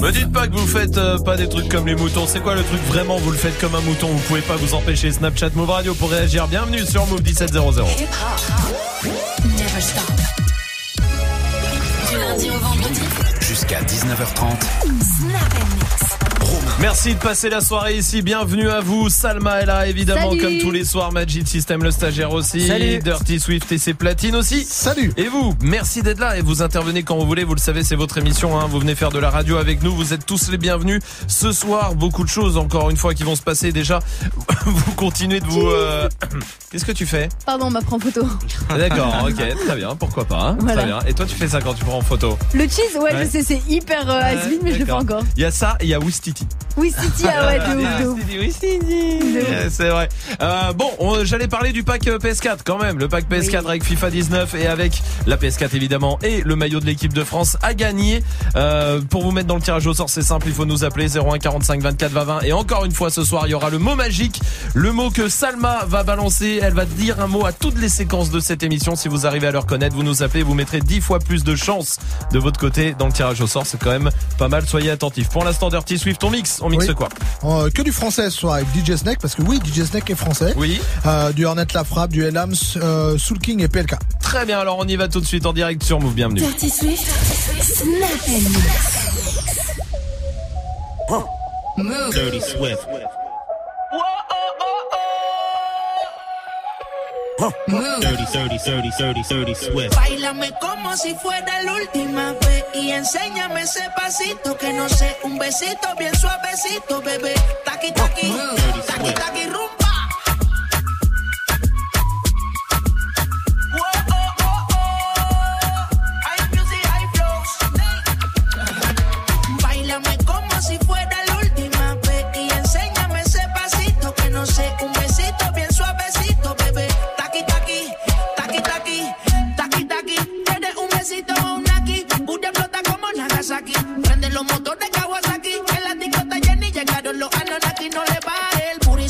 Me dites pas que vous faites euh, pas des trucs comme les moutons. C'est quoi le truc vraiment Vous le faites comme un mouton? Vous pouvez pas vous empêcher. Snapchat Move Radio pour réagir. Bienvenue sur Move 1700. Du lundi au vendredi. Jusqu'à 19h30. Merci de passer la soirée ici. Bienvenue à vous. Salma est là, évidemment, Salut. comme tous les soirs. Magic System, le stagiaire aussi. Salut. Dirty Swift et ses platines aussi. Salut. Et vous, merci d'être là et vous intervenez quand vous voulez. Vous le savez, c'est votre émission. Hein. Vous venez faire de la radio avec nous. Vous êtes tous les bienvenus. Ce soir, beaucoup de choses, encore une fois, qui vont se passer. Déjà, vous continuez de vous... euh, Qu'est-ce que tu fais? Pardon, on m'a pris en photo. D'accord, ok, très bien. Pourquoi pas hein. Voilà. Très bien. Et toi, tu fais ça quand tu prends en photo? Le cheese, ouais, Ouais. je sais, c'est hyper euh, mais je le fais encore. Il y a ça et il y a Wistiti. Oui, City, ah ouais, de ouf, de ouf. Yeah, C'est vrai. Euh, bon, on- j'allais parler du pack euh, PS4 quand même. Le pack PS4 avec FIFA 19 et avec la PS4 évidemment et le maillot de l'équipe de France à gagner. Euh, pour vous mettre dans le tirage au sort, c'est simple, il faut nous appeler 01 45 24 20 20. Et encore une fois, ce soir, il y aura le mot magique, le mot que Salma va balancer. Elle va dire un mot à toutes les séquences de cette émission. Si vous arrivez à le reconnaître, vous nous appelez, vous mettrez 10 fois plus de chance de votre côté dans le tirage au sort. C'est quand même pas mal. Soyez attentifs. Pour l'instant, Dirty Swift, on mixe. On mixe Oui. quoi Euh, que du français ce soir avec DJ Snake, parce que oui, DJ Snake est français. Oui. Euh, du Hornet La Frappe, du Elams, euh, Soul King et PLK. Très bien, alors on y va tout de suite en direct sur Move. Bienvenue. Dirty Swift. Snap and mix. Move. Dirty Swift. Move. Dirty, dirty, dirty, dirty, dirty Swift. Bailame como si fuera la última vez y enséñame ese pasito que no sé, un besito bien suavecito, bebé. Taqui taqui, taqui taqui rumba. Bailame como si fuera la última vez y enséñame ese pasito que no sé,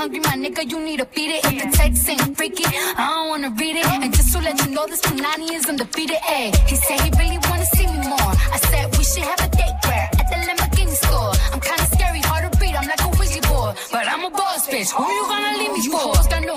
hungry, my nigga, you need to feed it. If the text ain't freaky, I don't wanna read it. And just to let you know, this Punani is undefeated. Ayy, he said he really wanna see me more. I said we should have a date where at the Lamborghini store. I'm kinda scary, hard to read. I'm like a Ouija boy. but I'm a boss bitch. Who you gonna leave me for? Hoes got no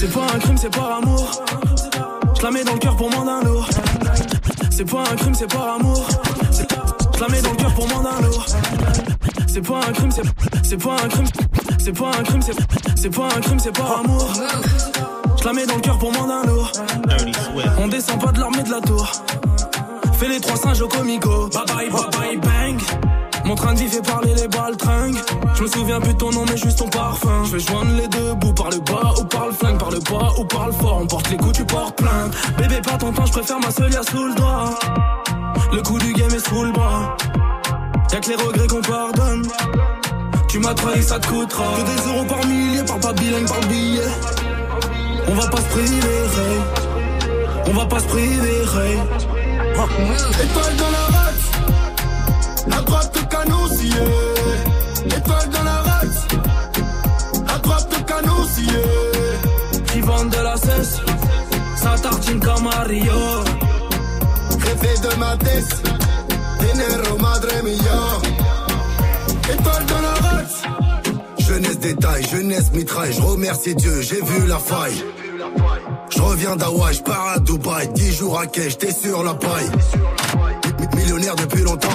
C'est pas un crime, c'est par amour. Je la mets dans le cœur pour moins d'un lourd. C'est pas un crime, c'est par amour. Je la mets dans le cœur pour moins d'un lourd. C'est pas un crime, c'est pas un crime. C'est pas un crime, c'est pas un crime, c'est par amour. Je la mets dans le cœur pour moins d'un lourd. On descend pas de l'armée de la tour. Fais les trois singes au comico. Bye bye, bye bye, bang. Mon train de vie fait parler les baltringues. Je me souviens plus de ton nom, mais juste ton parfum. Je vais joindre les deux bouts par le bas ou par le flingue, par le bas ou par le fort. On porte les coups, tu portes plainte. Bébé, pas ton temps, je préfère ma seule sous le doigt. Le coup du game est sous le bras. Y'a que les regrets qu'on pardonne. Tu m'as trahi, ça te coûtera. Que des euros par millier, par pas bilingue, par billet. On va pas se priver. On va pas se priver. Étoile dans la la droite au yeah. Étoile dans la race. Le canot, yeah. Qui vendent de la cesse, ça tartine comme Mario. Jefe de ma tête. Dinero, madre mia. Étoile dans la race. Jeunesse détail, jeunesse mitraille. Je remercie Dieu, j'ai vu la faille. Je reviens d'Hawaï, je pars à Dubaï. 10 jours à quai, j'étais sur la paille. Mi- Millionnaire depuis longtemps.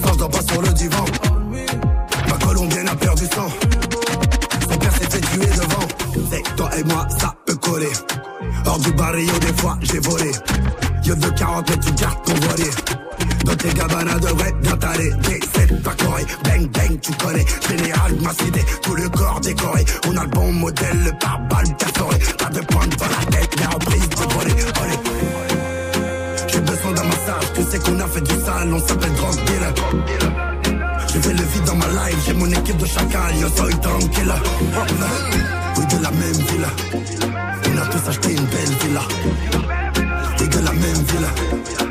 Soir, je pas sur le divan. Ma colombienne a perdu sang. Son père s'est fait tuer devant. C'est toi et moi, ça peut coller. Hors du barrio, des fois, j'ai volé. Yo de 40 mais tu gardes ton voilier. Dans tes gabanas devrait bien t'aller. D7 pas coré, bang bang, tu connais. Général ma cité, tout le corps décoré. On a le bon modèle, le pare-balles perforé. Pas de pointe dans la tête, mais en prise de voler. Allez. Sais qu'on a fait du sale, on s'appelle drug dealer. Je fais le vide dans ma life, j'ai mon équipe de chacal, yo soy tranquilla. Oui, de la même villa. On a tous acheté une belle villa. Oui, de la même villa.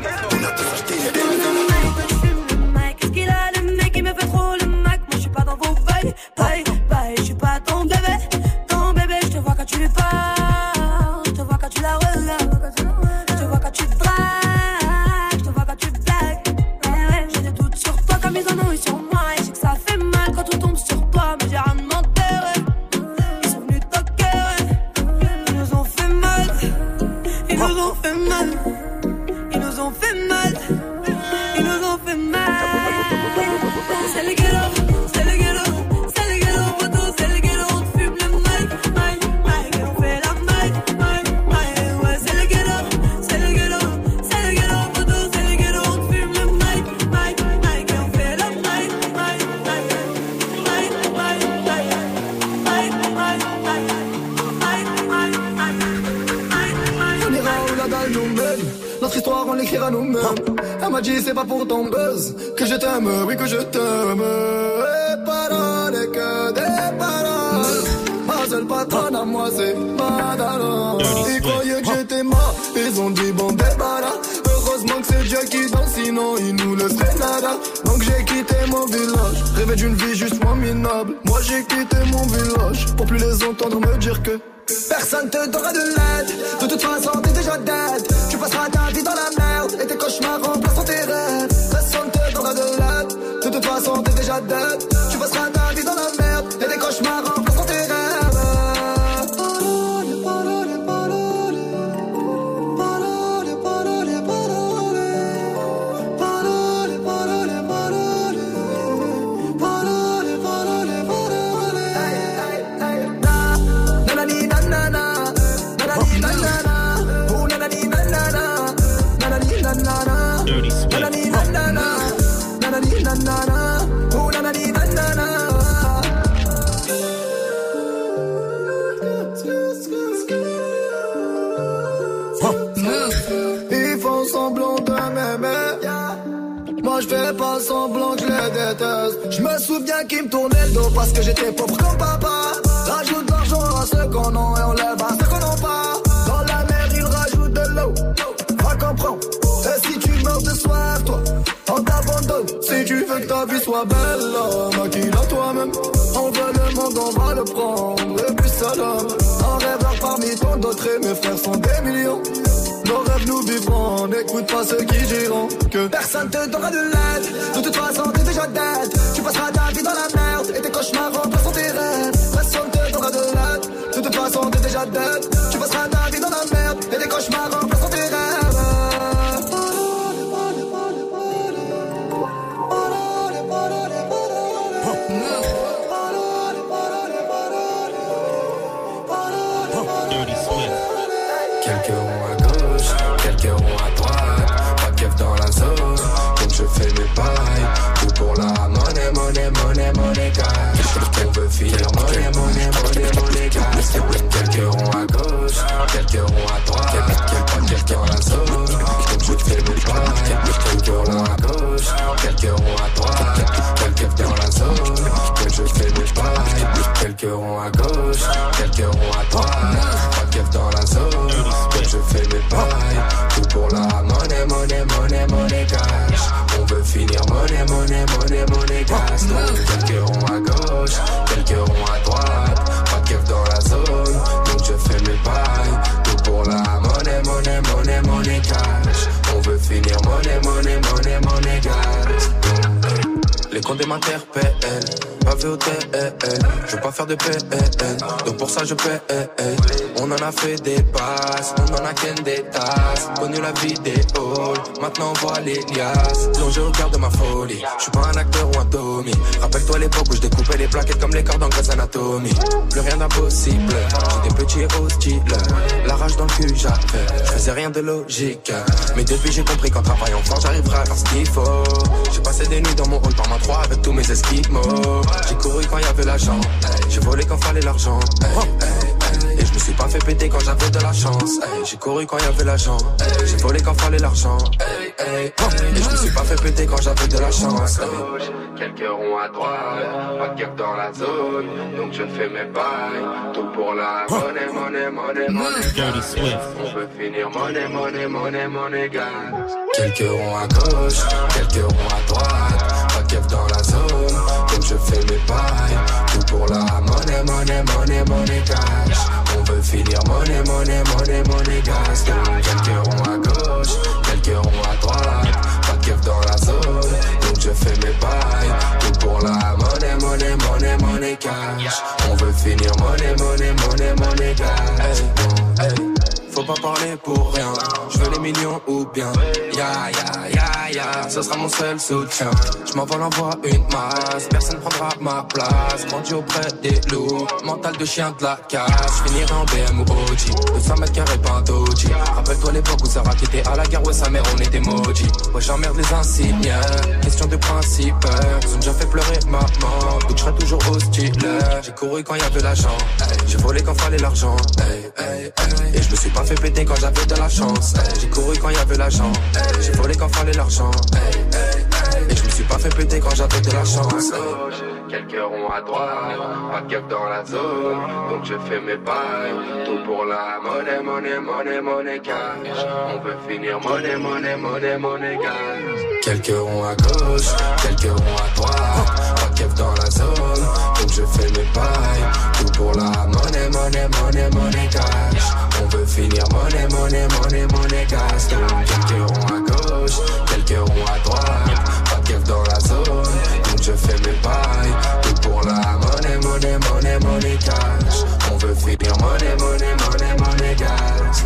T'aime, oui, que je t'aime. Et paroles, et que des paroles. Ma seule patronne à moi, c'est Madara. Ils croyaient que j'étais mort, ils ont dit, bon, débarras. Heureusement que c'est Dieu qui danse, sinon il nous laisserait nada. Donc j'ai quitté mon village, rêvé d'une vie juste moins minable. Moi j'ai quitté mon village, pour plus les entendre me dire que Personne te donnera de l'aide De toute façon t'es déjà dead up. Qu'ils me tournaient le dos Parce que j'étais pauvre comme papa. Rajoute de l'argent à ceux qu'on a Et on lève à ceux qu'on n'a pas. Dans la mer ils rajoutent de l'eau. Va comprendre. Et si tu meurs de soif toi On t'abandonne. Si tu veux que ta vie soit belle Maquille-la toi-même. On veut le monde on va le prendre. Le plus seul homme. Un rêveur parmi tant d'autres Et mes frères sont des millions n'écoute pas ceux qui diront que personne te donnera de l'aide. De toute façon, t'es déjà dead. Tu passeras ta vie dans la merde et tes cauchemars remplaceront tes rêves. Personne te donnera de l'aide. De toute façon, t'es déjà dead. Tu passeras ta vie dans la merde et tes cauchemars remplaceront Les condés au TL. Je veux pas faire de PL, donc pour ça je paie. On en a fait des passes, on en a ken des tasses. Connu la vie des halls, maintenant on voit les liasses. Plongé au cœur de ma folie, je suis pas un acteur ou un Tommy. Rappelle-toi l'époque où je découpais les plaquettes comme les cordes en Grey's Anatomy. Plus rien d'impossible, j'étais petit et hostile. La rage dans le cul j'avais, je faisais rien de logique. Mais depuis j'ai compris qu'en travaillant fort j'arriverai à faire ce qu'il faut. J'ai passé des nuits dans mon hall par ma 3 avec tous mes esquimaux. J'ai couru quand y avait l'argent, j'ai volé quand fallait l'argent. Et je me suis pas fait péter quand j'avais de la chance. J'ai couru quand y avait l'argent, j'ai volé quand fallait l'argent. Et je me suis pas fait péter quand j'avais de la chance. Quelques ronds à droite, pas de keuf dans la zone, donc je fais mes bails. Tout pour la monnaie, monnaie, monnaie, monnaie. Dirty Swift. On veut finir monnaie, monnaie, monnaie, monnaie. Quelques ronds à gauche, quelques ronds à droite. Keuf dans la zone, donc je fais mes pailles. Tout pour la monnaie, monnaie, monnaie, monnaie, cash. On veut finir monnaie, monnaie, monnaie, monnaie, gas. Quelques ronds à gauche, quelques ronds à droite. Pas de dans la zone, donc je fais mes pailles. Tout pour la monnaie, monnaie, monnaie, monnaie, cash. On veut finir monnaie, monnaie, monnaie, monnaie, hey. Faut pas parler pour rien. Je veux les millions ou bien. Ya ya ya ya, ce sera mon seul soutien. Je m'envole envoie une masse, personne prendra ma place. Grandi auprès des loups, mental de chien de la casse. Finirai en BM ou OG, 200 mètres carrés doji. Rappelle-toi l'époque où Sarah qui était à la guerre, ouais sa mère on était maudits. Ouais j'emmerde les insignes, question de principe. Ils ont déjà fait pleurer maman, donc je serai toujours hostile. J'ai couru quand y l'argent, j'ai volé quand fallait l'argent. Et je me suis pas fait péter quand j'avais de la chance. J'ai couru quand y l'argent, j'ai volé quand fallait l'argent. Et je me suis pas fait péter quand j'avais de la chance. Quelques ronds à droite, pas de dans la zone, donc je fais mes pailles. Tout pour la monnaie, monnaie, monnaie, monnaie, cash. On veut finir monnaie, monnaie, monnaie, monnaie, cash. Quelques ronds à gauche, quelques ronds à droite, pas de dans la zone, donc je fais mes pailles. Tout pour la monnaie, monnaie, monnaie, monnaie, cash. On veut finir monnaie, monnaie, monnaie, monnaie. Donc quelques ronds à gauche, quelques ronds à droite, pas de keuf dans la zone, donc je fais mes pailles. Tout pour la monnaie, monnaie, monnaie, monnaie, cash. On veut finir monnaie, monnaie, monnaie, monnaie, gas.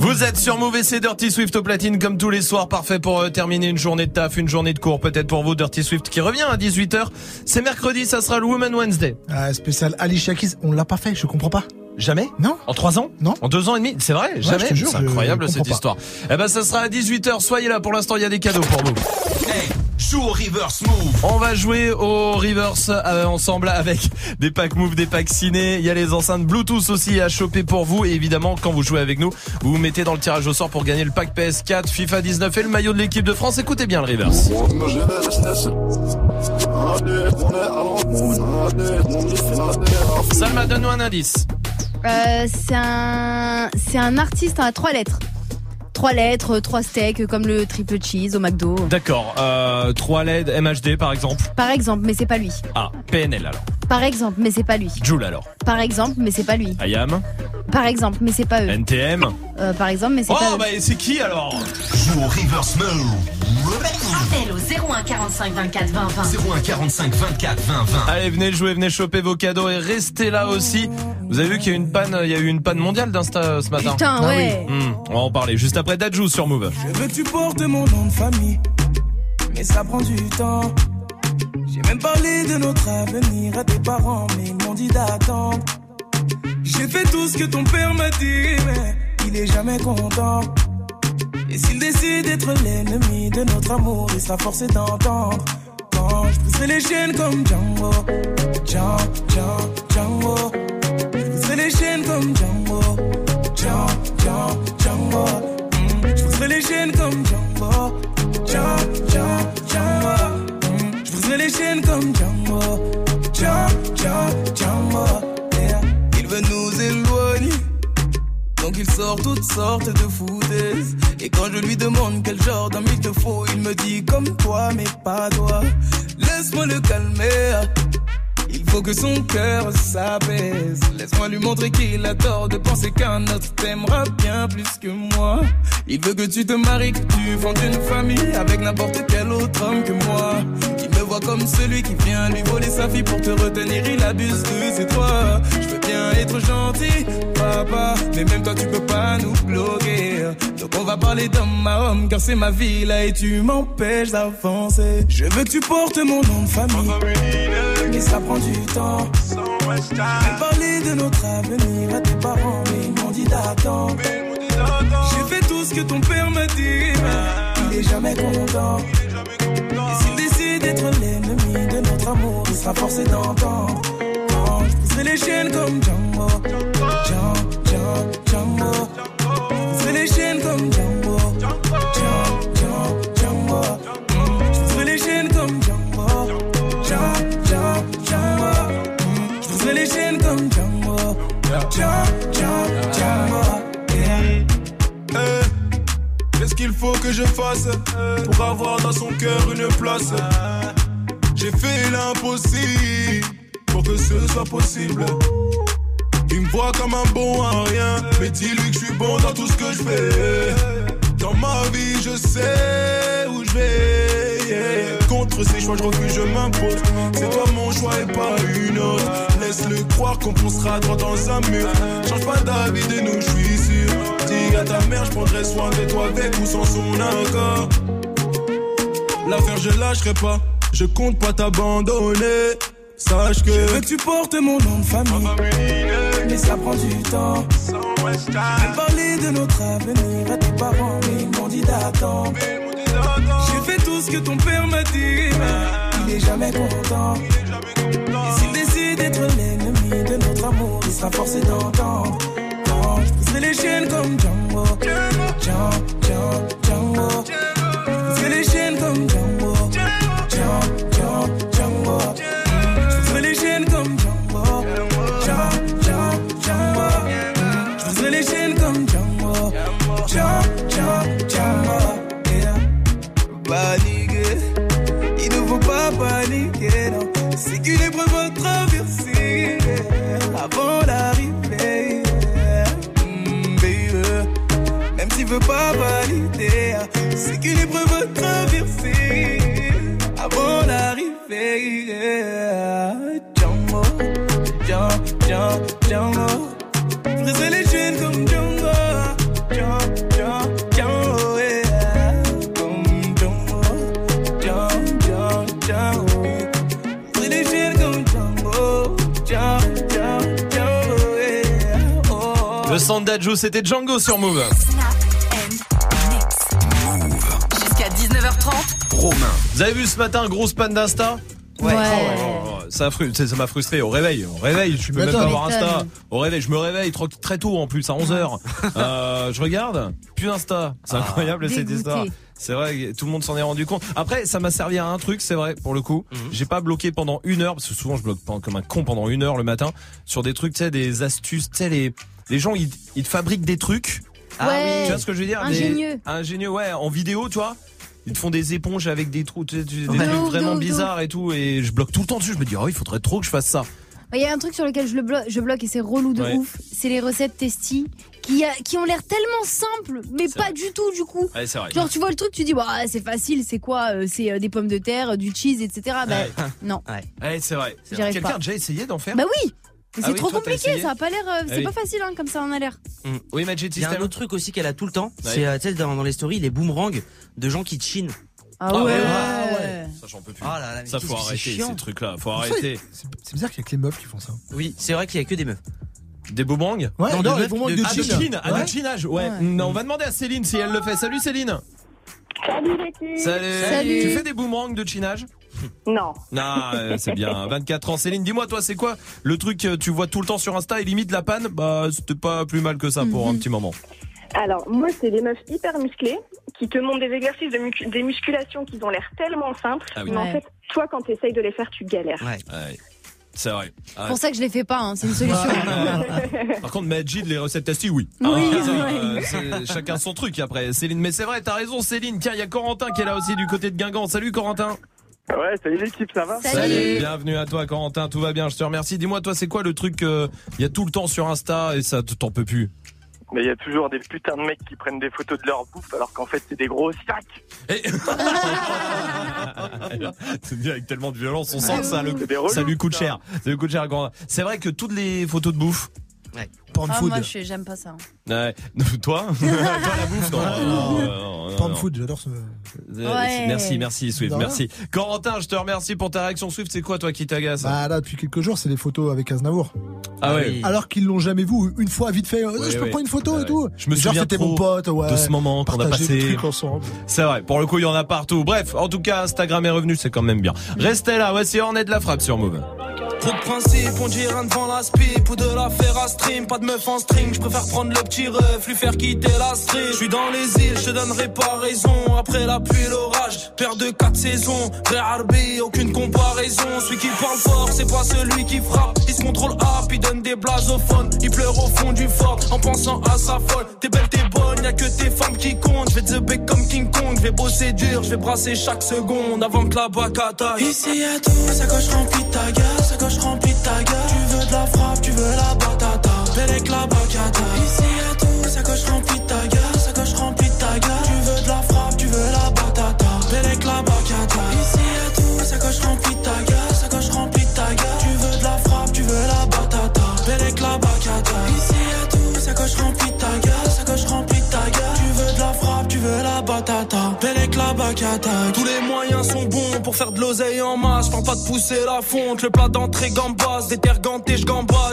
Vous êtes sur et c'est Dirty Swift au platine comme tous les soirs, parfait pour euh, terminer une journée de taf, une journée de cours, peut-être pour vous Dirty Swift qui revient à 18h. C'est mercredi, ça sera le Women Wednesday. Ah, spécial Alicia Keys, on l'a pas fait, je comprends pas. Jamais Non. En trois ans Non. En deux ans et demi C'est vrai Jamais je te jure, C'est incroyable cette pas. histoire. Eh ben ça sera à 18h, soyez là, pour l'instant il y a des cadeaux pour vous. Joue au reverse move. On va jouer au reverse euh, ensemble avec des packs move, des packs ciné. Il y a les enceintes Bluetooth aussi à choper pour vous. Et évidemment, quand vous jouez avec nous, vous vous mettez dans le tirage au sort pour gagner le pack PS4, FIFA 19 et le maillot de l'équipe de France. Écoutez bien le reverse. Salma, donne-nous un indice. Euh, c'est un, c'est un artiste à trois lettres. Trois lettres, trois steaks, comme le triple cheese au McDo. D'accord. Euh, 3 LED MHD par exemple. Par exemple, mais c'est pas lui. Ah, PNL alors. Par exemple, mais c'est pas lui. Joule alors. Par exemple, mais c'est pas lui. IAM. Par exemple, mais c'est pas eux. NTM. Euh, par exemple, mais c'est Oh pas eux. bah c'est qui alors? Joue au reverse. Appel au 01 45 24 20 20. 01 45 24 20 20. Allez, venez jouer, venez choper vos cadeaux et restez là aussi. Vous avez vu qu'il y a une panne, il y a eu une panne mondiale d'Insta euh, ce matin? Putain, ouais. Hmm, on va en parler juste après Dajou sur Move. Je veux que tu portes mon nom de famille, mais ça prend du temps. J'ai même parlé de notre avenir à tes parents, mais ils m'ont dit d'attendre. J'ai fait tout ce que ton père m'a dit, mais il est jamais content. Et s'il décide d'être l'ennemi de notre amour, il sera forcé d'entendre. Quand je pousserai les chaînes comme Django, Django, Django, Django. Je pousserai les chaînes comme Django, Django, Django, Django. Pousserai les chaînes comme Django, Django, Django. Je pousserai les chaînes comme Django, Django, Django. Yeah. Il veut nous éloigner, donc qu'il sort toutes sortes de foutaises. Et quand je lui demande quel genre d'homme il te faut, il me dit comme toi, mais pas toi. Laisse-moi le calmer. Il faut que son cœur s'apaise. Laisse-moi lui montrer qu'il a tort de penser qu'un autre t'aimera bien plus que moi. Il veut que tu te maries, que tu fondes une famille avec n'importe quel autre homme que moi. Il me voit comme celui qui vient lui voler sa fille pour te retenir. Il abuse de ses droits. Bien être gentil, papa, mais même toi tu peux pas nous bloquer. Donc on va parler d'homme à homme, car c'est ma vie là et tu m'empêches d'avancer. Je veux que tu portes mon nom de famille, mais ça prend du temps. J'ai parlé de notre avenir à tes parents, mais ils m'ont dit d'attendre. J'ai fait tout ce que ton père m'a dit, mais il est jamais content. Et s'il décide d'être l'ennemi de notre amour, il sera forcé d'entendre. Briserai les chaînes comme Django. Django, Django. Je briserai les chaînes comme Django. Django, Django. Je briserai les chaînes comme Django. Django, Django. Je briserai les chaînes comme Django. Django, Django, Qu'est-ce qu'il faut que je fasse pour avoir dans son cœur une place? J'ai fait l'impossible pour que ce soit possible. Il me voit comme un bon à rien, mais dis-lui que je suis bon dans tout ce que je fais. Dans ma vie, je sais où je vais. Contre ces choix, je refuse, je m'impose. C'est toi mon choix et pas une autre. Laisse-le croire qu'on poussera droit dans un mur. Change pas d'avis de nous, je suis sûr. Dis à ta mère, je prendrai soin de toi avec ou sans son accord. L'affaire, je lâcherai pas. Je compte pas t'abandonner. Sache que. Je veux que tu portes mon nom de famille. Mais ça prend du temps. J'ai parlé de notre avenir à tes parents, mais ils m'ont dit d'attendre. J'ai fait tout ce que ton père m'a dit, mais il est jamais content. Et s'il décide d'être l'ennemi de notre amour, il sera forcé d'entendre. Non, Je les chaînes comme Django. Django, Django, Django. Veut pas valider, c'est qu'une épreuve à traverser avant l'arrivée. yeah. Django, Django, Django, Django. Django. Django. Oh. Le son d'Adjo, c'était Django sur Move. Romain. Vous avez vu ce matin, grosse panne d'Insta Ouais. Oh, oh, oh, ça m'a frustré. Au réveil, au réveil, je suis même pas m'étonnes. Insta. Au réveil, je me réveille trop- très tôt en plus, à 11h. euh, je regarde, plus Insta. C'est incroyable cette histoire. C'est vrai, que tout le monde s'en est rendu compte. Après, ça m'a servi à un truc, c'est vrai, pour le coup. J'ai pas bloqué pendant une heure, parce que souvent je bloque comme un con pendant une heure le matin, sur des trucs, tu sais, des astuces, tu sais, les, les gens, ils, ils te fabriquent des trucs. Ah Ouais. Tu vois ce que je veux dire? Des- Ingénieux. ingénieux, ouais, en vidéo, tu vois. Ils te font des éponges avec des trous, des trucs vraiment bizarres et tout, et je bloque tout le temps dessus. Je me dis, oh, il faudrait trop que je fasse ça. Il y a un truc sur lequel je, le bloque, je bloque et c'est relou de Ouais. ouf. C'est les recettes testy qui, a- qui ont l'air tellement simples, mais pas vrai. du tout du coup. Ouais, vrai. Genre tu vois le truc, tu dis bah c'est facile, c'est quoi Euh, C'est euh, des pommes de terre, du cheese, etc. Bah Ouais. non. Ouais, c'est vrai. Quelqu'un a déjà essayé d'en faire? Bah oui. Mais Ah c'est oui, trop toi, compliqué, ça a pas l'air. euh, c'est Ah oui. pas facile hein, comme ça en a l'air. Oui, Magic Il y a un System. autre truc aussi qu'elle a tout le temps, Ouais. c'est euh, tu sais, dans, dans les stories les boomerangs de gens qui chinent. Ah, Ah ouais. ouais, ah ouais. Ça, j'en peux plus. Ah là là, ça, faut arrêter ces trucs-là. Faut arrêter. C'est bizarre qu'il y a que les meufs qui font ça. Oui, c'est vrai qu'il y a que des meufs. Des boomerangs Ouais, Non, non, de les meufs, moments de- de Ah, de chill. chin, ah, Ouais. de chinage, ouais. Ouais. Non, on va demander à Céline si elle le fait. Salut Céline. Salut Salut. Salut. Tu fais des boomerangs de chinage? Non. Non, euh, c'est bien. 24 ans. Céline, dis-moi, toi, c'est quoi le truc que tu vois tout le temps sur Insta et limite la panne? Bah, c'était pas plus mal que ça pour Mhm. un petit moment. Alors, moi, c'est des meufs hyper musclées qui te montrent des exercices de mu- des musculations qui ont l'air tellement simples. Ah oui. Mais en Ouais. fait, toi, quand tu essayes de les faire, tu galères. Ouais. Ouais. C'est vrai. C'est pour ça que je les fais pas, hein, c'est une solution. Par contre, Majid, les recettes tasty, oui. Oui, Ah, oui. euh, c'est chacun son truc après. Céline, mais c'est vrai, t'as raison, Céline. Tiens, il y a Corentin qui est là aussi du côté de Guingamp. Salut, Corentin. Ouais, salut l'équipe, ça va Bienvenue à toi, Corentin. Tout va bien, je te remercie. Dis-moi, toi, c'est quoi le truc euh, Il y a tout le temps sur Insta et ça, t'en peux plus. Mais il y a toujours des putains de mecs qui prennent des photos de leur bouffe alors qu'en fait c'est des gros sacs. Avec tellement de violence, on sent que ça, le- relous, ça lui coûte ça. cher. Ça lui coûte cher. C'est vrai que toutes les photos de bouffe. Porn Ah, food. moi, je- j'aime pas ça. Ouais. Toi Toi, la bouffe, non. non, non, non, Porn non. food, j'adore ce. Ouais. Merci, merci Swift, merci. Corentin, je te remercie pour ta réaction Swift. C'est quoi toi qui t'agace Bah là, depuis quelques jours, c'est des photos avec Aznavour. Ah ouais. Alors qu'ils l'ont jamais vu, une fois vite fait, euh, Ouais, je peux ouais. prendre une photo et tout. Je me Genre, souviens c'était trop mon pote, ouais. de ce moment qu'on a passé. C'est vrai. Pour le coup, il y en a partout. Bref, en tout cas, Instagram est revenu, c'est quand même bien. Restez là. Voici Ornette de la frappe sur Move. Trop de principe, on dirait devant la spip ou de la faire à stream. Pas de meuf en string, je préfère prendre le petit ref, lui faire quitter la street. Je suis dans les îles, je te donnerai pas raison. Après la pluie, l'orage, père de quatre saisons. Vrai Harbi, aucune comparaison. Celui qui parle fort, c'est pas celui qui frappe. Il se contrôle up, il donne des blasophones. Il pleure au fond du fort en pensant à sa folle. T'es belle, t'es bonne, y'a que tes femmes qui comptent. Je vais te bec comme King Kong, je vais bosser dur, je vais brasser chaque seconde avant que la bac attaque. Ici y'a tout, sa gauche remplie de ta gueule, sa gauche remplie de ta gueule. Tu veux de la frappe, tu veux la batata. Belle avec la. Tous les moyens sont bons pour faire de l'oseille en masse. Je pas de pousser la fonte, le plat d'entrée gambas. Des terres gantées, je.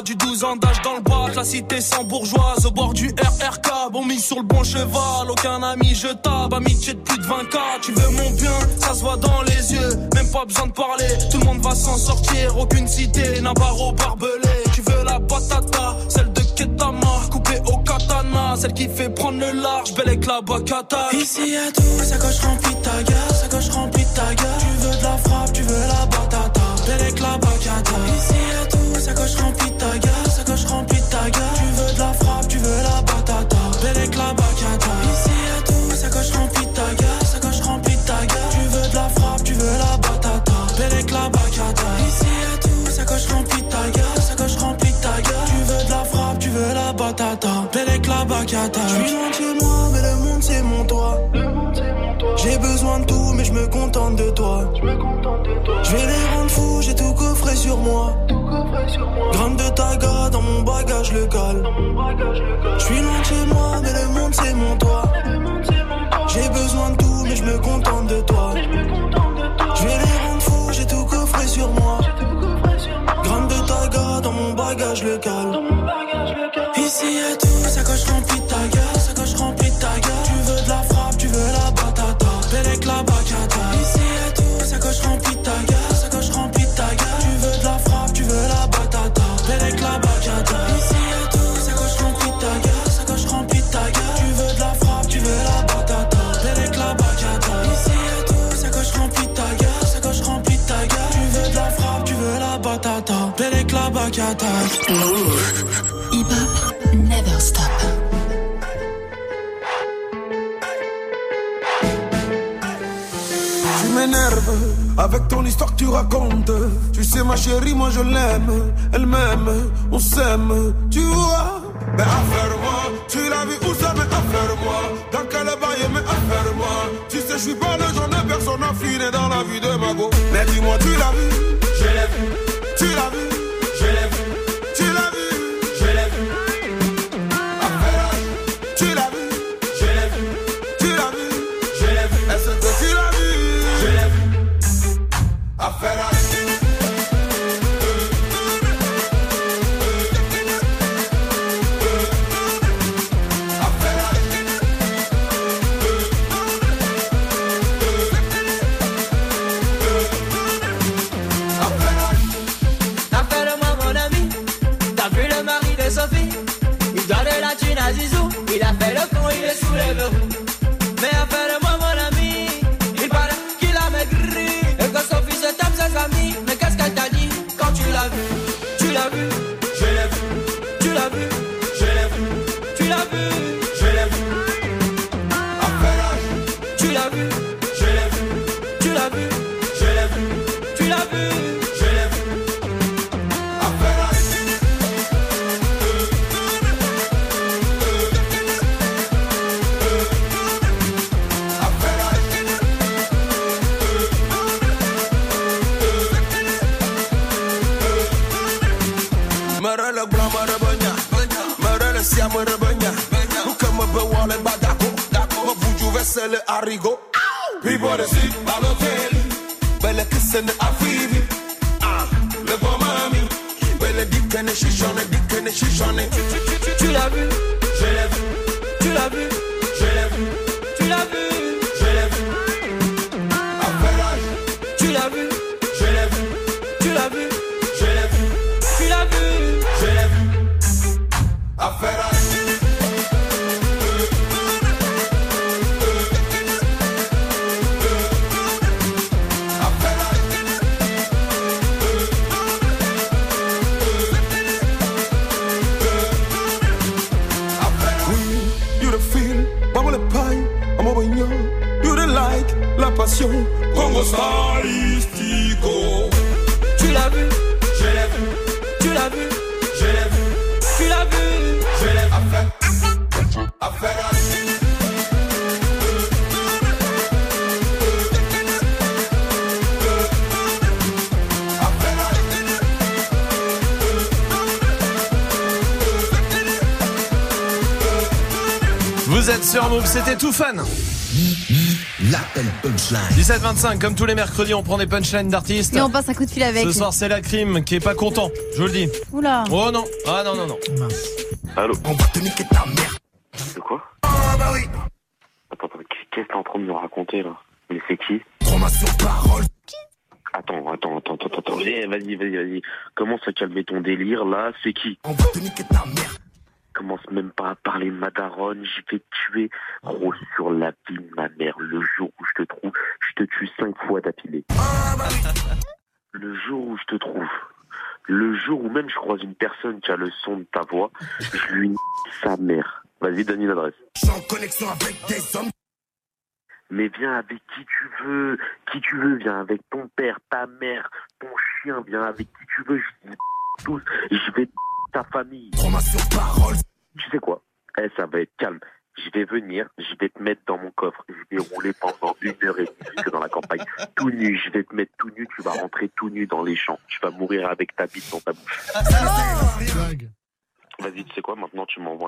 Du 12 ans d'âge dans le bac, la cité sans bourgeoise. Au bord du RRK, bon mis sur le bon cheval. Aucun ami jetable, amitié de plus de 20K. Tu veux mon bien, ça se voit dans les yeux. Même pas besoin de parler, tout le monde va s'en sortir. Aucune cité n'a barreau barbelé. Tu veux la patata, celle de Ketama, coupée au Celle qui fait prendre le large, belle avec la bacata. Ici y'a tout, sa gauche remplie ta gueule, sa gauche remplie ta gueule. Tu veux de la frappe, tu veux la batata. Belle avec la bacata. Ici y'a tout, bagage le. Je suis loin de chez moi, mais le monde c'est mon toit. J'ai besoin de tout, mais je me contente de toi. Je vais les rendre fous, j'ai tout coffré sur moi. Gramme de taga dans mon bagage le cale. Ici y'a Hip hop, never stop. Avec ton histoire que tu racontes. Tu sais, ma chérie, moi je l'aime. Elle m'aime, on s'aime, tu vois. Mais affaire-moi, tu l'as vu où ça, mais affaire-moi. Dans quel bail, mais affaire-moi. Tu sais, je suis pas le genre de personne affinée dans la vie de ma go. Mais dis-moi, tu l'as vu, Move, c'était tout fun. L'appel punchline. 17-25, comme tous les mercredis, on prend des punchlines d'artistes. Et on passe un coup de fil avec. Ce soir, c'est la crime qui est pas content, je vous le dis. Oula. Oh non, ah non, non, non. Allô On va te niquer ta mère. De quoi Ah bah oui. Attends, attends, qu'est-ce que t'es en train de me raconter là Mais c'est qui sur parole. Attends, attends, attends, attends, attends. Eh, Vas-y, vas-y, vas-y. Commence à calmer ton délire là, c'est qui On va te niquer ta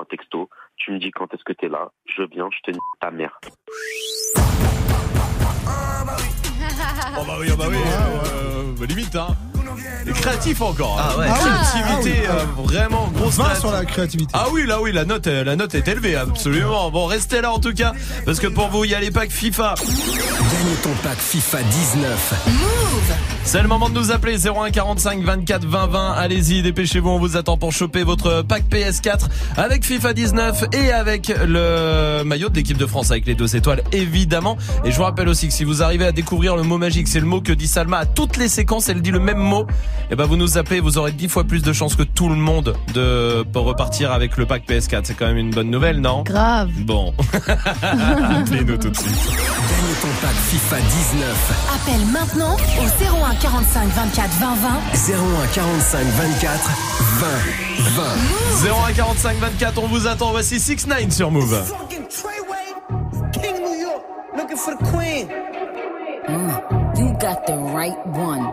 un texto, tu me dis quand est-ce que t'es là, je viens, je te nique ta mère. Oh bah oui, oh bah oui, euh, bah limite hein. Et créatif encore. hein. Ah ouais. Créativité, Ah oui. euh, vraiment grosse 20 créativité. sur la créativité. Ah oui, là oui, la note, euh, la note est élevée, absolument. Bon, restez là en tout cas, parce que pour vous, il y a les packs FIFA. Gagne ton pack FIFA 19. C'est le moment de nous appeler 01 45 24 20 20. Allez-y, dépêchez-vous, on vous attend pour choper votre pack PS4 avec FIFA 19 et avec le maillot de l'équipe de France avec les deux étoiles évidemment. Et je vous rappelle aussi que si vous arrivez à découvrir le mot magique, c'est le mot que dit Salma à toutes les séquences, elle dit le même mot. Et ben vous nous appelez, vous aurez 10 fois plus de chances que tout le monde de pour repartir avec le pack PS4. C'est quand même une bonne nouvelle, non? Grave. Bon. Appelez-nous tout de suite. Gagne ton pack FIFA 19. Appelle maintenant au 01 45 24 20 20. 01 45 24 20 20. 01 45 24, on vous attend. Voici 6 9 sur Move. Fucking Treyway, King of New York, looking for the queen. Mm, you got the right one.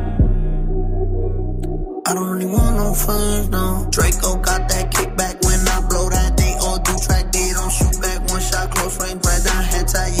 I don't really want no friends, no. Draco got that kickback when I blow that. They all do track, they don't shoot back. One shot, close range, right down head tie.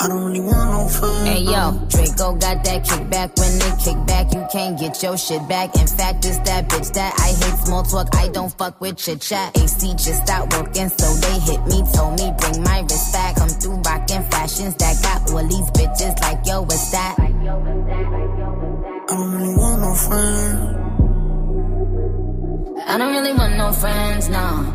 I don't really want no friend. Hey yo, Draco got that kickback. When they kick back, you can't get your shit back. In fact, it's that bitch that I hate small talk. I don't fuck with chit chat. AC just stopped working, so they hit me. Told me bring my wrist back. Come through rockin' fashions that got all these bitches like yo, what's that? I don't really want no friend. I don't really want no friends, no.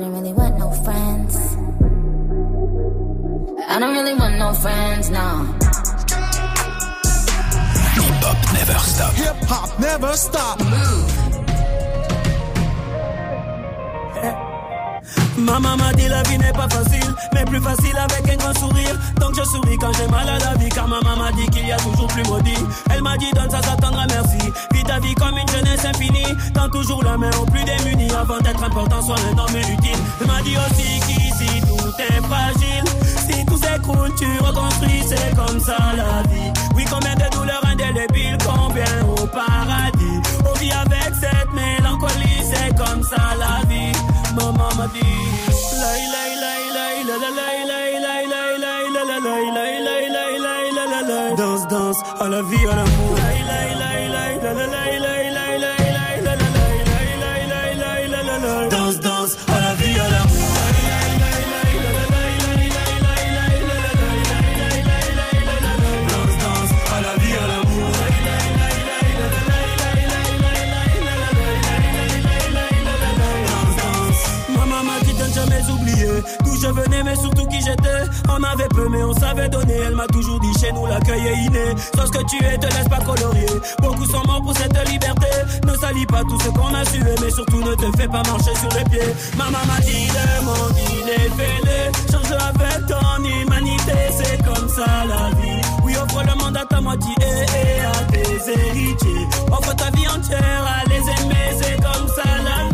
Don't really want no friends. I don't really want no friends, no. Hip hop never stop. Hip hop never stop. Maman m'a dit la vie n'est pas facile, mais plus facile avec un grand sourire. Donc je souris quand j'ai mal à la vie, car maman m'a dit qu'il y a toujours plus maudit. Elle m'a dit donne ça, ça t'endra merci. Vis ta vie comme une jeunesse infinie. Tends toujours la main aux plus démunis avant d'être important, sois un homme utile. Elle m'a dit aussi qu'ici tout est fragile. Si tout s'écroule, tu reconstruis, c'est comme ça la vie. Oui, combien de douleurs indélébiles, combien au paradis. On vit avec cette mélancolie, c'est comme ça la vie my mama D. Lay, la, la, lay, lay. Danse, danse, à la vie, à l'amour. La. Venais, mais surtout qui j'étais. On avait peu, mais on savait donner. Elle m'a toujours dit chez nous l'accueil est inné. Sauf ce que tu es, te laisse pas colorier. Beaucoup sont morts pour cette liberté. Ne salis pas tout ce qu'on a sué, mais surtout ne te fais pas marcher sur les pieds. Maman m'a dit le monde il est fêlé. Change avec ton humanité, c'est comme ça la vie. Oui, offre le monde à ta moitié et à tes héritiers. Offre ta vie entière à les aimer, c'est comme ça la vie.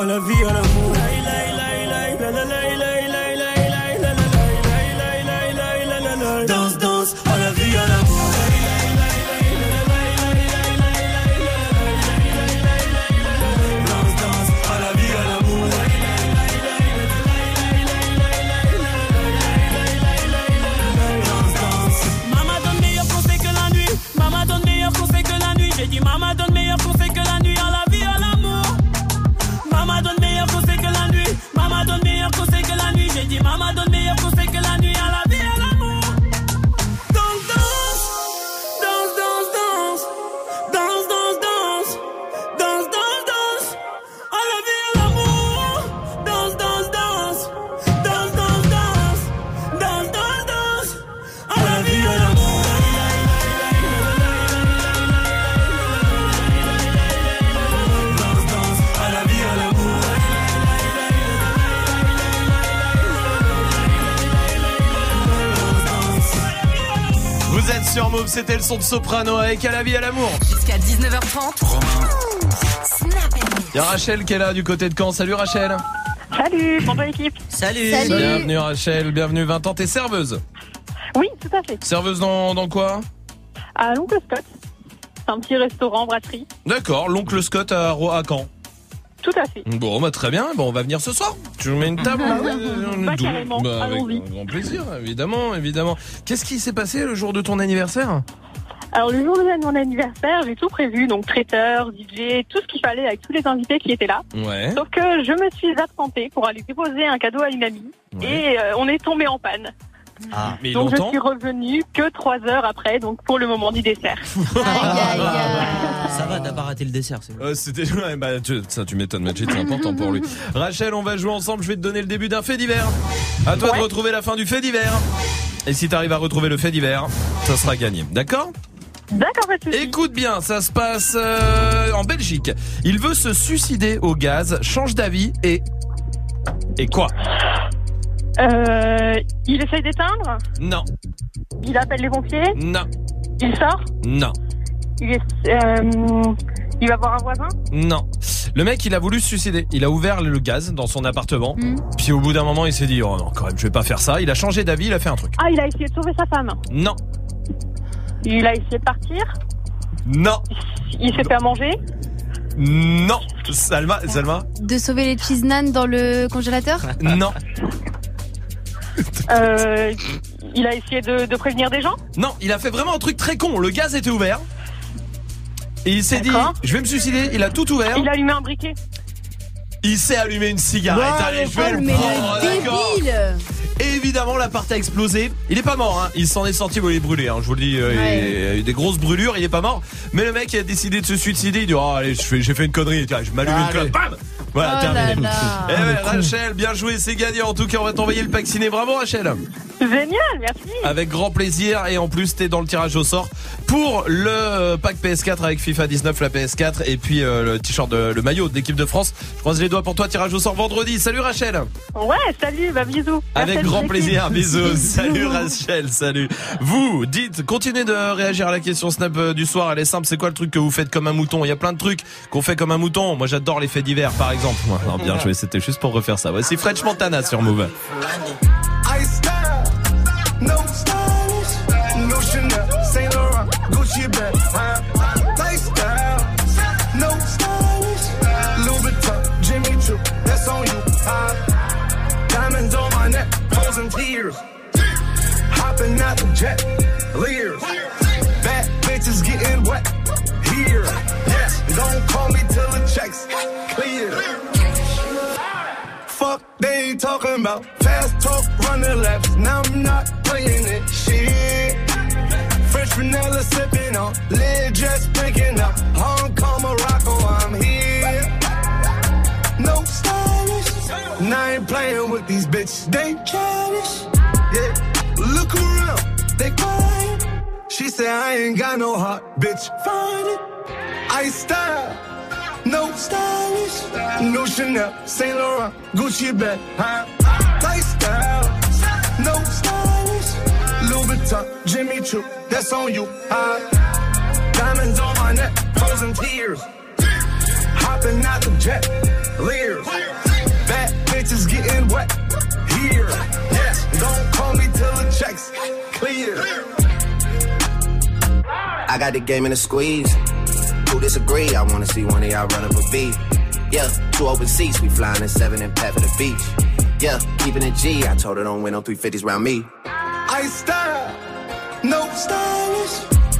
À la vie à l'amour c'était le son de Soprano avec à la vie à l'amour. Jusqu'à 19h30. Il y a Rachel qui est là du côté de Caen. Salut Rachel. Salut, bonjour l'équipe. Salut. Bienvenue Rachel, bienvenue 20 ans. T'es serveuse Oui, tout à fait. Serveuse dans, dans quoi? À l'oncle Scott. C'est un petit restaurant, brasserie. D'accord, l'oncle Scott à, à Caen. Tout à fait. Bon, bah très bien. Bon, on va venir ce soir. Tu nous mets une table Bah euh, Bah, d'où carrément. Bah, avec grand plaisir, évidemment, évidemment. Qu'est-ce qui s'est passé le jour de ton anniversaire? Alors le jour de mon anniversaire, j'ai tout prévu, donc traiteur, DJ, tout ce qu'il fallait avec tous les invités qui étaient là. Ouais. Sauf que je me suis absentée pour aller déposer un cadeau à une amie et euh, on est tombé en panne. Ah, mais donc je suis revenue que trois heures après, donc pour le moment du dessert. Ça va, t'as pas raté le dessert, c'est. Euh, C'était ouais, bah, tu- ça tu m'étonnes Magic c'est important pour lui. Rachel on va jouer ensemble je vais te donner le début d'un fait divers. À toi de retrouver la fin du fait divers. Et si t'arrives à retrouver le fait divers Ça sera gagné. D'accord? D'accord, Écoute bien, ça se passe euh, en Belgique. Il veut se suicider au gaz, change d'avis et... Et quoi? Euh, il essaye d'éteindre Non, Il appelle les pompiers non, Il sort non, il, est- euh, il va voir un voisin non. Le mec, il a voulu se suicider. Il a ouvert le gaz dans son appartement. Puis au bout d'un moment, il s'est dit, oh non, quand même, je vais pas faire ça. Il a changé d'avis, il a fait un truc. Ah, il a essayé de sauver sa femme. Non, Il a essayé de partir. non, Il s'est fait à manger. non. Salma, Salma De sauver les cheese nan dans le congélateur Non, Euh, il a essayé de, de prévenir des gens. non, il a fait vraiment un truc très con. Le gaz était ouvert. Et il s'est dit, D'accord. je vais me suicider. Il a tout ouvert. Il a allumé un briquet. Il s'est allumé une cigarette. Ouais, Allez, je vais le mais prendre, le d'accord. débile Et évidemment, l'appart a explosé. Il est pas mort, hein. Il s'en est sorti, bon, il est brûlé, hein. Je vous le dis, euh, Ouais. il a eu des grosses brûlures, il est pas mort. Mais le mec a décidé de se suicider. Il dit, oh, allez, je fais- j'ai fait une connerie. Tiens, je m'allume une Allez. clope. Bam! Voilà, Oh terminé. là là. Eh ouais, Rachel, bien joué, c'est gagné. En tout cas, on va t'envoyer le pack ciné. Bravo, Rachel. Génial, merci. Avec grand plaisir. Et en plus, t'es dans le tirage au sort pour le pack PS4 avec FIFA 19, la PS4 et puis euh, le t-shirt, de- le maillot de l'équipe de France. Je croise les doigts pour toi. Tirage au sort vendredi. Salut, Rachel. Ouais, salut, bah bisous. Avec grand plaisir, bisous. Salut Rachel, salut. Vous, dites, continuez de réagir à la question Snap euh, du soir. Elle est simple, c'est quoi le truc que vous faites comme un mouton? Il y a plein de trucs qu'on fait comme un mouton. Moi, j'adore les faits divers, par exemple. Non, bien joué, c'était juste pour refaire ça. Voici French Montana sur Move. Leers, bad bitches getting wet, here, yes, don't call me till the checks clear. Fuck, they talking about fast talk, running laps. Now I'm not playing it. Shit. Fresh vanilla sipping on, lid just picking up. Hong Kong, Morocco, I'm here. No stylish. And I ain't playing with these bitches. They childish. She said I ain't got no heart, bitch. Find it. I style. No stylish, no Chanel, Saint Laurent, Gucci bag, huh? Lifestyle, no stylish, Louis Vuitton, Jimmy Choo, that's on you? Diamonds on my neck, frozen tears, hopping out the jet, leers, bad bitches getting wet, I got the game in a squeeze. Who disagree? I wanna see one of y'all run up a beat. Yeah, two open seats, we flying in seven and pat for the beach. Yeah, keeping it G. I told her don't win no 350s round me. I style, no stylish.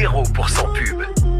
0% pub.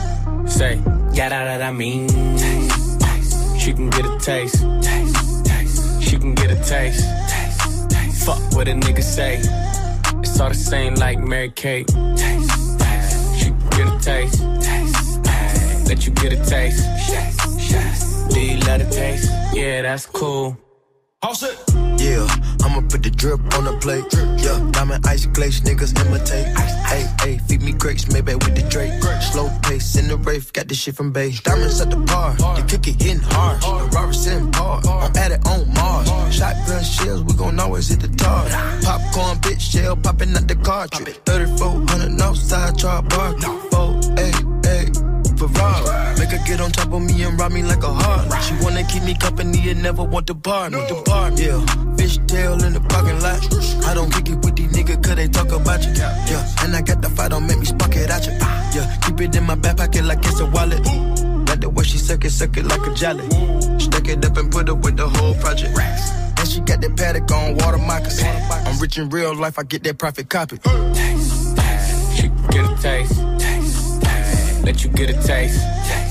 Say, that, that I mean. She can get a taste. She can get a taste. Fuck what a nigga say. It's all the same like Mary Kate. She can get a taste. Let you get a taste. Do you love the taste? Yeah, that's cool. All. Yeah, I'ma put the drip on the plate. Yeah, diamond ice glaze, niggas imitate. Hey, hey, feed me grapes, maybe with the Drake. Slow pace in the rave, got this shit from Bay. Diamonds at the bar, kick it in hard. The Robert's in par, I'm at it on Mars. Shotgun shells, we gon' always hit the tar. Popcorn, bitch, shell popping out the cartridge. 3400 outside, try bar. Oh, hey, hey. Ferrari. Make her get on top of me and rob me like a heart. She wanna keep me company and never want to bar me. The bar, yeah. Fish tail in the parking lot. I don't kick it with these niggas cause they talk about you. Yeah, and I got the fight, don't make me spark it at you. Yeah, keep it in my back pocket like it's a wallet. Like the way she suck it, suck it like a jelly. Stuck it up and put it with the whole project. And she got that paddock on water moccasins. I'm rich in real life, I get that profit copy. Taste, taste. Get a taste. taste, taste. Let you get a taste. taste,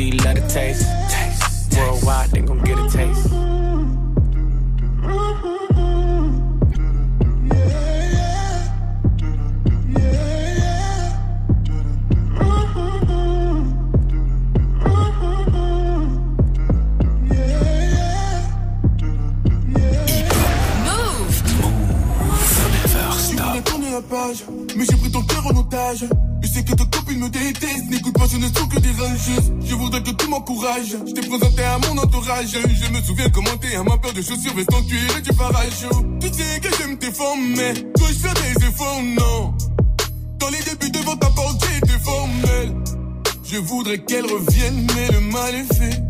You love the taste? taste. Worldwide, they gon' get a taste. Tourner la page, mais j'ai pris ton cœur en otage. Sais que ta copine me déteste, n'écoute pas, ce ne sont que des rageuses. Je voudrais que tu m'encourages, je t'ai présenté à mon entourage. Je me souviens comment t'es à ma paire de chaussures, veston en cuir et du parachute. Tu sais que j'aime tes formes, mais dois je faire des efforts, non. Dans les débuts devant ta porte, été formelle. Je voudrais qu'elle revienne, mais le mal est fait.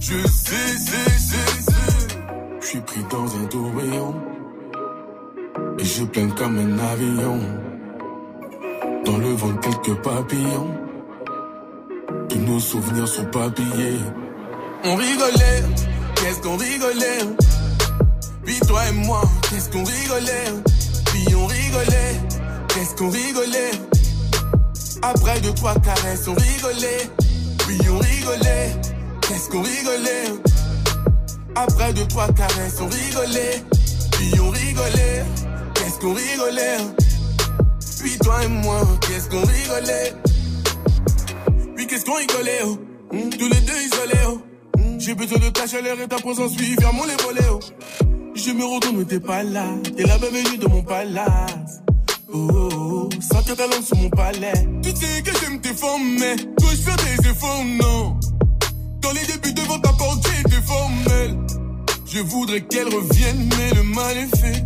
Je sais, sais, sais, sais. Je suis pris dans un tourbillon. Et je plains comme un avion. Dans le vent, quelques papillons. Tous nos souvenirs sont papillés. On rigolait, qu'est-ce qu'on rigolait? Puis toi et moi, qu'est-ce qu'on rigolait? Puis on rigolait, qu'est-ce qu'on rigolait? Après deux, trois caresses, on rigolait. Puis on rigolait, qu'est-ce qu'on rigolait? Après deux, trois caresses, on rigolait. Puis on rigolait, qu'est-ce qu'on rigolait? Puis toi et moi, qu'est-ce qu'on rigolait? Puis qu'est-ce qu'on rigolait, oh? Hmm, Tous les deux isolés, oh. Hmm, J'ai besoin de ta chaleur et ta présence, oui, ferme les volets, oh. Je me retourne, mais t'es pas là. T'es la bienvenue de mon palace. Oh, oh, oh, sentir ta langue sur mon palais. Tu sais que j'aime tes formes, mais dois-je faire des efforts, non. Dans les débuts devant ta porte, j'ai été formel. Je voudrais qu'elle revienne, mais le mal est fait.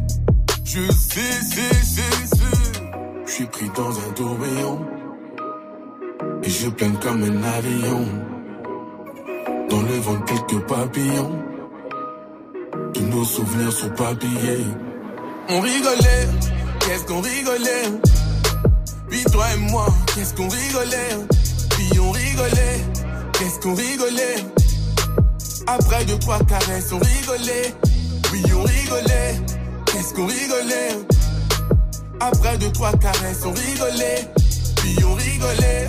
Je sais, sais, sais, sais. Je suis pris dans un tourbillon. Et je plane comme un avion. Dans le vent, quelques papillons. Tous nos souvenirs sont papillés. On rigolait, qu'est-ce qu'on rigolait? Puis toi et moi, qu'est-ce qu'on rigolait? Puis on rigolait, qu'est-ce qu'on rigolait? Après deux, trois caresses, on rigolait. Oui, on rigolait, qu'est-ce qu'on rigolait? Après deux, trois caresses, on rigolait. Puis on rigolait,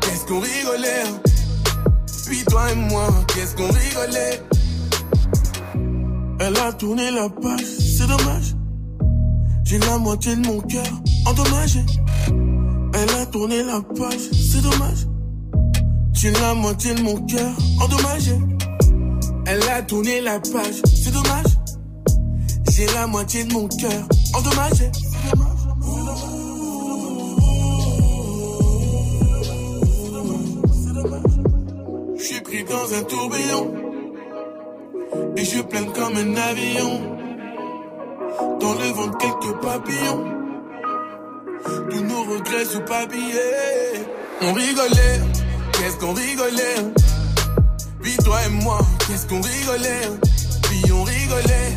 qu'est-ce qu'on rigolait. Puis toi et moi, qu'est-ce qu'on rigolait? Elle a tourné la page, c'est dommage. J'ai la moitié de mon cœur endommagé. Elle a tourné la page, c'est dommage. J'ai la moitié de mon cœur endommagé. Elle a tourné la page, c'est dommage. J'ai la moitié de mon cœur endommagé. Je suis pris dans un tourbillon. Et je plane comme un avion. Dans le ventre, quelques papillons. Tous nos regrets sous papillés. On rigolait, qu'est-ce qu'on rigolait? Puis toi et moi, qu'est-ce qu'on rigolait? Puis on rigolait,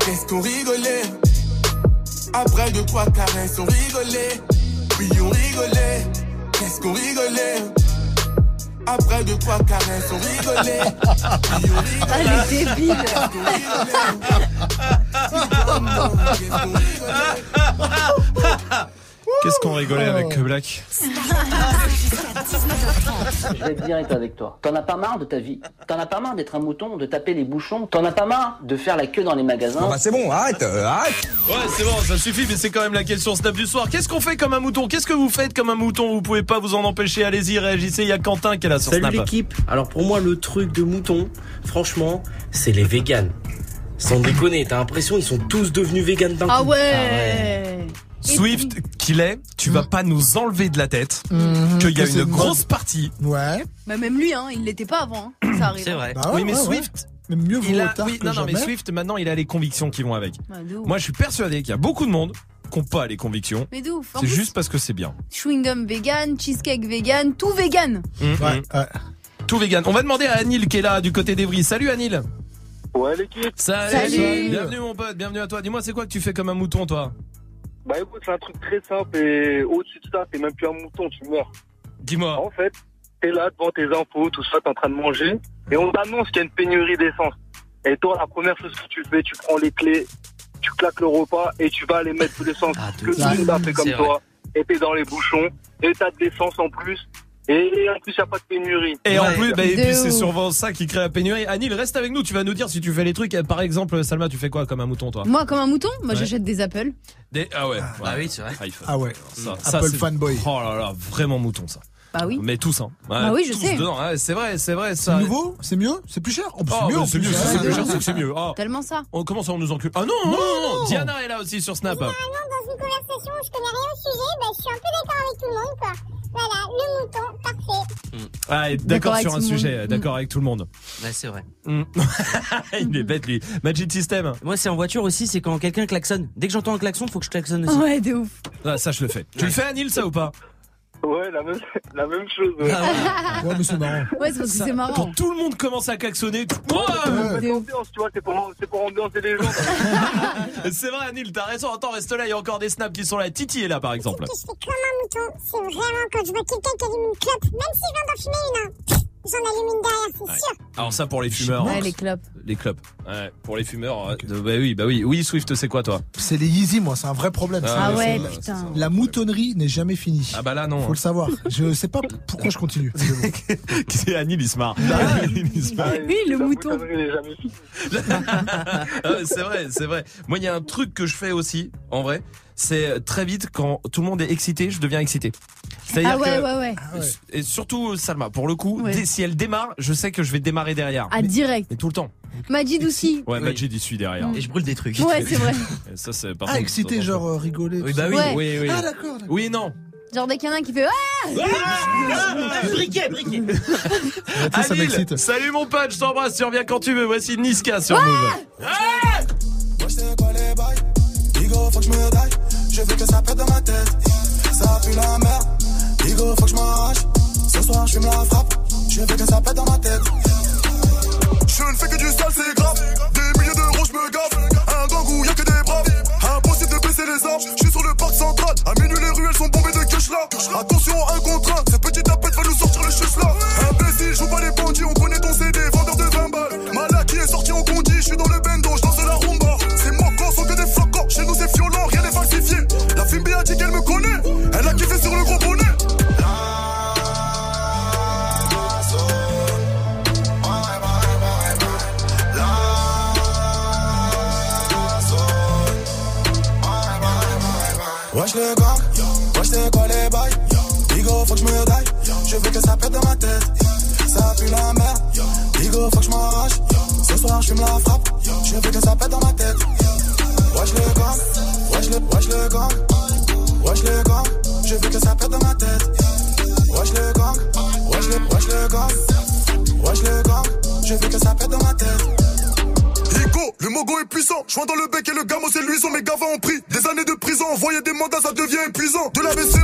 qu'est-ce qu'on rigolait? Après deux, trois caresses, on rigolait. Puis on rigolait, qu'est-ce qu'on rigolait? Après deux, trois caresses, on rigolait. Ah, elle est débile. Qu'est-ce qu'on rigolait avec Black Je vais être direct avec toi. T'en as pas marre de ta vie? T'en as pas marre d'être un mouton, de taper les bouchons? T'en as pas marre de faire la queue dans les magasins? Bon, bah, c'est bon, arrête, arrête Ouais, c'est bon, ça suffit, mais c'est quand même la question Snap du soir. Qu'est-ce qu'on fait comme un mouton? Qu'est-ce que vous faites comme un mouton? Vous pouvez pas vous en empêcher, allez-y, réagissez. Il y a Quentin qui est là sur Salut Snap. l'équipe. Alors pour moi, le truc de mouton, franchement, c'est les véganes. Sans déconner, t'as l'impression ils sont tous devenus véganes d'un Ah coup. ouais. Swift, qu'il est, tu vas pas nous enlever de la tête Mhm, qu'il y a une grosse mode. partie. Ouais. Bah même lui, hein, il l'était pas avant. hein. Ça arrive. C'est vrai. Bah ouais, oui, mais ouais, Swift. Mais mieux vaut a, tard oui, que non, non, mais. Swift, maintenant, il a les convictions qui vont avec. Bah. Moi, je suis persuadé qu'il y a beaucoup de monde qui n'ont pas les convictions. Mais. En C'est juste parce que c'est bien. Chewing gum vegan, cheesecake vegan, tout vegan. Hum, hum. Tout vegan. On va demander à Anil qui est là du côté d'Evry. Salut Anil. Ouais, l'équipe. Salut. Salut. Bienvenue mon pote, bienvenue à toi. Dis-moi, c'est quoi que tu fais comme un mouton, toi? Bah écoute, c'est un truc très simple et au-dessus de ça, t'es même plus un mouton, tu meurs. Dis-moi. En fait, t'es là devant tes infos, tout ça, t'es en train de manger et on t'annonce qu'il y a une pénurie d'essence. Et toi, la première chose que tu fais, tu prends les clés, tu claques le repas et tu vas aller mettre tout l'essence que tout le monde a fait comme toi. Et t'es dans les bouchons et t'as de l'essence en plus. Et en plus, y a pas de pénurie. Et en plus, bah, et puis c'est souvent ça qui crée la pénurie. Anil, reste avec nous, tu vas nous dire si tu fais les trucs. Par exemple, Salma, tu fais quoi comme un mouton, toi? Moi, comme un mouton, moi Ouais. j'achète des apples. Des... Ah ouais. Bah oui, c'est vrai. Ah ouais. Ça, Apple ça, c'est- fanboy. Oh là là, vraiment mouton ça. Bah oui. Mais tous, hein. Ouais, Bah oui, je sais. dedans, ouais, c'est vrai, c'est vrai. C'est Ça... nouveau? C'est mieux? C'est plus cher? Oh, Oh, C'est mieux. c'est mieux, c'est Ouais, plus ouais. cher, c'est que c'est mieux. Oh. Tellement ça. On commence à nous enculer. Ah non, non, non, non, non. Diana est là aussi sur Snap. dans une conversation où je connais rien au sujet, bah, je suis un peu d'accord avec tout le monde, quoi. Voilà, le mouton, parfait. Ah, et D'accord sur un sujet, d'accord avec tout le monde. Ouais, c'est vrai. Mm. Il est bête lui. Magic System. Moi, c'est en voiture aussi, c'est quand quelqu'un klaxonne. Dès que j'entends un klaxon, faut que je klaxonne aussi. Ouais, de ouf. Ah, ça je le fais. Tu le fais Anil ça ou pas? Ouais, la même, la même chose. ouais. Ouais, mais c'est marrant. Ouais, c'est parce que c'est marrant. Quand tout le monde commence à klaxonner. tu- Ouais, Ouais. c'est l'ambiance, tu vois, c'est pour, c'est pour ambiancer les gens. C'est vrai Anil, t'as raison. Attends, reste là, il y a encore des snaps qui sont là. Titi est là par exemple. Je fais comme un mouton, c'est vraiment quand je vois quelqu'un qui allume une clope, même si je viens d'en fumer une, hein, j'en allume une derrière, c'est sûr. Alors ça pour les fumeurs. Ouais, hein. les clopes. Les clubs. Ouais, pour les fumeurs. euh, de- bah oui, bah oui. Oui, Swift, c'est quoi toi? C'est les Yeezy, moi, c'est un vrai problème. Ah ça. ouais, putain. La moutonnerie n'est jamais finie. Ah bah là non. Faut le savoir. Je sais pas pourquoi je continue. C'est Anil, il se marre. Oui, le mouton. Ah ouais, c'est vrai, c'est vrai. Moi, il y a un truc que je fais aussi, en vrai. C'est très vite quand tout le monde est excité, je deviens excité. C'est-à-dire Ah ouais, que- ouais, ouais. Et surtout Salma, pour le coup, Ouais. si elle démarre, je sais que je vais démarrer derrière. Ah, direct. Mais tout le temps. Majid aussi. Ouais, Majid il suit derrière. Et je brûle des trucs. Ouais, c'est vrai. Et ça c'est Ah, excité, genre euh, rigoler. Oui, bah oui, Ouais. oui, oui. Ah, d'accord. Oui, non. Genre dès qu'il y en a un qui fait ah Briquet, briquet. ça Adil, m'excite. salut mon pote, je t'embrasse, tu reviens quand tu veux. Voici Niska sur Move. Faut que je me daille Je veux que ça pète dans ma tête. Ça pue la merde. Digo faut que je m'arrache. Ce soir je fume la frappe. Je veux que ça pète dans ma tête. Je ne fais que du sale c'est grave. Des milliers d'euros je me gaffe. Un gang où y'a que des braves. Impossible de baisser les armes. Je suis sur le parc central. À minuit les ruelles sont bombées de cash là. Attention un contre un. Cette petite tapette va nous sortir le chus là. Imbécile joue pas les bandits. On connaît ton CD Vendeur de 20 balles. Malaki est sorti en condi. Je suis dans le bendo Wesh le gang, wesh c'est quoi les bails Digo faut que je me daille, je veux que ça pète dans ma tête. Ça pue la merde, Digo faut que je m'arrache. Ce soir je fume la frappe, Ça devient épuisant. De la c'est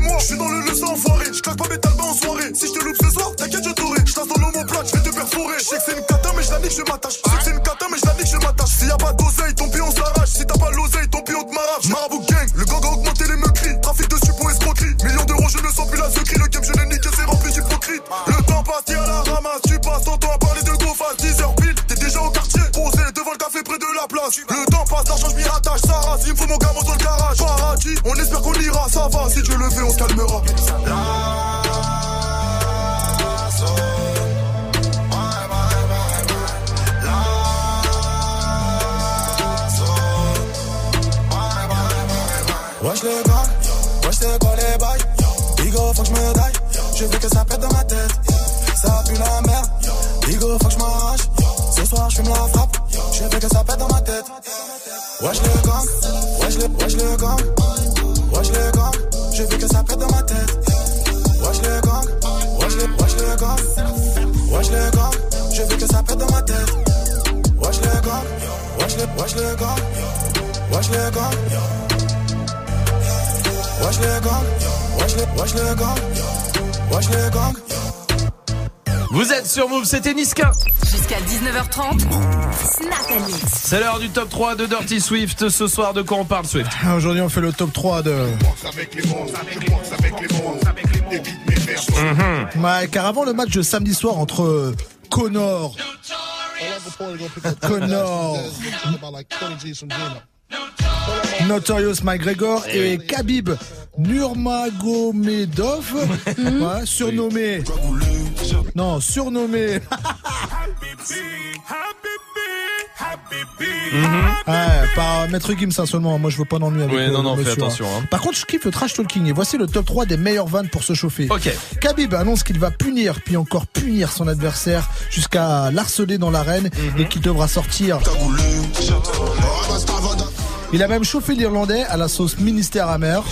c'était Niska. Jusqu'à 19h30, Snap and Mix. C'est l'heure du top 3 de Dirty Swift. Ce soir, de quoi on parle, Swift Ah, Aujourd'hui, on fait le top 3 de. Mhm. Ouais, car avant le match de samedi soir entre euh, Connor. Connor. Notorious McGregor et Khabib Nurmagomedov, ouais, surnommé. Non, surnommé. Ouais, par Maître Gims hein, seulement. Moi, je veux pas d'ennui avec Ouais, non, non, fais monsieur, attention, hein. Par contre, je kiffe le trash talking. Et voici le top 3 des meilleures vannes pour se chauffer. Ok. Khabib annonce qu'il va punir, puis encore punir son adversaire jusqu'à l'harceler dans l'arène Mhm. et qu'il devra sortir. Il a même chauffé l'Irlandais à la sauce ministère amer.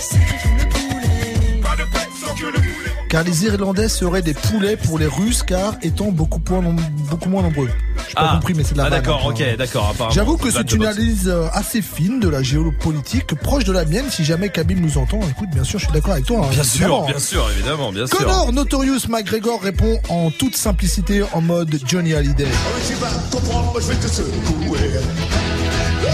Car les Irlandais seraient des poulets pour les Russes, car étant beaucoup, moins beaucoup moins nombreux. J'ai pas Ah. compris, mais c'est de la Ah, d'accord, hein. ok, d'accord. J'avoue que c'est une analyse euh, assez fine de la géopolitique, proche de la mienne. Si jamais Khabib nous entend, écoute, bien sûr, je suis d'accord avec toi. hein, Bien évidemment. sûr, bien sûr, évidemment, bien sûr. Connor Notorious McGregor répond en toute simplicité en mode Johnny Hallyday. Tu vas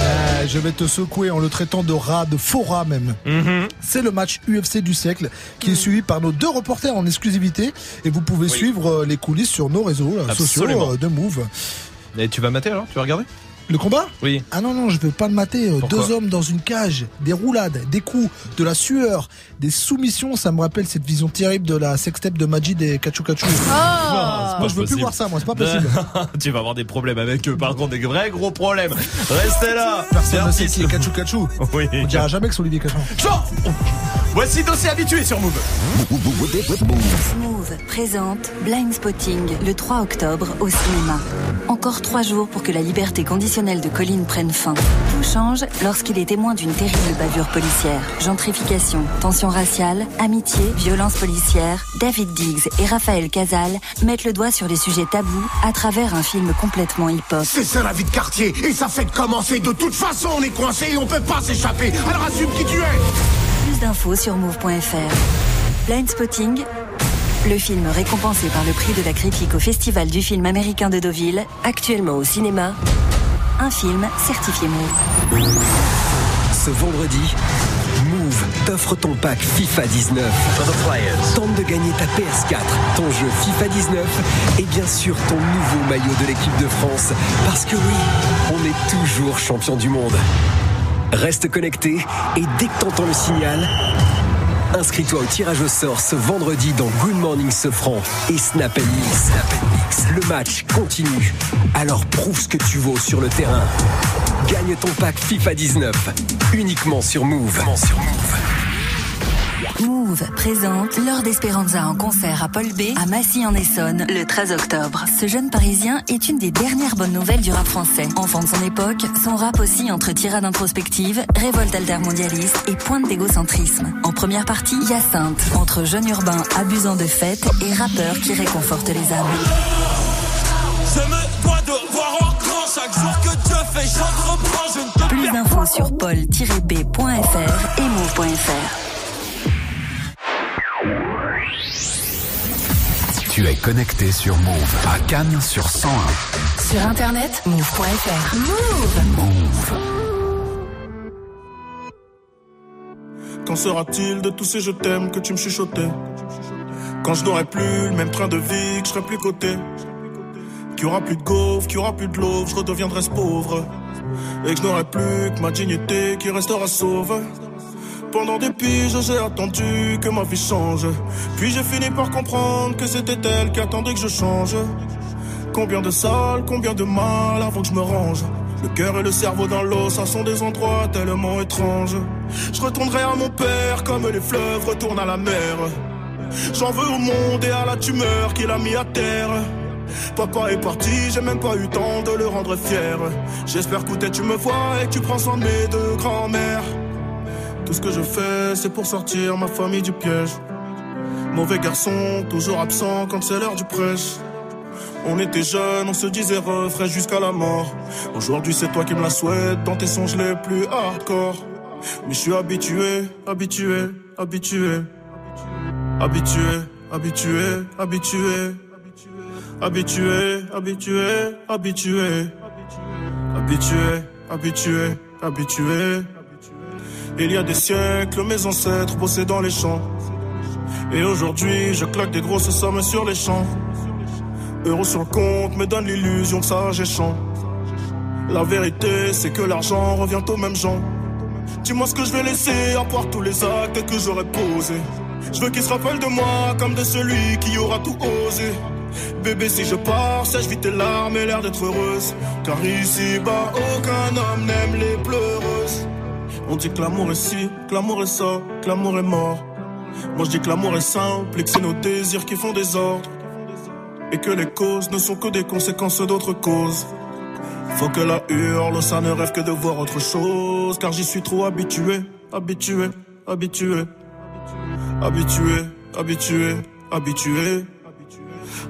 Euh, je vais te secouer en le traitant de rat, de faux rat même. Mhm. C'est le match UFC du siècle qui est suivi par nos deux reporters en exclusivité et vous pouvez suivre euh, les coulisses sur nos réseaux euh, sociaux euh, de Move. Et tu vas mater alors? Tu vas regarder? Le combat Oui. Ah non, non, je veux pas le mater. Euh, Pourquoi Deux hommes dans une cage, des roulades, des coups, de la sueur, des soumissions. Ça me rappelle cette vision terrible de la sextape de Majid et Kachu Kachu. Ah, moi, je veux plus voir ça, moi, c'est pas possible. tu vas avoir des problèmes avec eux, par contre, des vrais gros problèmes. Restez là. Personne ne sait qui est Kachu Kachu. Oui. On dira jamais que c'est Olivier Cachin. Voici dossier habitué sur Move. Smooth présente Blind Spotting le 3 octobre au cinéma. Encore trois jours pour que la liberté conditionnelle professionnels de Colline prennent fin. Tout change lorsqu'il est témoin d'une terrible bavure policière. Gentrification, tension raciale, amitié, violence policière. David Diggs et Raphaël Casal mettent le doigt sur les sujets tabous à travers un film complètement hip-hop. C'est ça la vie de quartier, et ça fait de commencer. De toute façon, on est coincé et on peut pas s'échapper. Alors assume qui tu es Plus d'infos sur move.fr. Blind Spotting, le film récompensé par le prix de la critique au Festival du film américain de Deauville, actuellement au cinéma. Un film certifié Move. Ce vendredi, Move t'offre ton pack FIFA 19. Tente de gagner ta PS4, ton jeu FIFA 19 et bien sûr ton nouveau maillot de l'équipe de France. Parce que oui, on est toujours champion du monde. Reste connecté et dès que t'entends le signal, inscris-toi au tirage au sort ce vendredi dans Good Morning Sofran et Snap Mix. Le match continue. Alors prouve ce que tu vaux sur le terrain. Gagne ton pack FIFA 19 uniquement sur Move. Sur Move. Move présente Lord d'Esperanza en concert à Paul B à Massy-en-Essonne le 13 octobre. Ce jeune parisien est une des dernières bonnes nouvelles du rap français. Enfant de son époque, son rap aussi entre tirade introspective, révolte altermondialiste et pointe d'égocentrisme. En première partie, Hyacinthe, entre jeune urbain abusant de fêtes et rappeur qui réconforte les âmes. Je me dois de voir en grand chaque jour que Dieu fait, j'entreprends, je ne te Plus d'infos sur paul-b.fr et move.fr. Tu es connecté sur Move à Cannes sur 101. Sur internet, move.fr. Move. Qu'en sera-t-il de tous ces je t'aime que tu me chuchotais? Quand je n'aurai plus le même train de vie, que je serai plus coté Qu'il y aura plus de gaufres, qu'il y aura plus de l'eau, je redeviendrai ce pauvre Et que je n'aurai plus que ma dignité qui restera sauve pendant des piges, j'ai attendu que ma vie change. Puis j'ai fini par comprendre que c'était elle qui attendait que je change. Combien de salles, combien de mal avant que je me range. Le cœur et le cerveau dans l'eau, ça sont des endroits tellement étranges. Je retournerai à mon père comme les fleuves retournent à la mer. J'en veux au monde et à la tumeur qu'il a mis à terre. Papa est parti, j'ai même pas eu temps de le rendre fier. J'espère que tu me vois et que tu prends soin de mes deux grands-mères. Tout ce que je fais, c'est pour sortir ma famille du piège. Mauvais garçon, toujours absent quand c'est l'heure du prêche. On était jeunes, on se disait refrain jusqu'à la mort. Aujourd'hui, c'est toi qui me la souhaites dans tes songes les plus hardcore. Mais je suis habitué, habitué, habitué. Habitué, habitué, habitué. Habitué, habitué, habitué. Habitué, habitué, habitué. Il y a des siècles, mes ancêtres bossaient dans les champs. Et aujourd'hui, je claque des grosses sommes sur les champs. Euros sur le compte me donne l'illusion que ça j'ai champ. La vérité, c'est que l'argent revient aux mêmes gens. Dis-moi ce que je vais laisser à part tous les actes que j'aurais posés. Je veux qu'ils se rappellent de moi comme de celui qui aura tout osé. Bébé, si je pars, sèche vite tes larmes et l'air d'être heureuse. Car ici bas, aucun homme n'aime les pleureuses. On dit que l'amour est ci, que l'amour est ça, que l'amour est mort. Moi je dis que l'amour est simple et que c'est nos désirs qui font des ordres. Et que les causes ne sont que des conséquences d'autres causes. Faut que la hurle, ça ne rêve que de voir autre chose. Car j'y suis trop habitué, habitué, habitué. Habitué, habitué, habitué.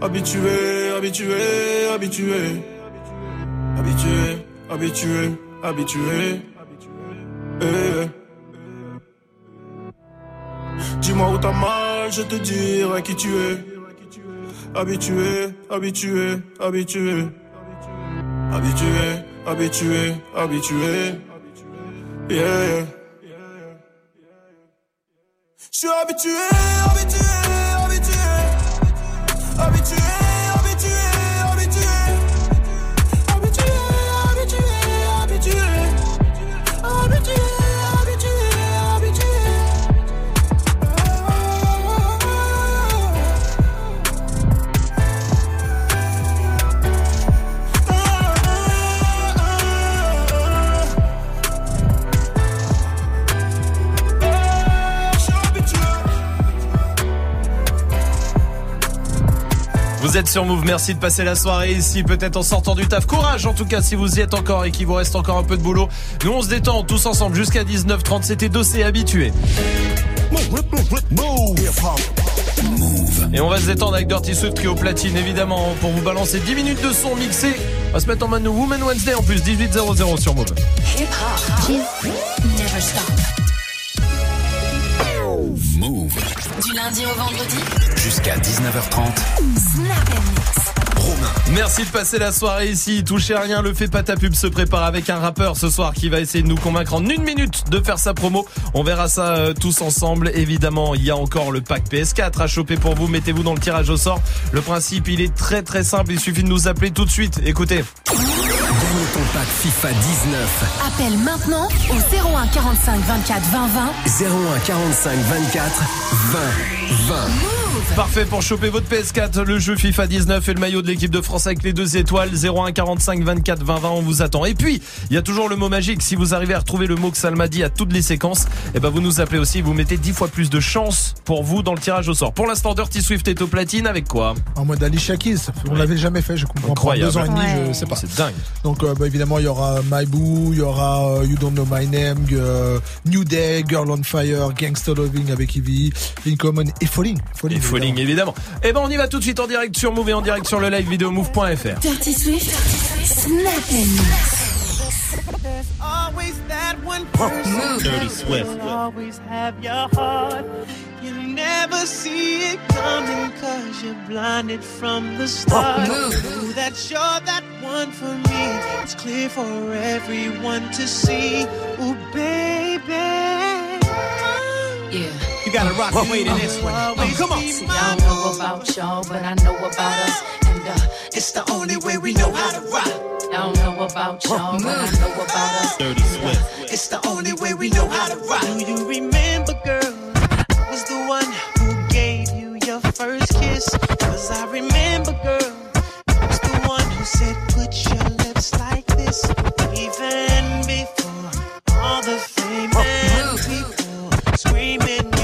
Habitué, habitué, habitué. Habitué, habitué, habitué. Eh. Dis-moi où t'as mal, je te dirai qui tu es. Habitué, habitué, habitué. Habitué, habitué, habitué. Yeah. Je suis habitué, habitué. Vous êtes sur Move, merci de passer la soirée ici, peut-être en sortant du taf. Courage en tout cas si vous y êtes encore et qu'il vous reste encore un peu de boulot. Nous on se détend tous ensemble jusqu'à 19h30, c'était Dossé habitué. Et on va se détendre avec Dirty Swift qui platine évidemment pour vous balancer 10 minutes de son mixé. On va se mettre en mode Woman Wednesday en plus 18.00 sur Move. Hip hop. Never stop. Move. Du lundi au vendredi. Jusqu'à 19h30. Snap and mix. Romain. Merci de passer la soirée ici. Touchez à rien, le fait pas ta pub se prépare avec un rappeur ce soir qui va essayer de nous convaincre en une minute de faire sa promo. On verra ça euh, tous ensemble. Évidemment, il y a encore le pack PS4 à choper pour vous. Mettez-vous dans le tirage au sort. Le principe, il est très très simple. Il suffit de nous appeler tout de suite. Écoutez. Ton pack FIFA 19. Appelle maintenant au 01 45 24 20 20. 01 45 24 20 20. Parfait pour choper votre PS4, le jeu FIFA 19 et le maillot de l'équipe de France avec les deux étoiles 01 45 24 20 20 on vous attend. Et puis, il y a toujours le mot magique. Si vous arrivez à retrouver le mot que Salma dit à toutes les séquences, eh ben vous nous appelez aussi, vous mettez 10 fois plus de chance pour vous dans le tirage au sort. Pour l'instant, Dirty Swift est au platine avec quoi? En mode Alicia Keys, on l'avait jamais fait, je comprends pas. Incroyable. Deux ans et demi, Ouais. je sais pas. C'est dingue. Donc euh, bah, évidemment il y aura My Boo, il y aura euh, You Don't Know My Name, euh, New Day, Girl on Fire, Gangsta Loving avec Ivy, Incommon et Falling. Falling, Et Falling évidemment. Eh ben on y va tout de suite en direct sur Move et en direct sur le live vidéo move.fr. Dirty Swift. Snap. There's always that one person Dirty Swift. always have your heart. You never see it coming cause you're blinded from the start. Ooh, that you're that one for me. It's clear for everyone to see. Ooh, baby. Yeah. You gotta rock the way to this one. Oh, come on. See, I don't know about y'all, but I know about us. And uh, It's the only way we know how to rock. I don't know about y'all, but I know about us. Dirty Swift. It's the only way we know how to rock. Do you remember, girl? I was the one who gave you your first kiss. Cause I remember, girl. I was the one who said, put your lips like this. Even before all the fame and people screaming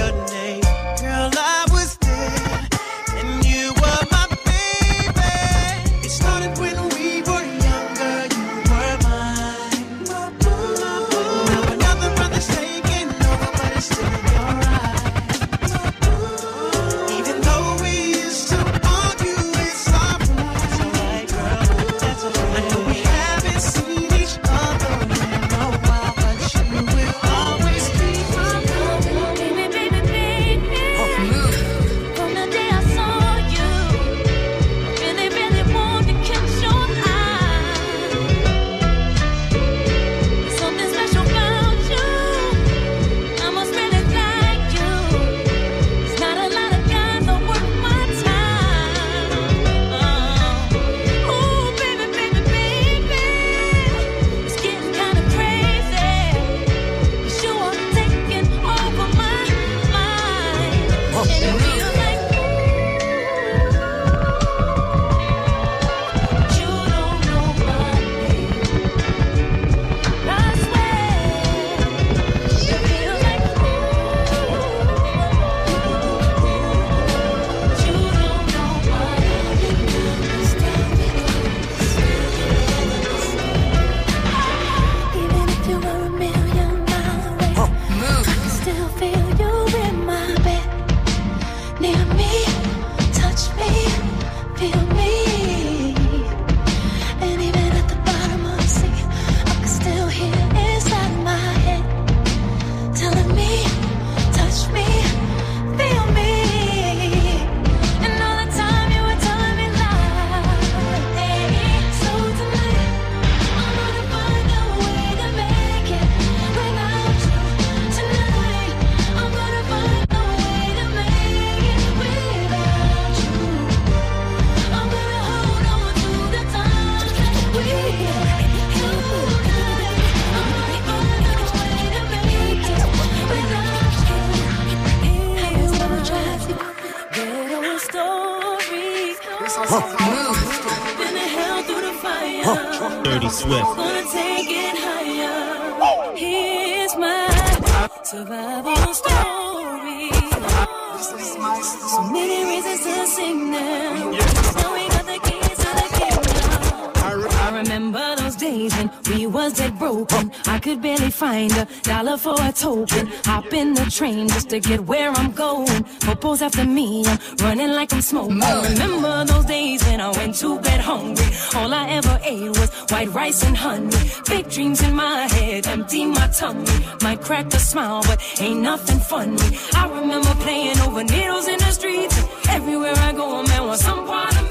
on the train just to get where I'm going. Popo's after me, I'm running like I'm smoking. I remember those days when I went to bed hungry. All I ever ate was white rice and honey. Big dreams in my head, empty my tummy. Might crack a smile, but ain't nothing funny. I remember playing over needles in the streets. Everywhere I go, a man wants some part of me.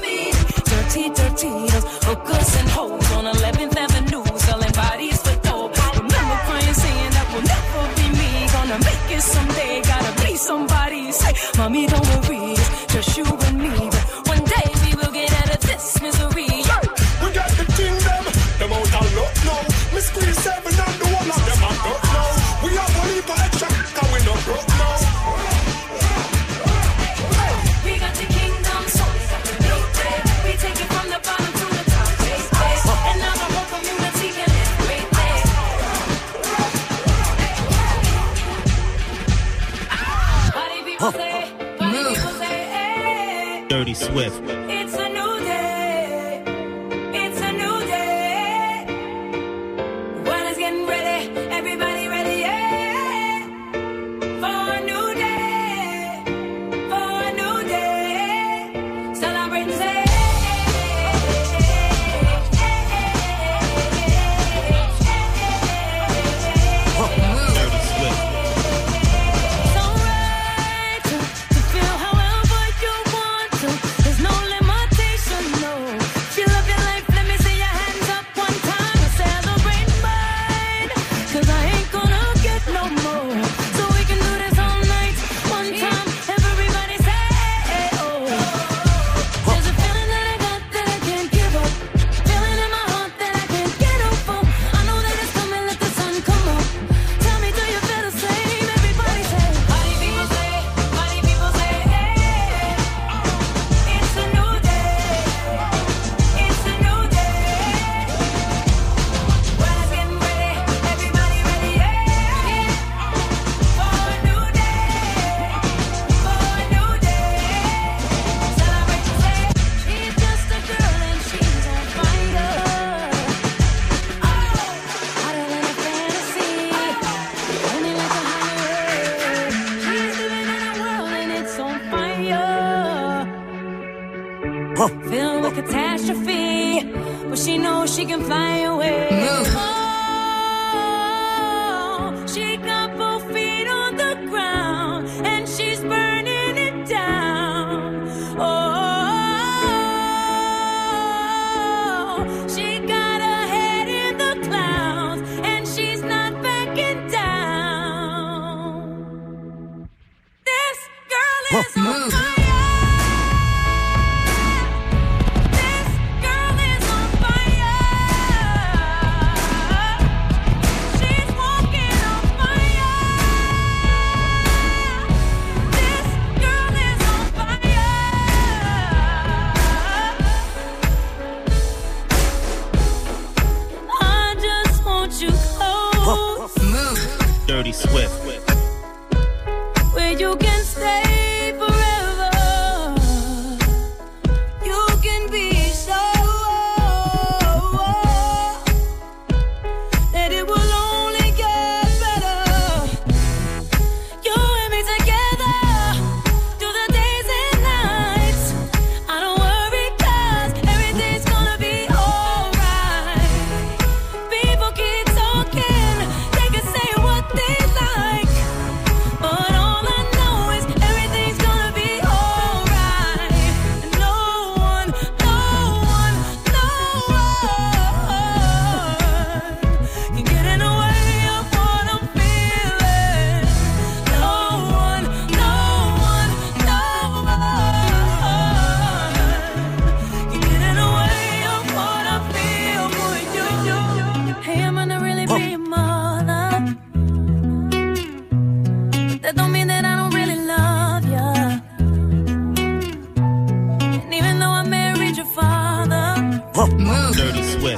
Mommy don't worry. Dirty Swift.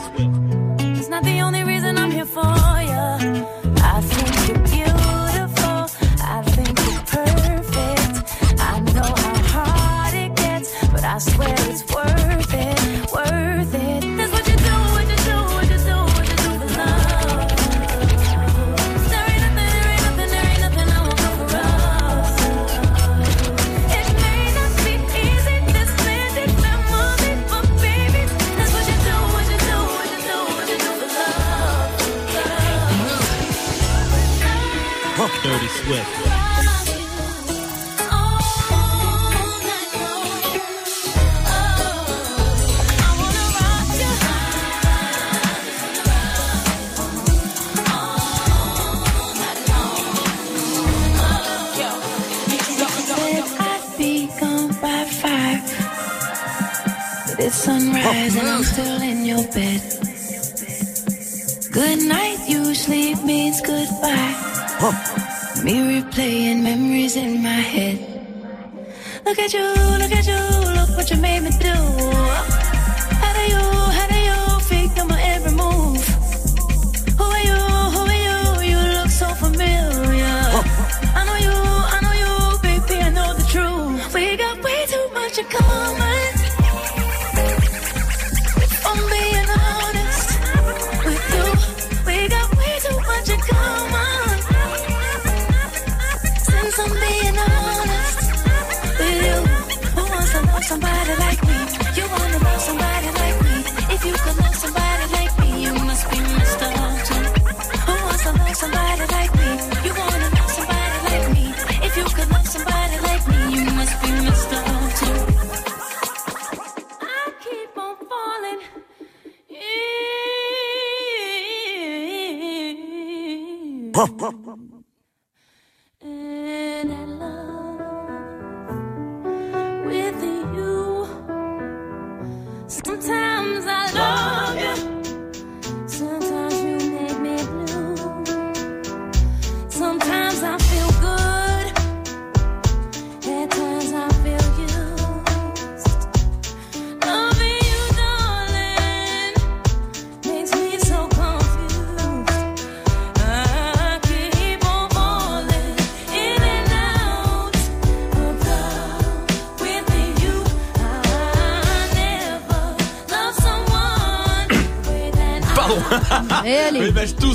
will.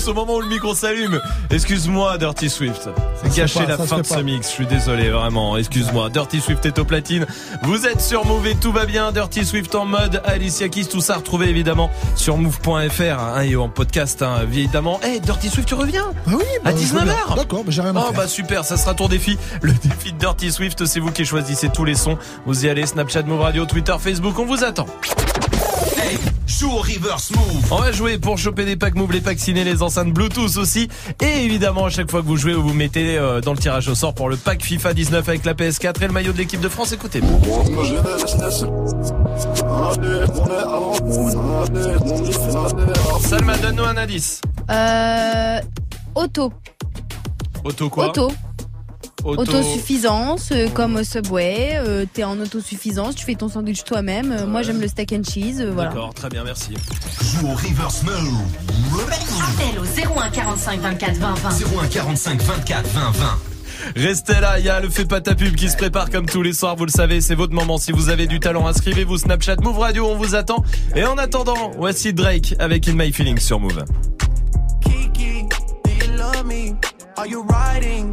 Au moment où le micro s'allume. Excuse-moi, Dirty Swift. C'est caché la fin de ce mix. Je suis désolé, vraiment. Excuse-moi. Dirty Swift est au platine. Vous êtes sur Move et tout va bien. Dirty Swift en mode Alicia Keys. Tout ça retrouvé évidemment sur move.fr hein, et en podcast, hein, évidemment. Eh, Dirty Swift, tu reviens Ah oui, À bah, bien. 19h D'accord, mais j'ai rien à Oh faire. bah super, ça sera ton défi. Le défi de Dirty Swift, c'est vous qui choisissez tous les sons. Vous y allez, Snapchat, Move Radio, Twitter, Facebook, on vous attend. Reverse move. On va jouer pour choper des packs Move, les packs ciné, les enceintes Bluetooth aussi. Et évidemment, à chaque fois que vous jouez, vous mettez euh, dans le tirage au sort pour le pack FIFA 19 avec la PS4 et le maillot de l'équipe de France. Écoutez. Salma, donne-nous un indice. Euh, auto. Auto quoi? Auto. Auto. Autosuffisance, euh, comme au Subway. euh, T'es en autosuffisance, tu fais ton sandwich toi-même. Euh, Moi, j'aime le steak and cheese. euh, voilà. D'accord, très bien, merci. Joue au reverse move. Appel au 01 45 24 20 20. 01 45 24 20 20. Restez là, il y a le fait pas ta pub qui se prépare comme tous les soirs, vous le savez, c'est votre moment. Si vous avez du talent, inscrivez-vous Snapchat Move Radio, on vous attend. Et en attendant, voici Drake avec In My Feelings sur Move. Kiki, do you love me? Are you riding?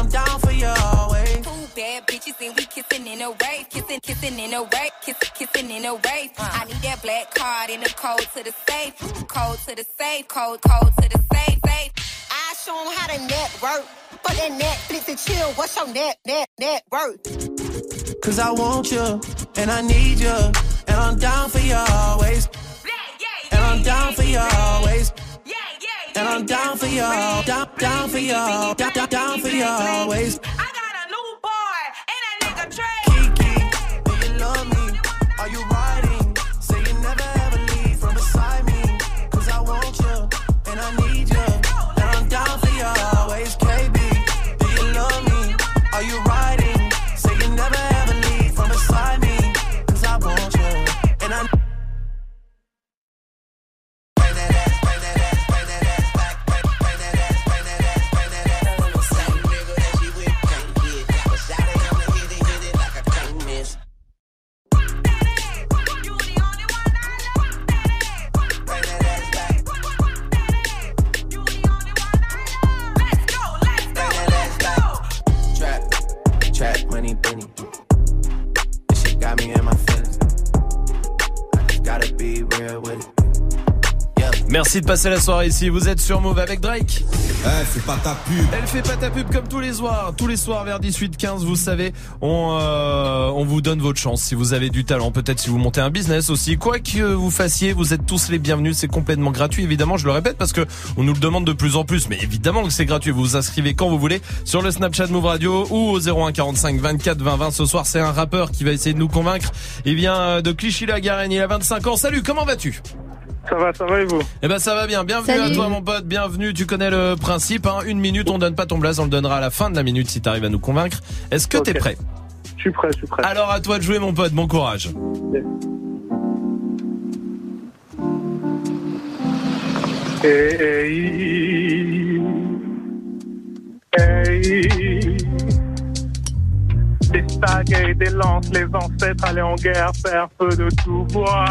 And I'm down for you always. Two bad bitches and we kissing in a wave, kissing, kissing in a wave, kissing, kissing in a wave. Uh. I need that black card in the code to the safe, code to the safe, code, code to the safe, safe. I show 'em how to network. For that Netflix and chill, what's your net, net, net worth? Cause I want you, and I need you, and I'm down for you always. And I'm down for you always. And I'm down for you, down, down for you, down, down, down for you always. fairway. Merci de passer la soirée ici. Vous êtes sur Move avec Drake. Elle fait pas ta pub. Elle fait pas ta pub comme tous les soirs. Tous les soirs vers 18-15, vous savez, on, euh, on vous donne votre chance. Si vous avez du talent, peut-être si vous montez un business aussi. Quoi que vous fassiez, vous êtes tous les bienvenus. C'est complètement gratuit, évidemment. Je le répète parce que on nous le demande de plus en plus. Mais évidemment que c'est gratuit. Vous vous inscrivez quand vous voulez sur le Snapchat Move Radio ou au 01 45 24 20 20. Ce soir, c'est un rappeur qui va essayer de nous convaincre. Il vient euh, de Clichy-la-Garenne. Il a 25 ans. Salut, comment vas-tu? Ça va, ça va et vous Eh ben ça va bien, bienvenue Salut. à toi mon pote, bienvenue, tu connais le principe, hein. une minute, on donne pas ton blaze, on le donnera à la fin de la minute si t'arrives à nous convaincre. Est-ce que t'es prêt Je suis prêt, je suis prêt. Alors à toi de jouer mon pote, bon courage. Hey, hey. Des sagas et des lances, les ancêtres allaient en guerre, faire feu de tout bois.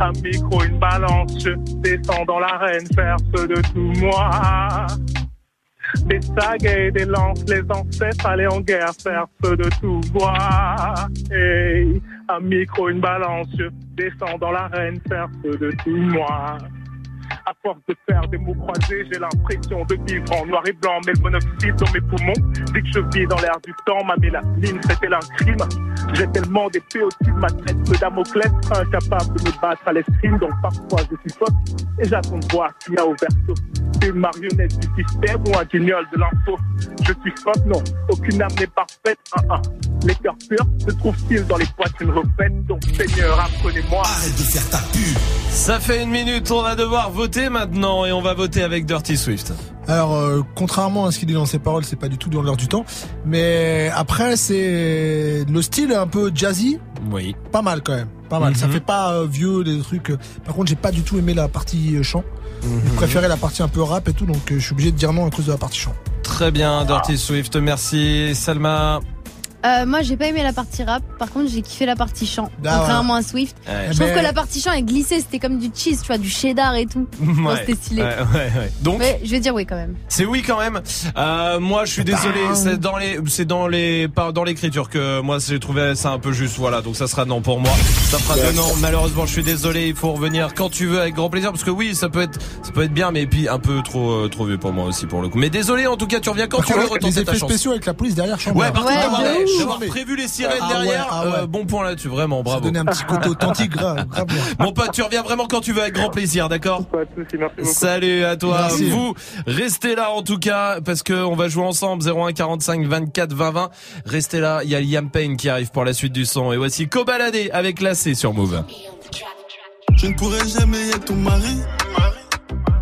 Un micro, une balance, je descends dans l'arène, faire feu de tout moi. Des sagas et des lances, les ancêtres allaient en guerre, faire feu de tout bois. Hey, un micro, une balance, je descends dans l'arène, faire feu de tout moi. À force de faire des mots croisés, j'ai l'impression de vivre en noir et blanc. Mais le monoxyde dans mes poumons dit que je vis dans l'air du temps. Ma mélanine, c'était un crime. J'ai tellement d'épées au-dessus de ma tête que Damoclès, incapable de me battre à l'escrime. Donc parfois je suis faute et j'attends de voir qui a au verso. C'est une marionnette du système ou un guignol de l'info. Je suis faute, non. Aucune âme n'est parfaite. Un, un. Les cœurs purs se trouvent-ils dans les poitrines refaites Donc Seigneur, apprenez-moi. Arrête de faire ta pub. Ça fait une minute, on va devoir voter maintenant et on va voter avec Dirty Swift. Alors, euh, contrairement à ce qu'il dit dans ses paroles, c'est pas du tout dans l'air du temps. Mais après, c'est le style un peu jazzy. Oui. Pas mal quand même. Pas mal. Ça Mhm. fait pas euh, vieux des trucs. euh. Par contre, j'ai pas du tout aimé la partie chant. Je préférais la partie un peu rap et tout, donc je suis obligé de dire non à cause de la partie chant. Très bien, Dirty Swift, merci. Salma. Euh, moi, j'ai pas aimé la partie rap. Par contre, j'ai kiffé la partie chant. Ah, contrairement à Swift. Ouais. Je trouve Mais- que la partie chant est glissée. C'était comme du cheese, tu vois, du cheddar et tout. Bon, C'était stylé. Ouais, ouais, ouais. Donc, Mais je vais dire oui quand même. C'est oui quand même. Euh, moi, je suis désolé. C'est dans les, c'est dans les, pas dans l'écriture que moi j'ai trouvé ça un peu juste. Voilà, donc ça sera non pour moi. Ça fera deux non. Malheureusement, je suis désolé. Il faut revenir quand tu veux avec grand plaisir parce que oui, ça peut être, ça peut être bien, mais puis un peu trop, euh, trop vieux pour moi aussi pour le coup. Mais désolé, en tout cas, tu reviens quand tu veux. les effets spéciaux avec la police derrière, Ouais, par contre, d'avoir, prévu les sirènes Ah ouais, derrière, ah ouais. euh, bon point là-dessus, vraiment, bravo. donner un petit côté authentique, grave. Mon pote, tu reviens vraiment quand tu veux avec grand plaisir, d'accord Salut à toi. Merci. Vous restez là en tout cas parce que on va jouer ensemble 01 45 24 20 20. Restez là, il y a Liam Payne qui arrive pour la suite du son et voici Cobaladé avec l'AC sur Move. Je ne pourrai jamais être ton mari.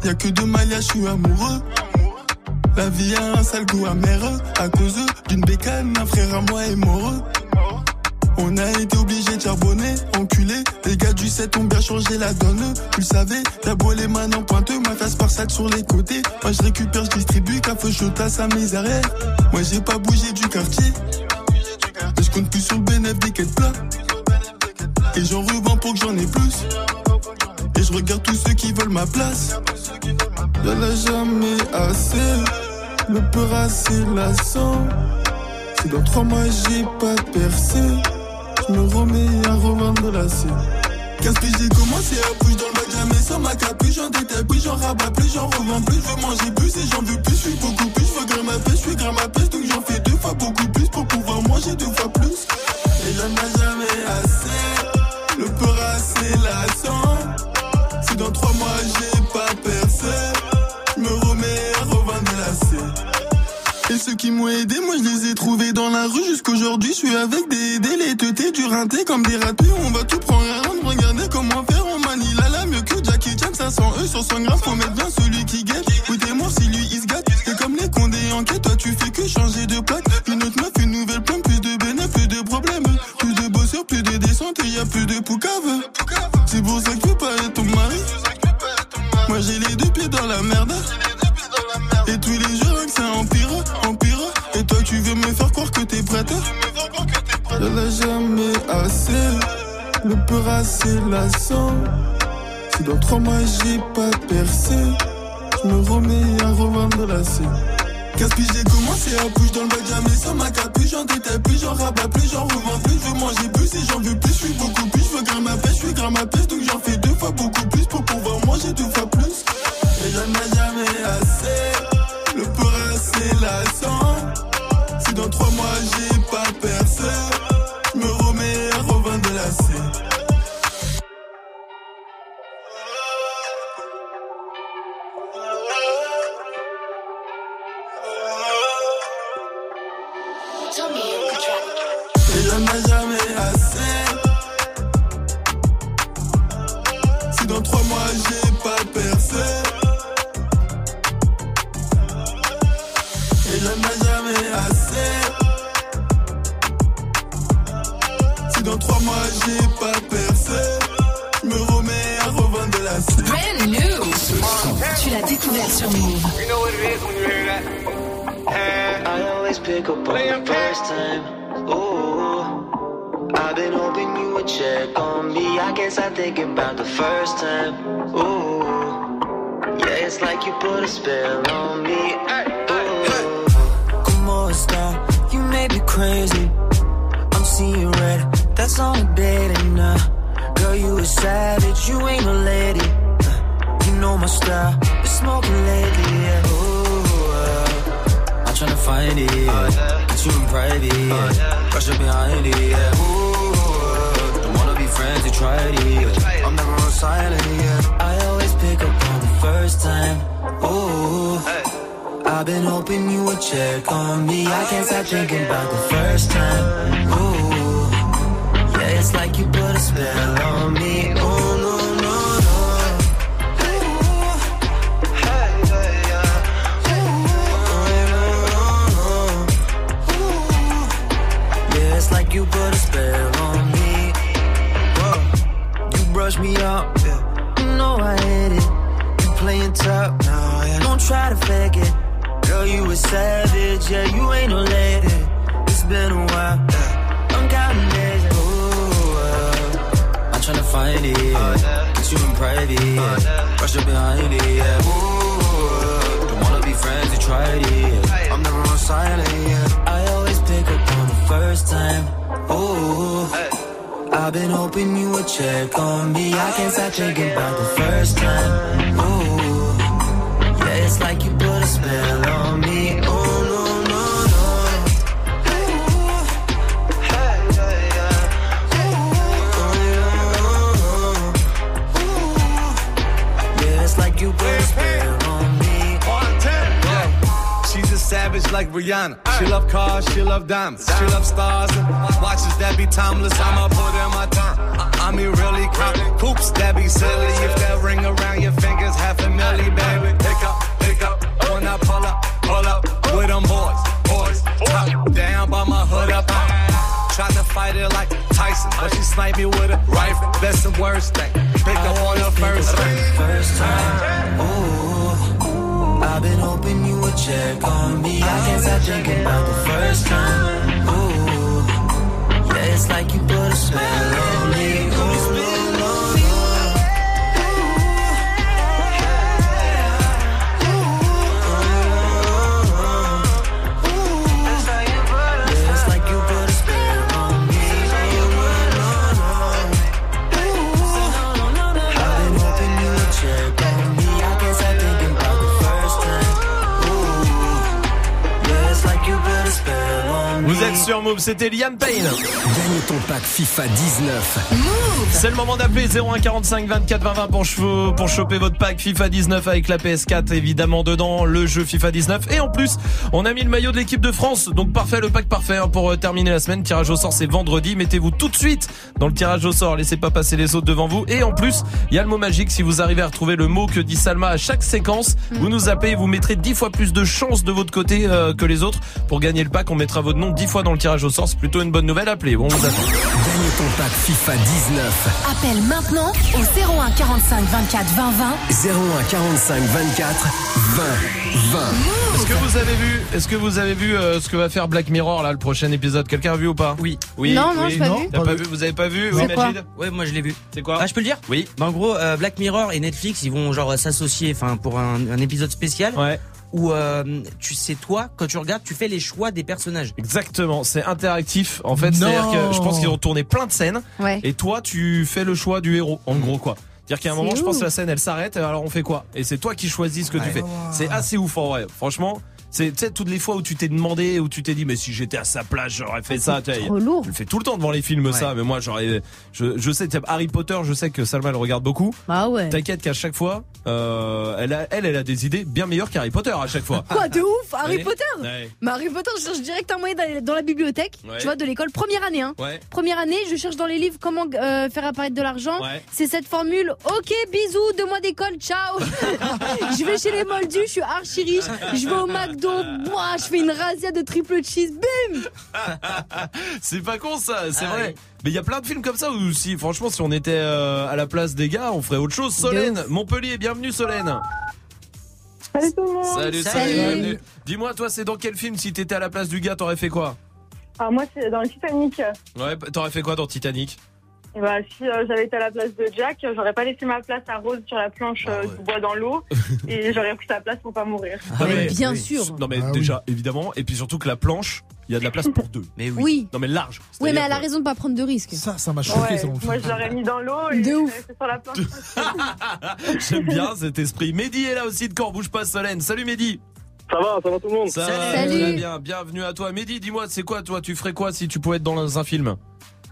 Y'a que deux maillages, je suis amoureux. La vie a un sale goût amer à cause d'une bécane, un frère à moi est mort. On a été obligé de charbonner, enculé. Les gars du 7 ont bien changé la donne. Tu le savais, t'as beau les mains pointeux, ma face par salle sur les côtés. Moi je récupère, je distribue, café chaud à à mes arrières. Moi j'ai pas bougé du quartier. Mais je compte plus sur le bénéfice des quêtes plats. Et j'en revends pour que j'en ai plus. Je regarde tous ceux qui veulent ma place. Y'en a jamais assez. Le peur assez lassant. Si dans trois mois j'ai pas percé, je me remets à revendre la scène. Qu'est-ce que j'ai commencé à bouger dans le bac jamais sans ma capuche, j'en détaille plus, j'en rabats plus, j'en revends plus, je veux manger plus et j'en veux plus, je suis beaucoup plus, je veux grimper ma je suis grimper ma donc j'en fais deux fois beaucoup plus pour pouvoir manger deux fois plus. Et j'en ceux qui m'ont aidé, moi je les ai trouvés dans la rue jusqu'aujourd'hui. Je suis avec des teutés, du rinté comme des ratés. On va tout prendre à rendre, regardez comment faire. On manie la la mieux que Jackie Chan, 500 E sur 100 grammes. Faut mettre bien celui qui guette. Oui, t'es mort si lui il se gâte. C'est comme les condés en quête, toi tu fais que changer de plaque. Une autre meuf, une nouvelle plante, plus de bénéfices, plus de problèmes. Plus de bosseurs, plus de descente et y a plus de poucave. C'est pour ça que tu pas être ton mari. Moi j'ai les deux pieds dans la merde. Et tous les que ça empire, empire. Et toi tu veux me faire croire que t'es prête. J'en ai jamais assez. Le peur assez lassant. Si dans trois mois j'ai pas percé, je me remets à revendre la scène. Casse-piche, j'ai commencé à bouger dans le bac, jamais sans ma capuche. J'en détaille plus, j'en rabats plus, j'en revends plus. Je veux manger plus et j'en veux plus. Je suis beaucoup plus, je veux gramme à pêche, je suis gramme à pêche. Donc j'en fais deux fois beaucoup plus pour pouvoir manger deux fois plus. Et Tu l'as découvert sur Move. You know what it is when you hear that. I always pick up on the first time. Ooh, I've been hoping you would check on me. I guess I think about the first time. Ooh, yeah, it's like you put a spell on me. Ooh. Como está? You may be crazy. I'm seeing red. That's on a date and uh, girl, you a savage. You ain't a lady. Uh, know my style. Been smoking lately, yeah. Ooh, uh, I'm tryna find it. Get you in private. Yeah. Rush behind it, yeah. Ooh, don't wanna be friends. You tried it. I'm never on silent, yeah. I always pick up on the first time. Ooh. I've been hoping you would check on me. I can't stop thinking about the first time. Ooh, yeah, it's like you put a spell on me. Brush me up, yeah. you know I hate it. You playing tough, nah, yeah. don't try to fake it. Girl, you a savage, yeah, you ain't no lady. It's been a while, yeah. I'm counting days. Ooh, uh, I'm tryna find it, yeah. Get you in private, yeah. Rush up behind it, yeah. Ooh, I've been hoping you would check on me. I can't stop thinking about the first time. Ooh. Like Rihanna. She love cars, she love diamonds. She love stars and watches that be timeless. I'ma put in my time. I, I mean, really count coops that be silly. If that ring around your fingers, half a milli, baby. Pick up, pick up. When I pull up, pull up with them boys, boys. Top down by my hood up. Tried to fight it like Tyson, but she sniped me with a rifle. Best and worst thing. Pick up on the first thing. First time. Ooh, I've been hoping you would check on me. I can't stop thinking about the first time. Ooh, yeah, it's like you put a spell on me. Vous êtes sur Move, c'était Liam Payne. Gagne ton pack FIFA 19. C'est le moment d'appeler 01 45 24 20 20 pour, chevaux- pour choper votre pack FIFA 19 avec la PS4 évidemment dedans, le jeu FIFA 19 et en plus on a mis le maillot de l'équipe de France donc parfait le pack parfait hein, pour euh, terminer la semaine. Tirage au sort c'est vendredi, mettez-vous tout de suite dans le tirage au sort, laissez pas passer les autres devant vous et en plus il y a le mot magique si vous arrivez à retrouver le mot que dit Salma à chaque séquence, vous nous appelez, vous mettrez 10 fois plus de chances de votre côté euh, que les autres pour gagner le pack. On mettra votre nom 10 fois dans le tirage au sort, c'est plutôt une bonne nouvelle. Appelez, bon, on vous attend. Ton pack FIFA 19. Appelle maintenant au 01 45 24 20 20. 01 45 24 20 20. Est-ce que vous avez vu, est-ce que vous avez vu euh, ce que va faire Black Mirror là, le prochain épisode? Quelqu'un a vu ou pas? Oui. Oui. Non, non, oui. pas vu. Pas vu Vous avez pas vu C'est Oui, Majid Ouais, moi je l'ai vu. C'est quoi? Ah, je peux le dire? Oui. Bah, en gros, euh, Black Mirror et Netflix, ils vont genre s'associer, enfin pour un, un épisode spécial. Ouais. Où euh, tu sais toi, quand tu regardes, tu fais les choix des personnages. Exactement, c'est interactif. En fait, c'est-à-dire que je pense qu'ils ont tourné plein de scènes. Ouais. Et toi, tu fais le choix du héros, en gros quoi. C'est-à-dire qu'à un moment, je pense que la scène, elle s'arrête. Alors on fait quoi? Et c'est toi qui choisis ce que tu fais. C'est assez ouf en vrai. Franchement. C'est tu sais toutes les fois où tu t'es demandé où tu t'es dit mais si j'étais à sa place j'aurais fait ça tu sais, trop lourd. je le fais tout le temps devant les films ça mais moi j'aurais je, je sais Harry Potter je sais que Salma le regarde beaucoup Bah ouais. T'inquiète qu'à chaque fois, euh, elle, a, elle, elle a des idées bien meilleures qu'Harry Potter à chaque fois. Quoi de ouf Harry Ouais. Potter Ouais. Mais Harry Potter, je cherche direct un moyen d'aller dans la bibliothèque, tu vois, de l'école, première année. Hein. Première année, je cherche dans les livres comment euh, faire apparaître de l'argent. C'est cette formule. Ok, bisous, deux mois d'école, ciao. je vais chez les Moldus, je suis archi riche. Je vais au McDo, boah, je fais une razzia de triple cheese, bim. c'est pas con ça, c'est Ah vrai. Mais il y a plein de films comme ça où si, franchement, si on était euh, à la place des gars, on ferait autre chose. Solène, Montpellier, bienvenue Solène. Salut tout le monde. Salut, salut, bienvenue. Dis-moi, toi, c'est dans quel film si t'étais à la place du gars, t'aurais fait quoi? Alors moi, c'est dans le Titanic. Ouais, t'aurais fait quoi dans Titanic? Bah, si euh, j'avais été à la place de Jack, j'aurais pas laissé ma place à Rose sur la planche euh, du bois dans l'eau et j'aurais pris sa place pour pas mourir. Non, bien sûr. Non mais déjà, évidemment, et puis surtout que la planche, il y a de la place pour deux. Mais Oui. Non mais large. Oui, mais elle a raison de pas prendre de risques. Ça, ça m'a Ouais, moi, je l'aurais mis dans l'eau et De je ouf. restée sur la planche. J'aime bien cet esprit. Mehdi est là aussi de Corps Bouge pas Solène. Salut Mehdi. Ça va, ça va tout le monde Ça va Salut. très bien. Bienvenue à toi. Mehdi, dis-moi, c'est quoi toi Tu ferais quoi si tu pouvais être dans un film?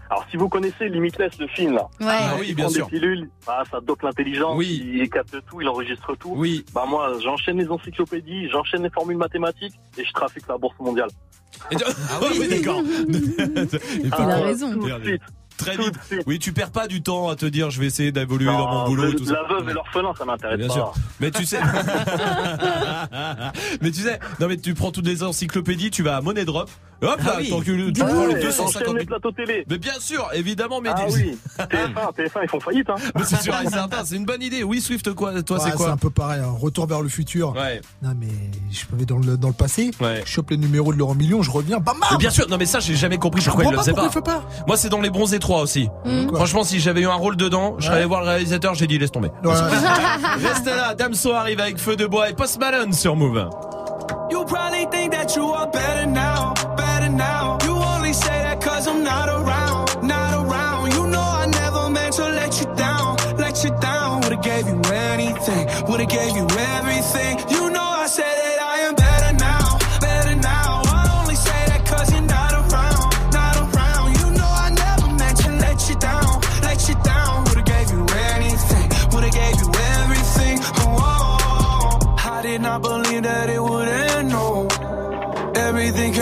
Alors, si vous connaissez Limitless, le film, là. Ouais. Ah oui, il bien prend sûr. des pilules, bah, ça dope l'intelligence, il capte tout, il enregistre tout. Oui. Bah, moi, j'enchaîne les encyclopédies, j'enchaîne les formules mathématiques et je trafique la bourse mondiale. Ah oui, d'accord. Et Ah, puis- ouais, Raison. tout de suite. Très vite. Oui, tu perds pas du temps à te dire je vais essayer d'évoluer dans mon boulot. le- tout ça. la veuve et l'orphelin, ça m'intéresse Bien pas. sûr. Mais tu sais. mais tu sais, non mais tu prends toutes les encyclopédies, tu vas à Money Drop. Hop là, Ah oui. que tu Ah prends les ouais, 250 j'enchaîne les 000. plateaux télé. Mais bien sûr, évidemment, mais Ah oui, TF1, TF1, ils font faillite, hein. Mais c'est sûr et certain, c'est une bonne idée. Oui, Swift, quoi, toi, Ouais, c'est quoi un peu pareil, un retour vers le futur. Ouais. Non, mais je vais dans le, dans le passé, Ouais. je chope les numéros de l'euro million, je reviens, bam, bam Mais bien sûr, non mais ça j'ai jamais compris Je pourquoi il le faisait pas pas. Moi c'est dans les bronzés 3 aussi. Mmh. Franchement si j'avais eu un rôle dedans, je serais allé voir le réalisateur, j'ai dit laisse tomber. Ouais. Reste là, Damso arrive avec Feu de bois et Post Malone sur Move. You probably think that you are better now, better now. You only say that cause I'm not around, not around. You know I never meant to let you down, let you down. Would've gave you anything, would've gave you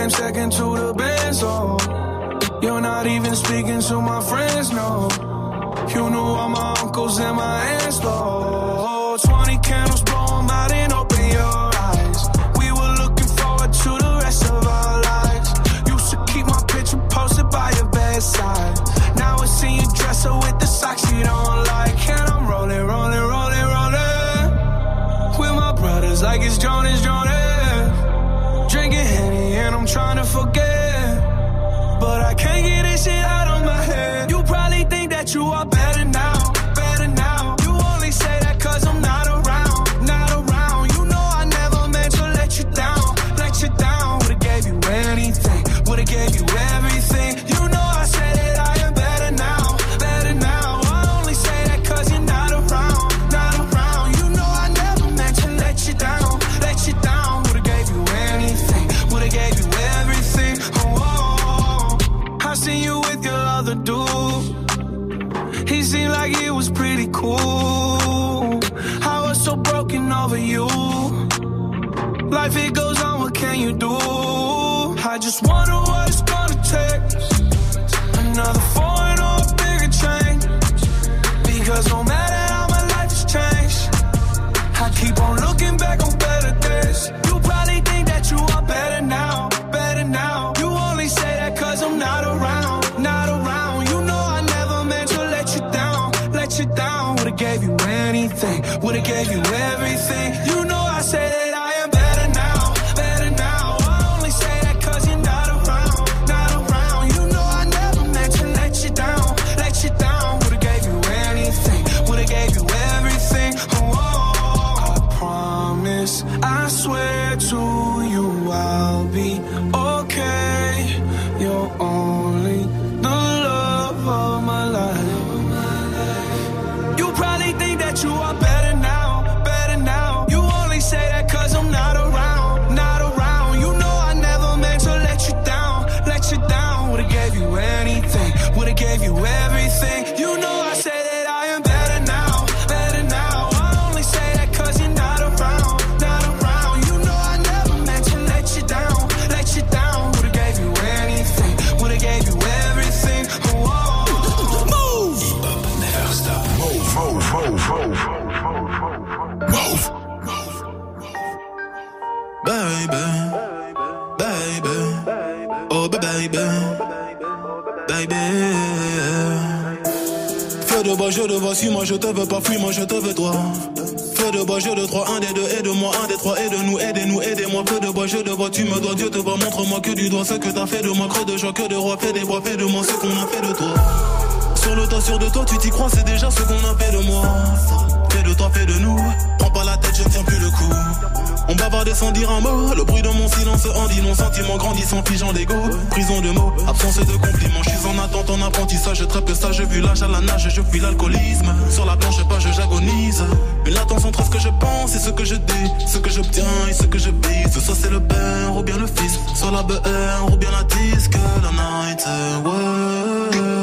came second to the best, oh. You're not even speaking to my friends, no. You knew all my uncles and my aunts, though. Can't get this shit out of my head. You probably think that you are better now, Life it goes on, what can you do? I just wonder De bois, je te vois, suis-moi, je te veux pas, fuis-moi, je te veux toi. Feu de bois, je de trois, un des deux, aide-moi, un des trois, aide-nous, aidez-nous, aidez-moi. Feu de bois, je te vois, tu me dois, Dieu te voit, montre-moi que du doigt ce que t'as fait de moi, creux de joie, que de roi, fais des bois, fais de moi ce qu'on a fait de toi. Sur le toit, sur de toi, tu t'y crois, c'est déjà ce qu'on a fait de moi. Fais de toi, fais de nous. On bavardait sans dire un mot. Le bruit de mon silence en dit non. Sentiment grandissant, figeant d'ego. Prison de mots, absence de compliments. Je suis en attente, en apprentissage. Très peu sage, vu l'âge à la nage, je fuis l'alcoolisme. Sur la blanche page, j'agonise. Une latence entre ce que je pense et ce que je dis. Ce que j'obtiens et ce que je bise. Soit c'est le père ou bien le fils. Soit la BR ou bien la disque. La night, ouais.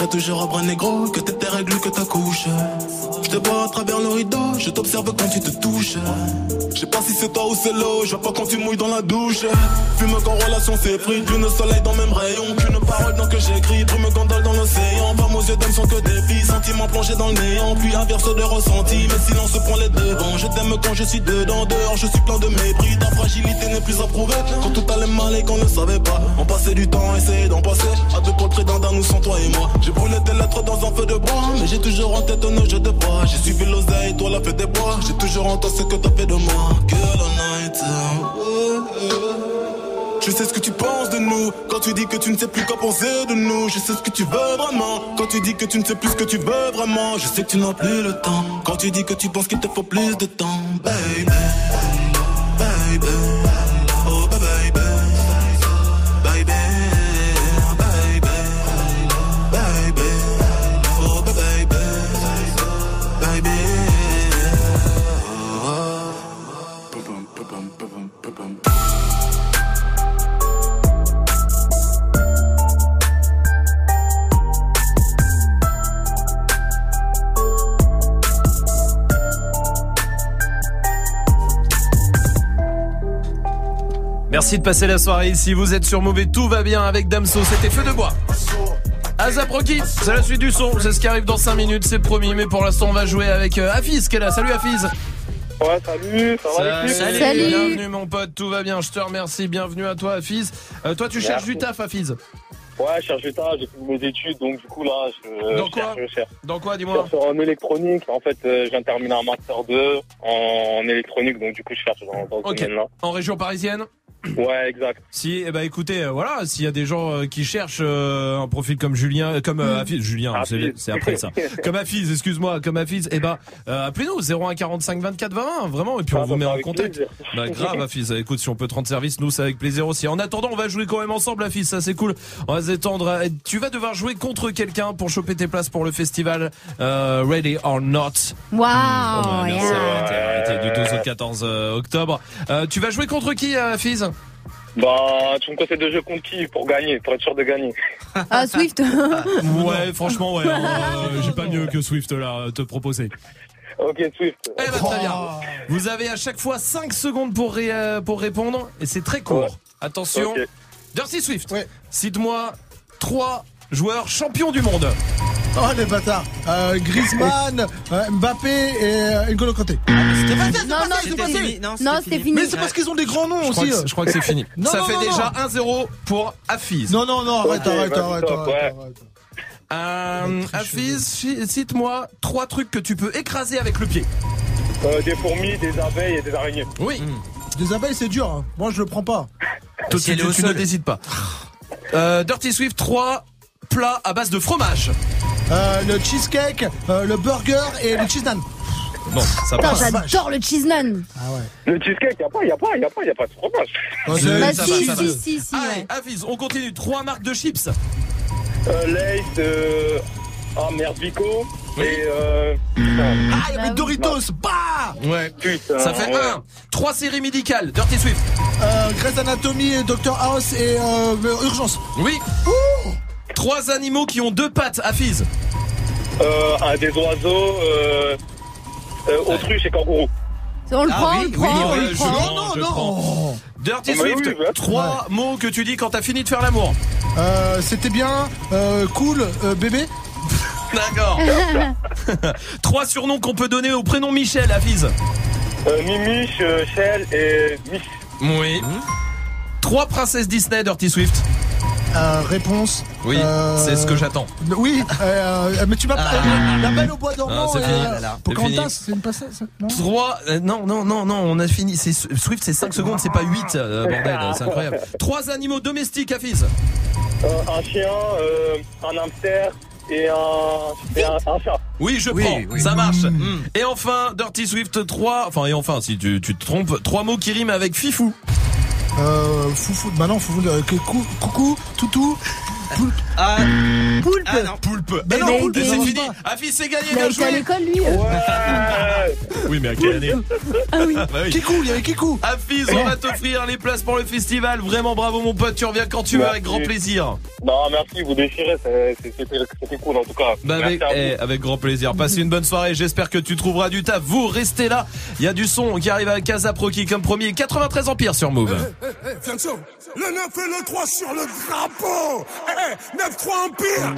je toujours un bras négro, que t'es tes règles, que ta couche. Je te vois à travers le rideau, je t'observe quand tu te touches. Je sais pas si c'est toi ou c'est l'eau, je vois pas quand tu mouilles dans la douche. Fume quand relation s'est pris, lune soleil dans même rayon. Qu'une parole dans que j'écris, brume gondole dans l'océan. Femmes aux yeux d'âme sont que des filles, sentiments plongés dans le néant. Puis inverse de ressenti, mais silence prend les devants. Je t'aime quand je suis dedans, dehors je suis plein de mépris. Ta fragilité n'est plus approuvée, quand tout allait mal et qu'on ne savait pas. On passait du temps, essayer d'en passer. À deux d'un d'un, nous sans toi et moi. J'ai brûlé tes lettres dans un feu de bois, mais j'ai toujours en tête nos jeux de bois. J'ai suivi l'oseille, toi la fête des bois. J'ai toujours en toi ce que t'as fait de moi. Girl all night. Je sais ce que tu penses de nous Quand tu dis que tu ne sais plus quoi penser de nous Je sais ce que tu veux vraiment Quand tu dis que tu ne sais plus ce que tu veux vraiment Je sais que tu n'as plus le temps Quand tu dis que tu penses qu'il te faut plus de temps Baby Baby Merci de passer la soirée ici. Vous êtes sur Mauvais, tout va bien avec Damso. C'était feu de bois. Azap Rocky, c'est la suite du son. C'est ce qui arrive dans 5 minutes, c'est promis. Mais pour l'instant, on va jouer avec euh, Hafiz qui est là. Salut Hafiz. Ouais, salut, ça va filles Salut. Bienvenue mon pote, tout va bien. Je te remercie. Bienvenue à toi Hafiz. Euh, toi, tu cherches Merci. du taf Hafiz. Ouais, je cherche du taf, j'ai fini mes études, donc du coup là, je, Dans je quoi cherche, je cherche. Dans quoi, Je dis-moi cherche en électronique. En fait, euh, je viens de terminer un master 2 en électronique, donc du coup, je cherche dans, dans ce Ok. domaine-là. En région parisienne Ouais, exact. Si, eh ben écoutez, euh, voilà, s'il y a des gens euh, qui cherchent euh, un profil comme Julien, comme euh, Hafiz, Julien, c'est après ça, comme Hafiz, excuse-moi, comme Hafiz, eh ben euh, appelez-nous 01 45 24 20, vraiment, et puis on Ah, vous bah, met en avec contact. Bah grave, Hafiz, écoute, si on peut te rendre service, nous c'est avec plaisir aussi. En attendant, on va jouer quand même ensemble, Hafiz, ça c'est cool. On va s'étendre. Tu vas devoir jouer contre quelqu'un pour choper tes places pour le festival euh, Ready or Not. Waouh merci, arrêtez, arrêtez, du 12 au 14 euh, octobre. Euh, tu vas jouer contre qui, Hafiz? Bah, tu me conseilles de jouer contre qui pour gagner, pour être sûr de gagner Ah, Swift Ouais, franchement, ouais. euh, J'ai pas mieux que Swift là à te proposer. Ok, Swift. Eh ben, très bien. Vous avez à chaque fois 5 secondes pour, ré- euh, pour répondre et c'est très court. Attention. Ok. Dirty Swift, cite-moi 3 joueurs champions du monde. Oh les bâtards euh, Griezmann, euh, Mbappé et euh, N'Golo Kanté. Non, non, c'est c'était passé. fini. Non, c'était fini. Mais c'est parce qu'ils ont des grands noms Je crois, aussi. que, je crois que c'est fini. Non, Ça non, fait non, déjà non. 1-0 pour Hafiz. Non, non, non, arrête, Ok, arrête, arrête, arrête, arrête. Euh, chi- cite-moi 3 trucs que tu peux écraser avec le pied. Euh, des fourmis, des abeilles et des araignées. Oui. Des abeilles, c'est dur. hein. Moi, je le prends pas. Toi, Si tu, tu- ne décides pas. Euh, Dirty Swift, 3 plats à base de fromage. Euh, le cheesecake, euh, le burger et le cheese naan. Bon, ça Putain, passe. j'adore le cheese naan. Ah ouais. Le cheesecake, y'a pas, y'a pas, y'a pas, y'a pas de fromage. Oh, Bah ça si, va, ça si, va. si, si, Allez, ouais. On continue. 3 marques de chips. Euh, Lace, euh... Ah merde, Vico. Oui. Et euh... Ah, il y Bah avait oui. Doritos. Bah Ouais. putain, Ça fait ouais. 1. 3 séries médicales. Dirty Swift. euh, Grey's Anatomy, Dr House et euh, Urgence. Oui. 3 animaux qui ont deux pattes. Hafiz. Euh, un des oiseaux, euh... euh autruche et kangourou. On le Ah prend, oui, on le oui, prend, on le. Non, non, non. Dirty Oh, mais Swift. oui, ouais. 3 mots que tu dis quand t'as fini de faire l'amour. Euh, C'était bien, euh, cool, euh, bébé. D'accord. 3 surnoms qu'on peut donner au prénom Michel, Hafiz. Euh, Mimiche, euh, Shell et Mich. Oui. 3 princesses Disney, Dirty Swift. Euh, réponse. Oui, Euh, c'est ce que j'attends. Oui, euh, mais tu m'as pas. La belle au bois dormant. Ah, c'est fini. une passage. ça Non 3 non non non non on a fini c'est Swift c'est 5 secondes c'est pas 8 euh, bordel c'est incroyable 3 animaux domestiques Hafiz Euh, un chien, euh, un hamster et un, et un, un chat. Oui je Oui, prends oui. ça marche Et enfin Dirty Swift 3 enfin et enfin si tu, tu te trompes 3 mots qui riment avec fifou Euh, foufou. Bah non, foufou. euh, coucou, coucou, toutou. Poulpe. Ah, Poulpe. ah non. Poulpe Mais Et non, non, poulpe, c'est fini. Hafiz c'est gagné Il a bien été à joué l'école, lui. Ouais. Oui mais à quelle année Ah oui. Ah bah oui. Kikou, il y avait Kikou. Hafiz on va t'offrir les places pour le festival Vraiment bravo mon pote tu reviens quand tu veux avec grand plaisir Non, merci, vous déchirez, c'était cool en tout cas. Bah avec, eh, avec grand plaisir. Passez une bonne soirée. J'espère que tu trouveras du taf. Vous restez là. Il y a du son qui arrive à Casa Proki comme premier. 93 Empire sur Move. Eh, eh, Fianso, le 9 et le 3 sur le drapeau Eh, 9-3 Empire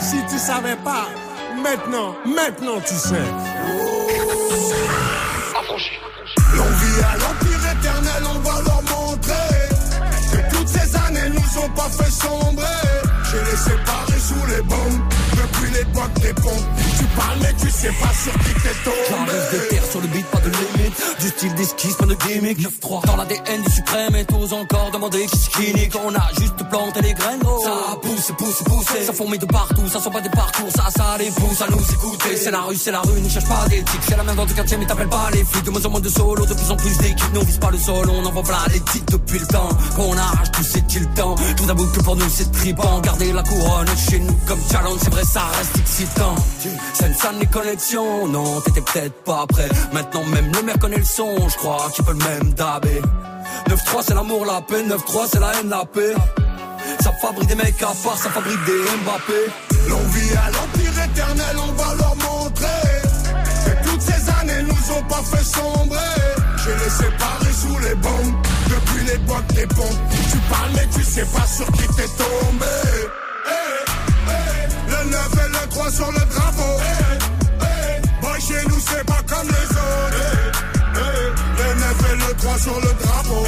Si tu savais pas, maintenant, maintenant tu sais. L'on vit à l'empire éternel, on va leur montrer Que toutes ces années nous ont pas fait sombrer. J'ai les séparés sous les bombes Depuis l'époque des pompes Tu parles mais tu sais pas sur qui t'es tombé J'arrive de terre sur le beat, pas de limite. Du style d'esquisse, pas de gimmick. 9-3 dans l'ADN du suprême et tous encore demander qui qui nique. On a juste planté les graines. Ça pousse, pousse, pousse. Ça fourmille de partout, ça sent pas des parcours. Ça, ça les pousse à nous écouter. C'est la rue, c'est la rue, ne cherche pas d'éthique. C'est la même dans le quartier, mais t'appelles pas les flics. De moins en moins de solo, de plus en plus d'équipes. Nous on vise pas le sol, on envoie plein les titres depuis le temps. Qu'on arrache tout, c'est-il temps. Tout d'abord que pour nous c'est tripant. Garder la couronne chez nous comme challenge, c'est vrai, ça reste excitant. Salle les connexions, non, t'étais peut-être pas prêt. Maintenant même le maire connaît le son, je crois qu'il peut le même dabé. 9-3 c'est l'amour, la paix, 9-3 c'est la haine, la paix. Ça fabrique des mecs à part, ça fabrique des Mbappé. L'on vit à l'empire éternel, on va leur montrer Que toutes ces années nous ont pas fait sombrer J'ai les séparés sous les bombes Depuis l'époque des pompes Tu parles mais tu sais pas sur qui t'es tombé Le 9 et le 3 sur le drapeau. Boy chez nous c'est pas comme les autres. Eh, Le 9 et le 3 sur le drapeau.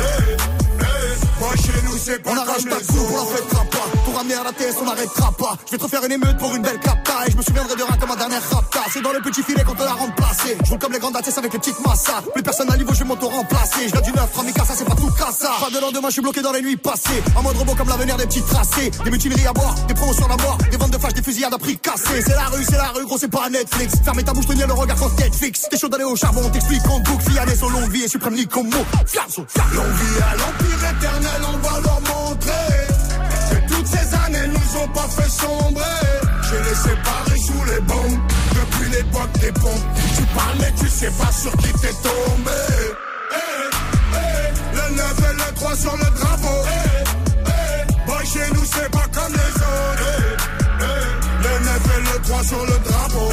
Boy chez nous c'est pas On comme arrache les ta autres. coupe, on la fêtera pas. T'auras ramener à la TS, on n'arrêtera pas. Je vais te refaire une émeute pour une belle capta. Et je me souviendrai de rien comme ma dernière rapta. C'est dans le petit filet qu'on te l'a remplacé. Je roule comme les grandes ATS avec les petites massas. Plus personne à niveau, je vais m'auto-remplacer. Je viens du neuf, Ramika, ça c'est pas tout cassa. Pas de lendemain, je suis bloqué dans les nuits passées. En mode robot comme l'avenir des petits tracés. Des mutineries à boire, des promotions à mort. Des ventes de flash, des fusillades à prix cassés. C'est la rue, c'est la rue, gros, c'est pas Netflix. Fermez ta bouche, tenir le regard sur Netflix. T'es chaud d'aller au charbon, on t'explique en boucle. Fiané, son longue vie et suprême ni comme mot. Fiasso, fiasso. L'envie à l'empire éternel, on va leur ces années nous ont pas fait sombrer. J'ai les séparés sous les bombes depuis l'époque des pompes. Tu parles mais tu sais pas sur qui t'es tombé. Eh, eh, le 9 et le 3 sur le drapeau. Eh, eh, boy, chez nous c'est pas comme les autres. Le 9 et le 3 sur le drapeau.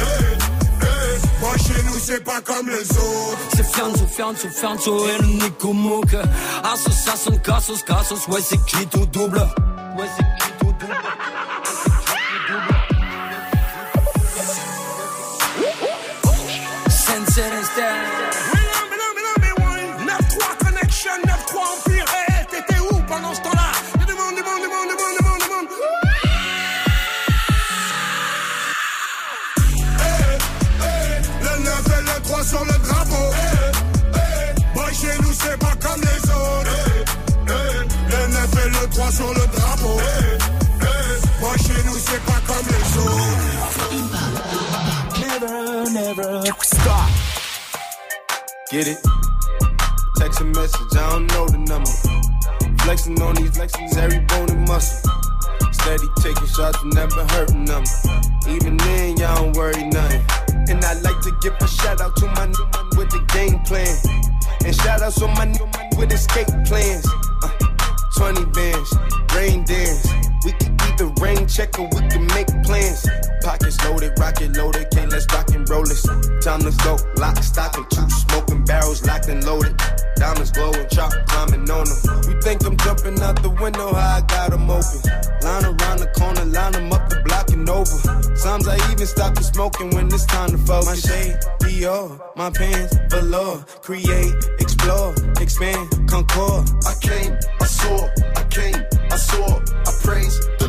Boy, chez nous c'est pas comme les autres. C'est Fianzo, Fianzo, Fianzo et le Nico Mouk Association, Cassos, Cassos, ouais c'est qui tout double? Ouais c'est qui tout double Sensei Star 9-3 Connection, 9-3 Empire, t'étais où pendant ce temps-là Y'a du monde, du monde, du monde, du monde, du monde, du monde Le 9 et le 3 sur le drapeau. Boy, chez nous c'est pas comme les autres. Le 9 et le 3 sur le drapeau stop. Get it? Text a message, I don't know the number. Flexing on these flexing every bone and muscle. Steady taking shots, never hurting them. Even then, y'all don't worry nothing. And I like to give a shout out to my new man with the game plan. And shout outs to my new man with escape plans. Uh, 20 bands, rain dance. We can either rain check or we can make plans. Pockets loaded, rocket loaded, can't let's rock and roll this. Time to go, lock, stock, and two smoking barrels locked and loaded. Diamonds glowing, chop climbing on them. You think I'm jumping out the window, how I got 'em open. Line around the corner, line 'em up the block and over. Sometimes I even stop the smoking when it's time to focus. My shade, Dior, my pants, velour. Create, explore, expand, concord. I came, I saw, I came, I saw, I praise the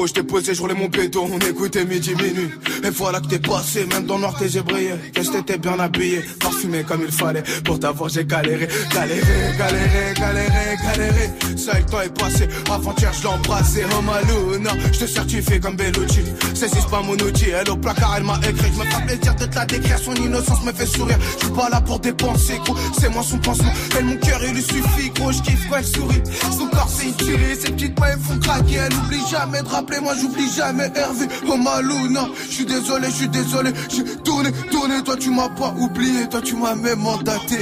Dero, j'étais posé, je roulais mon bédo, on écoutait midi minuit. Et voilà que t'es passé, même dans noir t'es brillé. Qu'est-ce que t'étais bien habillé, parfumé comme il fallait. Pour t'avoir j'ai galéré, galéré, galéré, galéré, galéré. Ça le temps est passé, avant-hier je l'ai embrassé. Oh Maluna, je te certifie comme Bellucci. Saisis pas mon outil, elle au placard elle m'a écrit. Je me fais plaisir de te la décrire, son innocence me fait sourire. Je suis pas là pour dépenser, gros. C'est moi son pansement. Elle mon cœur il lui suffit, gros. Je kiffe quand elle sourit. Son corps c'est une tuerie, ses petites mains elles font craquer. Elle oublie jamais de rappeler, moi j'oublie jamais Hervé. Oh Maluna, je suis désolé, je suis désolé. J'ai tourné, tourné, toi tu m'as pas oublié, toi tu m'as même mandaté.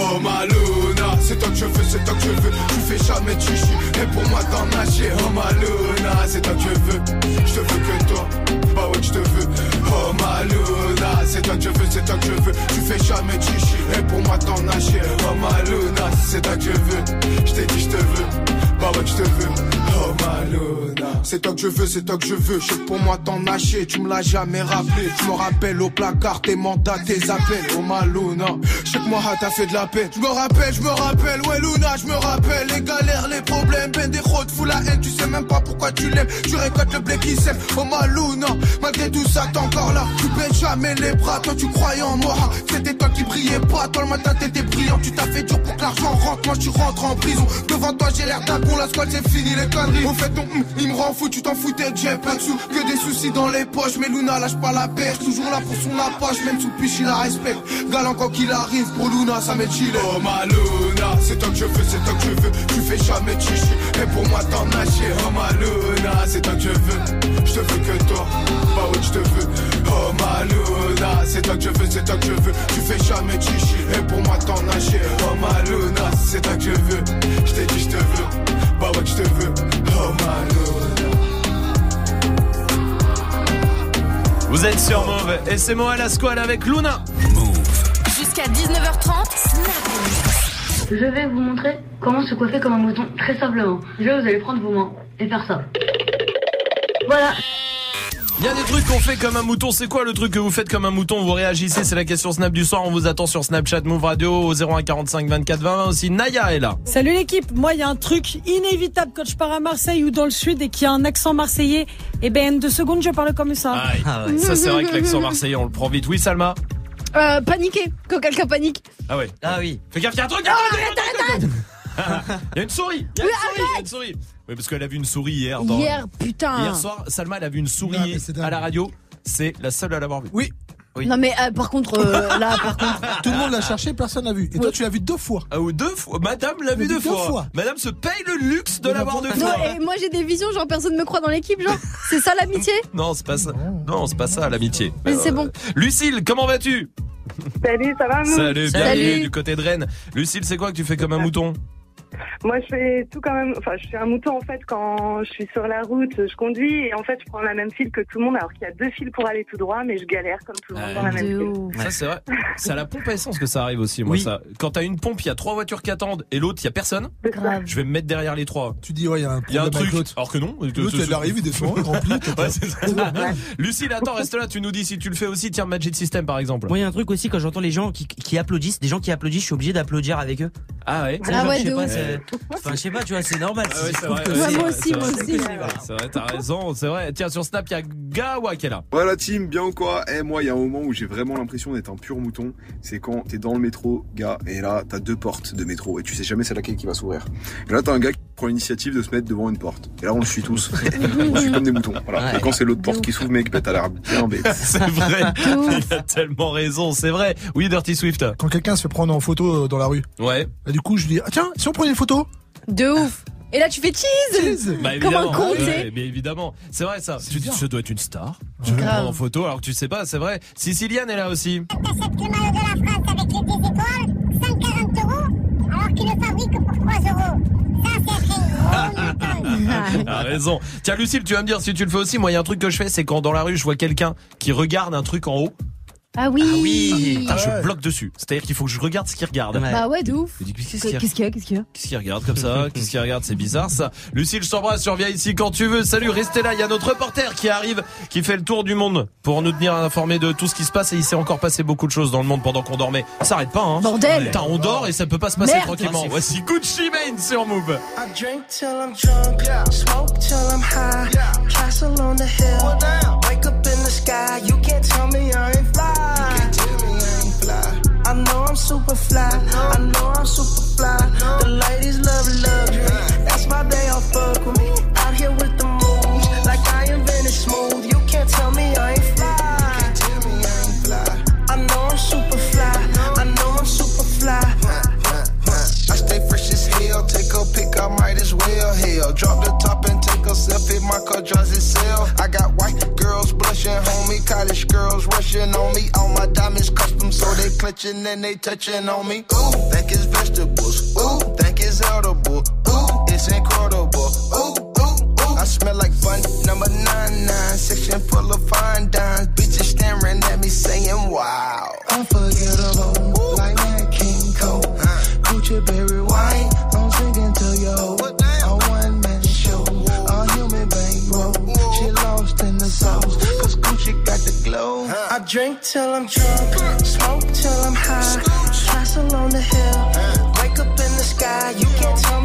Oh Maluna, c'est toi que je veux, c'est toi que je veux. Tu fais jamais de et pour moi t'en nager. Oh Maluna, c'est toi que je veux. Je te veux que toi, bah ouais je te veux. Oh Maluna, c'est toi que je veux, c'est toi que je veux. Tu fais jamais de chichi, et pour moi t'en nager. Oh Maluna, c'est toi que je veux. Je t'ai dit je te veux, bah ouais je te veux. Oh c'est toi que je veux, c'est toi que je veux. Je sais pour moi t'en nager, tu me l'as jamais rappelé. Je me rappelle au placard tes mandats, tes appels. Oh Maluna, je sais que moi t'as fait de la peine. Je me rappelle, je me rappelle, ouais Luna, je me rappelle les galères, les problèmes, ben des routes, fous la haine, tu sais même pas pourquoi tu l'aimes. Tu récoltes le blé qui sème. Oh Maluna, malgré tout ça t'es encore là. Tu baisses jamais les bras, toi tu croyais en moi. C'était toi qui brillais pas, toi le matin t'étais brillant. Tu t'as fait dur pour que l'argent rentre, moi tu rentres en prison. Devant toi j'ai l'air d'un con, la squad c'est fini les Au fait ton hum, il me rend fou, tu t'en foutais j'ai pas de que des soucis dans les poches. Mais Luna lâche pas la perche, toujours là pour son approche, même sous piche il la respecte. Galant quand qu'il arrive, pour Luna ça m'est chillé. Oh ma Luna, c'est toi que je veux, c'est toi que je veux. Tu fais jamais chichi, et pour moi t'en nager. Oh ma Luna, c'est toi que je veux. Je te veux que toi, bah ouais je te veux. Oh ma Luna, c'est toi que je veux, c'est toi que je veux. Tu fais jamais chichi, et pour moi t'en nager. Oh ma Luna, c'est toi que je veux. Êtes sur Mauve et c'est moi à la squale avec Luna. Jusqu'à 19h30, Snap Je vais vous montrer comment se coiffer comme un mouton, très simplement. Je vais vous allez prendre vos mains et faire ça. Voilà. Il y a des trucs qu'on fait comme un mouton. C'est quoi le truc que vous faites comme un mouton? Vous réagissez. C'est la question Snap du soir. On vous attend sur Snapchat Move Radio au 0145 24 20 aussi. Naya est là. Salut l'équipe, moi il y a un truc inévitable quand je pars à Marseille ou dans le sud et qu'il y a un accent marseillais, et ben deux secondes je parle comme ça. Aïe. Ça c'est vrai que l'accent marseillais on le prend vite. Oui Salma? Euh, paniquer, quand quelqu'un panique. Ah ouais. Ah oui. Fais gaffe, il y a un truc. Ah, arrête, arrête, arrête Il y a une souris. Il y a une souris. Il y a une souris. Oui parce qu'elle a vu une souris hier. Dans... Hier, putain. Hier soir, Salma elle a vu une Non, souris mais c'est dingue. à la radio. C'est la seule à l'avoir vue. Oui, Oui. Non mais euh, par contre, euh, là, par contre, tout le monde l'a cherché, personne n'a vu. Et toi, tu l'as vu deux fois. Ah, ou deux fois. Madame l'a vu deux deux fois. fois. Madame se paye le luxe de l'avoir deux non, fois. et moi j'ai des visions, genre personne me croit dans l'équipe, genre. C'est ça l'amitié? Non, c'est pas ça. Non, c'est pas ça l'amitié. Mais c'est bon. Lucille, comment vas-tu? Salut, ça va, Salut, Salut. bienvenue du côté de Rennes. Lucille, c'est quoi que tu fais comme un mouton? Moi, je fais tout quand même. Enfin, je suis un mouton en fait quand je suis sur la route, je conduis et en fait, je prends la même file que tout le monde, alors qu'il y a deux files pour aller tout droit, mais je galère comme tout le monde dans la même file. Ça, c'est vrai. C'est à la pompe à essence que ça arrive aussi, moi, Oui. ça. Quand t'as une pompe, il y a trois voitures qui attendent et l'autre, il y a personne. Grave. Je vais me mettre derrière les trois. Tu dis, ouais, il y a un Il y a un problème truc. Alors que non. L'autre, il arrive, il descend, il remplit. Ouais, c'est ça. Lucille, attends, reste là. Tu nous dis si tu le fais aussi. Tiens, Magic System, par exemple. Moi, il y a un truc aussi, quand j'entends les gens qui, qui applaudissent, des gens qui applaudissent, je suis obligé d'applaudir avec eux. Ah ouais. C'est Ah ouais, je sais de pas, ouf. c'est- Enfin, je sais pas, tu vois, c'est normal. Ah ouais, c'est vrai. ouais, moi aussi, vrai, moi aussi. C'est vrai, t'as raison, c'est vrai. Tiens, sur Snap, il y a Gawa qui est là. Ouais la team, bien ou quoi? Eh moi il y a un moment où j'ai vraiment l'impression d'être un pur mouton, c'est quand t'es dans le métro, gars, et là t'as deux portes de métro et tu sais jamais c'est laquelle qui va s'ouvrir. Et là t'as un gars qui prend l'initiative de se mettre devant une porte. Et là on le suit tous. on suit comme des moutons. Voilà. Ouais. Et quand c'est l'autre porte qui s'ouvre, mec, bah, t'as l'air bien bête. C'est vrai. Il a tellement raison, c'est vrai. Oui, Dirty Swift. Quand quelqu'un se fait prendre en photo euh, dans la rue, Ouais. bah, du coup, je dis, ah tiens, si on prenait une photo? De ouf. Et là tu fais cheese. Cheese. Bah, Comme un con, tu Ouais, mais évidemment. C'est vrai ça. Tu je dois être une star. Prendre en photo alors que tu sais pas, c'est vrai. Siciliane est là aussi. T'achètes le maillot de la France avec les deux étoiles, 140 euros, alors qu'il le fabrique pour 3 euros. Ça, c'est raison. Tiens, Lucille, tu vas me dire si tu le fais aussi. Moi, il y a un truc que je fais, c'est quand dans la rue, je vois quelqu'un qui regarde un truc en haut. Ah oui. oui. Putain, je bloque dessus. C'est-à-dire qu'il faut que je regarde ce qu'il regarde. Ouais. Bah ouais, de ouf. Qu'est-ce qu'il y a Qu'est-ce qu'il y a Qu'est-ce qu'il regarde comme ça? Qu'est-ce qu'il regarde? C'est bizarre ça. Lucille, je t'embrasse, tu reviens ici quand tu veux. Salut, restez là. Il y a notre reporter qui arrive, qui fait le tour du monde pour nous tenir informés de tout ce qui se passe. Et il s'est encore passé beaucoup de choses dans le monde pendant qu'on dormait. Ça s'arrête pas, hein Bordel. Putain, on dort et ça peut pas se passer Merde. tranquillement. Voici Gucci Mane sur Move. I drink till I'm drunk, smoke till I'm high, castle on the hill. Wake up in the sky. You can't tell me I ain't fly. Know I'm super fly. I know I'm super fly. The ladies love luxury. That's why they all fuck with me. Out here with the moves, like I invented smooth. You can't tell me I ain't fly. You can't tell me I ain't fly. I know I'm super fly. I know I'm super fly. I stay fresh as hell. Take a pick, I might as well. Hell, drop the top and take a selfie. My car drives itself. I got white girls homie. College girls rushing on me. All my diamonds custom, so they clutching and they touching on me. Ooh, think it's vegetables. Ooh, think it's edible. Ooh, it's incredible. Ooh, ooh, ooh. I smell like fun. Number nine nine, section full of fine dimes. Bitches staring at me saying, Wow. Unforgettable, like that King Cole. Gucci berry wine, glow. I drink till I'm drunk, smoke till I'm high. Castle on the hill, wake up in the sky. You can't tell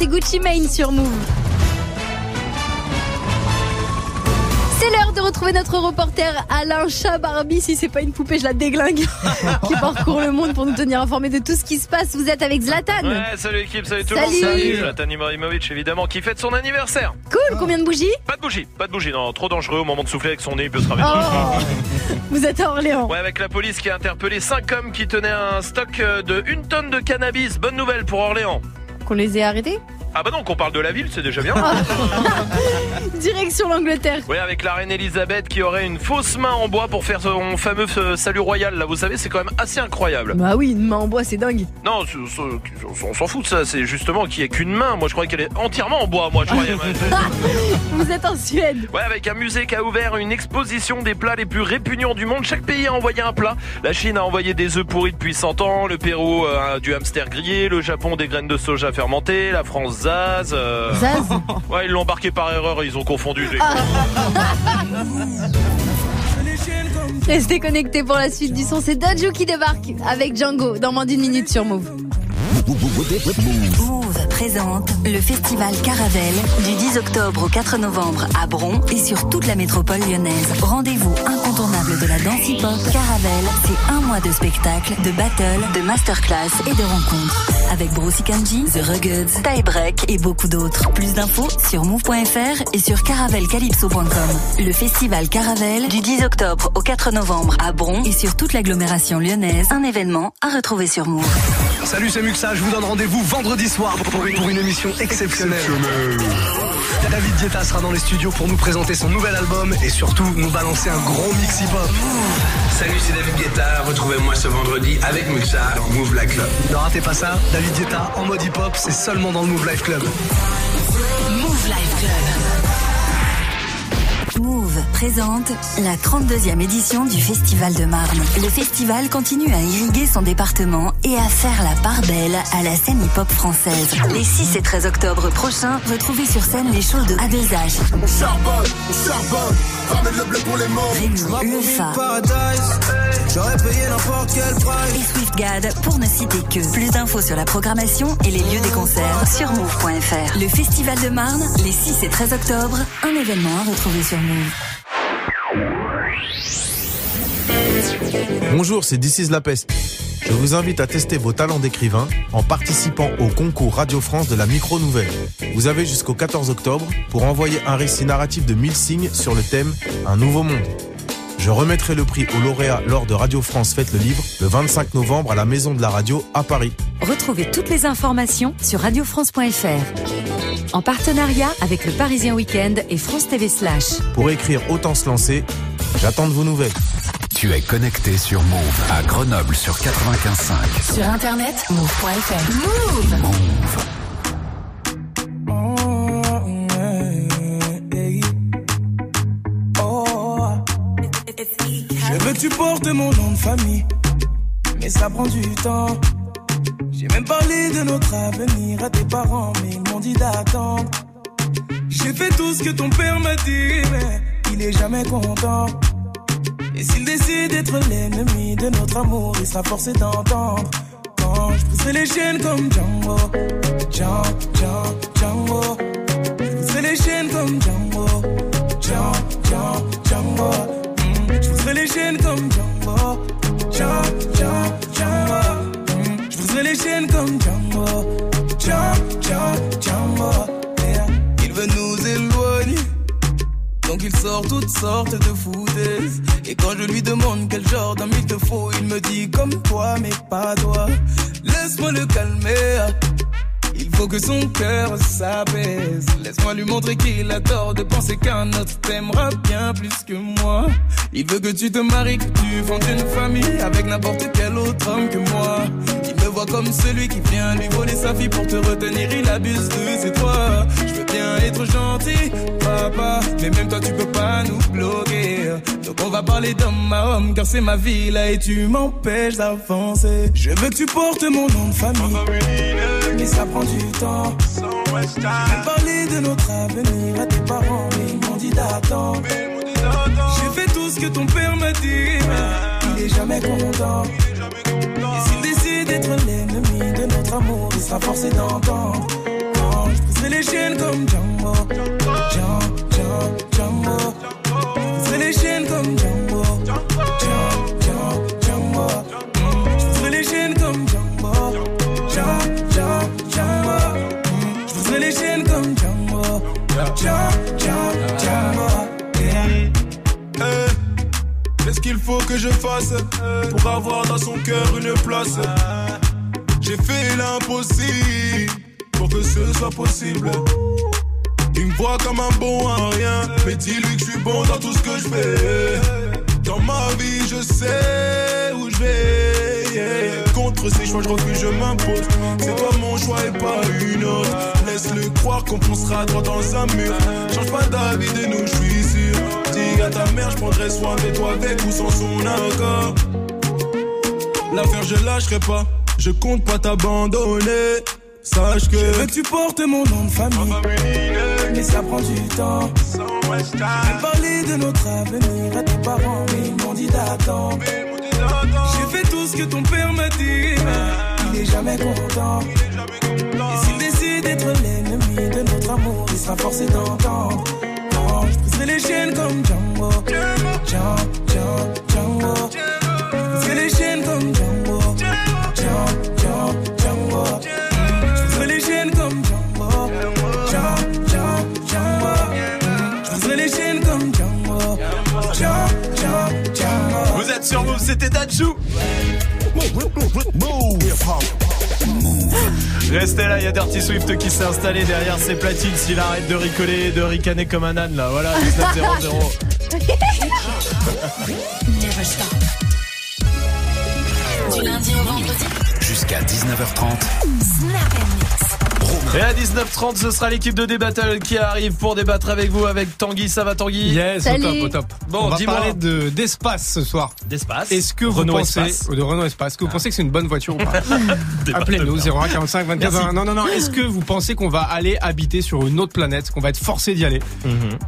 et Gucci Mane sur Move. C'est l'heure de retrouver notre reporter Alain Chabarbi. Si c'est pas une poupée, je la déglingue. qui parcourt le monde pour nous tenir informés de tout ce qui se passe. Vous êtes avec Zlatan. Ouais, salut l'équipe, salut tout le monde. Salut. Zlatan Ibrahimovic, évidemment, qui fête son anniversaire. Cool, combien de bougies? Pas de bougie, pas de bougie, non, trop dangereux au moment de souffler avec son nez, il peut se ramer. Oh. Vous êtes à Orléans. Ouais, avec la police qui a interpellé 5 hommes qui tenaient un stock euh, de 1 tonne de cannabis. Bonne nouvelle pour Orléans. Qu'on les ait arrêtés Ah bah non, qu'on parle de la ville, c'est déjà bien. Direction l'Angleterre. Oui, avec la reine Elisabeth qui aurait une fausse main en bois pour faire son fameux euh, salut royal. Là, vous savez, c'est quand même assez incroyable. Bah oui, une main en bois, c'est dingue. Non, on s'en fout de ça. C'est justement qu'il n'y ait qu'une main. Moi, je croyais qu'elle est entièrement en bois. Moi, je croyais. Vous êtes en Suède. Ouais, avec un musée qui a ouvert une exposition des plats les plus répugnants du monde. Chaque pays a envoyé un plat. La Chine a envoyé des œufs pourris depuis 100 ans. Le Pérou euh, du hamster grillé. Le Japon des graines de soja fermentées. La France Zaz. euh, Zaz Ouais, ils l'ont embarqué par erreur. Ils ont confondu. j'ai- Restez connectés pour la suite du son. C'est Dadju qui débarque avec Django dans moins d'une minute sur Move. Présente le festival Caravelle du 10 octobre au 4 novembre à Bron et sur toute la métropole lyonnaise. Rendez-vous incontournable de la danse hip-hop. Caravelle, c'est un mois de spectacles, de battles, de masterclass et de rencontres. Avec Brucey Kanji, The Ruggeds, Tie Break et beaucoup d'autres. Plus d'infos sur move.fr et sur caravelcalypso.com. Le festival Caravelle du 10 octobre au 4 novembre à Bron et sur toute l'agglomération lyonnaise. Un événement à retrouver sur Move. Salut, c'est Muxa, je vous donne rendez-vous vendredi soir pour pour une émission exceptionnelle. David Guetta sera dans les studios pour nous présenter son nouvel album et surtout nous balancer un gros mix hip-hop. Salut, c'est David Guetta. Retrouvez-moi ce vendredi avec Muxa dans Move Life Club. Ne ratez pas ça, David Guetta en mode hip-hop, c'est seulement dans le Move Life Club. Move Life Club. Move présente la 32e édition du Festival de Marne. Le festival continue à irriguer son département et à faire la part belle à la scène hip-hop française. Les 6 et 13 octobre prochains, retrouvez sur scène les shows de A2H, On charbonne, on charbonne, ramène le blé pour les morts. Rémi, Lefa J'aurais payé n'importe quel price. et SwiftGad pour ne citer que. Plus d'infos sur la programmation et les lieux des concerts sur move.fr. Le Festival de Marne, les 6 et 13 octobre, un événement à retrouver sur Move. Bonjour, c'est This is. Je vous invite à tester vos talents d'écrivain en participant au concours Radio France de la micro-nouvelle. Vous avez jusqu'au 14 octobre pour envoyer un récit narratif de 1000 signes sur le thème Un nouveau monde. Je remettrai le prix au lauréat lors de Radio France Fête le Livre le 25 novembre à la Maison de la Radio à Paris. Retrouvez toutes les informations sur radiofrance.fr. En partenariat avec le Parisien Week-end et France TV Slash. Pour écrire Autant se lancer, j'attends de vos nouvelles. Tu es connecté sur Move à Grenoble sur 95.5. Sur internet, move.fr. Move Je veux que tu portes mon nom de famille, mais ça prend du temps. J'ai même parlé de notre avenir à tes parents, mais ils m'ont dit d'attendre. J'ai fait tout ce que ton père m'a dit, mais il est jamais content. Et s'il décide d'être l'ennemi de notre amour, il sera forcé d'entendre. Quand je les chaînes comme Django, Django, Django, Django. Je les chaînes comme Django, Django, Django. Briserai les chaînes comme Django, Django, Je briserai les chaînes comme Django, Django. Il veut nous éloigner. Donc il sort toutes sortes de foutaises. Et quand je lui demande quel genre d'homme il te faut Il me dit comme toi mais pas toi. Laisse-moi le calmer Il faut que son cœur s'apaise. Laisse-moi lui montrer qu'il a tort de penser qu'un autre t'aimera bien plus que moi. Il veut que tu te maries, que tu fondes une famille Avec n'importe quel autre homme que moi. Il me voit comme celui qui vient lui voler sa fille Pour te retenir, il abuse de ses droits bien être gentil, papa. Mais même toi tu peux pas nous bloquer. Donc on va parler d'homme à homme Car c'est ma vie là et tu m'empêches d'avancer. Je veux que tu portes mon nom de famille. Mais ça prend du temps. J'ai parlé de notre avenir à tes parents Mais ils m'ont dit d'attendre. J'ai fait tout ce que ton père m'a dit Mais il est jamais content. Et s'il décide d'être l'ennemi de notre amour Il sera forcé d'entendre Briserai les chaînes comme Django les chaînes comme Django Django, Django, Je briserai les comme Django Django, Qu'est-ce qu'il faut que je fasse pour avoir dans son cœur une place? J'ai fait l'impossible pour que ce soit possible. Il me voit comme un bon à rien, mais dis-lui que je suis bon dans tout ce que je fais. Dans ma vie, je sais où je vais. Contre ces choix, je refuse, je m'impose. C'est toi mon choix et pas une autre. Laisse-le croire qu'on foncera droit dans un mur. Change pas d'avis de nous, je suis sûr. Dis à ta mère, je prendrai soin de toi avec ou sans son accord. L'affaire, je lâcherai pas. Je compte pas t'abandonner. Sache que. Je veux que tu portes mon nom de famille. Mais ça prend du temps. J'ai parlé de notre avenir à tes parents, mais ils m'ont dit d'attendre. J'ai fait tout ce que ton père m'a dit, mais il est jamais content. Et s'il décide d'être l'ennemi de notre amour, il sera forcé d'entendre. Je briserai les chaînes comme Django. Django, Django, Django. Je briserai les chaînes comme. Django, sur Move, c'était Dajou. Restez là, il y a Dirty Swift qui s'est installé derrière ses platines. S'il arrête de ricoler, et de ricaner comme un âne, là, voilà, 19-0-0. Du lundi au vendredi. Jusqu'à 19h30. Snap et à 19h30, ce sera l'équipe de Débattle qui arrive pour débattre avec vous avec Tanguy. Ça va Tanguy Yes, au top, au top. Bon, on va dis-moi. parler de d'espace ce soir. D'espace Est-ce que vous Renault pensez Espace. de Renault Espace Est-ce que vous pensez que c'est une bonne voiture ou pas Appelez-nous de 01 45 24 Merci. 20. Non non non. Est-ce que vous pensez qu'on va aller habiter sur une autre planète, qu'on va être forcé d'y aller Mhm.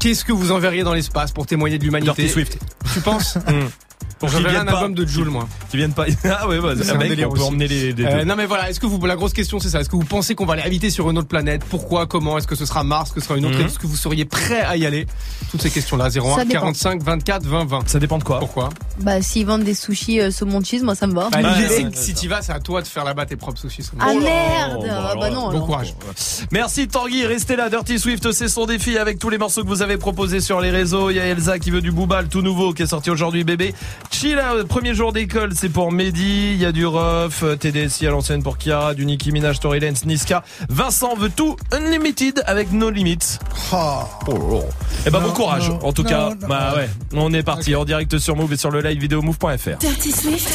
Qu'est-ce que vous enverriez dans l'espace pour témoigner de l'humanité Dirty Swift. Tu penses Pour viennent un pas. album de Joule moi. Qui viennent pas. Ah ouais, bah, C'est un mec, délire on peut aussi. emmener les, les Euh, non mais voilà, est-ce que vous la grosse question c'est ça Est-ce que vous pensez qu'on va aller habiter sur une autre planète? Pourquoi? Comment? Est-ce que ce sera Mars? Est-ce que ce sera une autre? Mhm. Est-ce que vous seriez prêt à y aller? Toutes ces questions-là 01 Ça dépend. 45 24 20 20. Ça dépend de quoi? Pourquoi? Bah, s'ils vendent des sushis euh, saumon cheese, moi ça me va. Bah, l'idée, ouais, c'est ouais, que si tu vas, c'est à toi de faire là-bas tes propres sushis. Ah Oh là, merde bah, Ah bah non, Bon alors. courage. Merci Tanguy, restez là. Dirty Swift, c'est son défi avec tous les morceaux que vous avez proposés sur les réseaux. Il y a Elsa qui veut du Boubal, tout nouveau, qui est sorti aujourd'hui, bébé. Chilla, euh, premier jour d'école, c'est pour Mehdi. Il y a du Ruff, euh, TDSI à l'ancienne pour Kiara, du Nicki Minaj, Tory Lanez, Niska. Vincent veut tout Unlimited avec No Limits. Oh. Eh ben Non, bon courage. non, en tout non, cas, non. bah ouais, on est parti en direct sur Move et sur le live vidéo move.fr. Dirty Swift.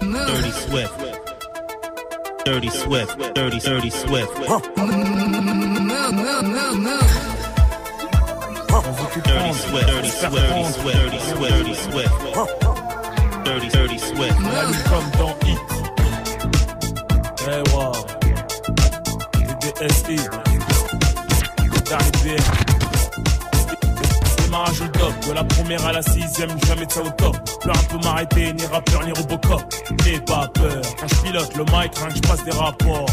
Dirty Swift. Dirty Swift. Dirty, dirty Swift. Swift. Dirty Swift. Dirty Swift. Dirty Swift. Dirty Swift. Dirty, dirty Swift. comme dans Hit. Eh wow. DDSI. Dernier BM. C'est ma rage au top. De la première à la sixième, jamais de ça au top. Plus un peut m'arrêter, ni rappeur, ni Robocop. N'aie pas peur. Quand je pilote le mic, rien que je passe des rapports.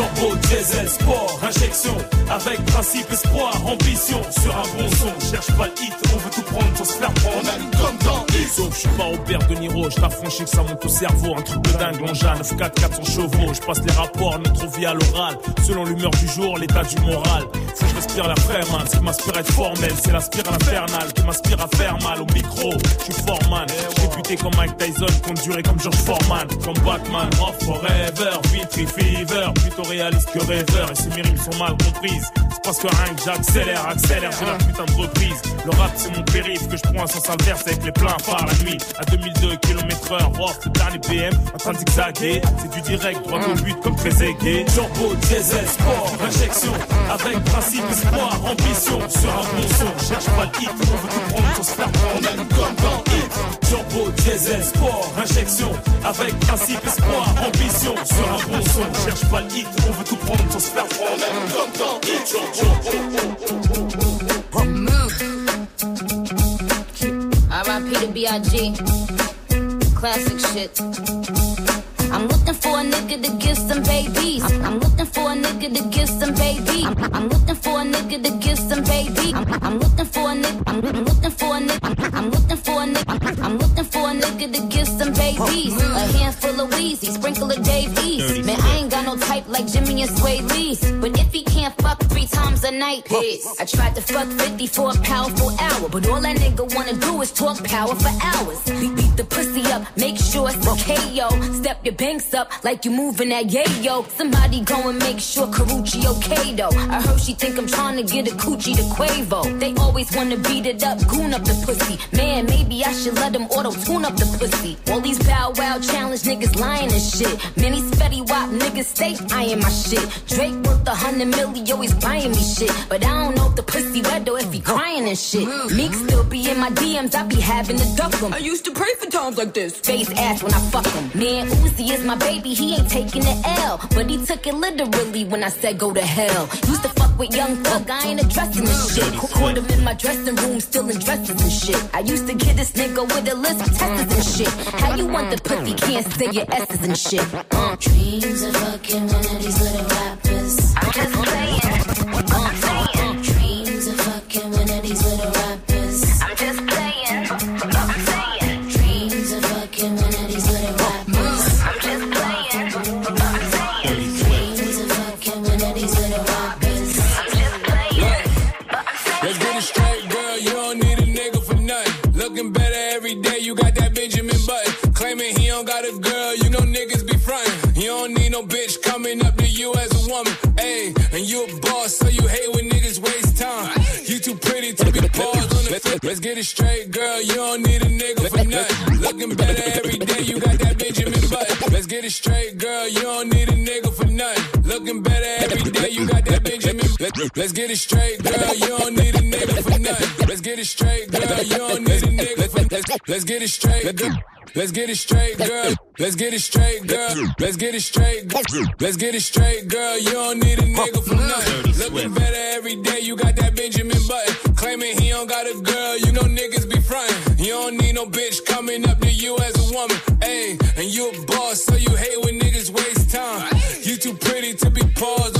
Turbo, diesel, sport, injection, avec principe, espoir, ambition, sur un bon son, cherche pas le hit, on veut tout prendre sans se faire prendre, on allume comme dans. Sauf, je suis pas Robert De Niro, je t'affranchis que ça monte au cerveau, un truc de dingue, l'engin, 9 4 400 chevaux, je passe les rapports, notre vie à l'oral, selon l'humeur du jour, l'état du moral, faut que je respire la man, ce qui m'inspire à être formel, c'est la spirale infernale, qui m'inspire à faire mal au micro, je suis foreman, j'ai buté comme Mike Tyson, durer comme George Foreman, comme Batman, off forever, Vitry Fever, plutôt réaliste que rêveur, et ces mes rimes sont mal comprises, c'est parce que rien que j'accélère, accélère, j'ai la putain de reprise, le rap c'est mon périph' que je prends un sens inverse avec les pleins phares la nuit, à 2002 km heure, off, le dernier PM, en train de zigzaguer, c'est du direct, droit au but comme très aigué, turbo, diesel, sport, injection, avec principe, espoir, ambition, sur un bon son, cherche pas le hit, on veut tout prendre sans se faire prendre, on comme dans turbo, diesel, sport, injection, avec principe, espoir, ambition, sur un bon son, cherche pas le on veut tout prendre sans se faire prendre, on comme dans hit, R.I.P. to B.I.G. Classic shit. I'm looking for a nigga to give some babies. I'm, looking for a nigga to give some baby. I'm, looking for a nigga to give some baby. I'm, looking for a nigga. I'm, looking for a nigga. I'm, I'm looking for a nigga. I'm looking for a nigga to give some babies. A handful of Weezy, sprinkle of Dave East. Man, I ain't got no type like Jimmy and Sway Lee. But if he can't fuck three times a night, I tried to fuck 50 for a powerful hour. But all that nigga wanna do is talk power for hours. Beat, beat the pussy up, make sure it's a KO. Step your banks up like you moving that yayo. Somebody go and make sure Karuchi okay though. I heard she think I'm trying to get a coochie to Quavo. They always wanna beat it up, goon up the pussy. Man, maybe I should let them auto tune up the pussy. All these bow wow challenge niggas lying and shit. Many spetty wop niggas stay eyeing my shit. Drake worth a hundred million, always buying me shit. But I don't know if the pussy wet or if he crying and shit. Meek still be in my DMs, I be having to duck him. I used to pray for times like this. Face ass when I fuck him. Man, Uzi is my baby, he ain't taking the L. But he took it literally when I said go to hell. Used to fuck with young thug, I ain't addressing this shit. Caught him in my dressing room, still in dresses and shit. I used to get this nigga with a list of and shit. How you want the pussy, can't say your S's and shit. Uh. Dreams of fucking one of these little rappers. I'm just saying. I'm saying. Dreams of fucking one of these little rappers. Let's, let's get it straight, girl. You don't need a nigga for nothing. Looking better every day, you got that Benjamin Button. Let's get it straight, girl. You don't need a nigga for nothing. Looking better every day, you got that Benjamin. Let, let's get it straight, girl. You don't need a nigga for nothing. Let's get it straight, girl. You don't need a nigga for let's, let's get it straight. Let's get it straight, girl. Let's get it straight, girl. Let's get it straight. Girl. Let's get it straight, girl. You don't need a nigga for nothing. Looking better every day. You got that Benjamin Button. Claiming he don't got a girl. You know niggas be frontin'. You don't need no bitch coming up to you as a woman. Ayy, and you a boss, so you hate when niggas waste time. You too pretty to be paused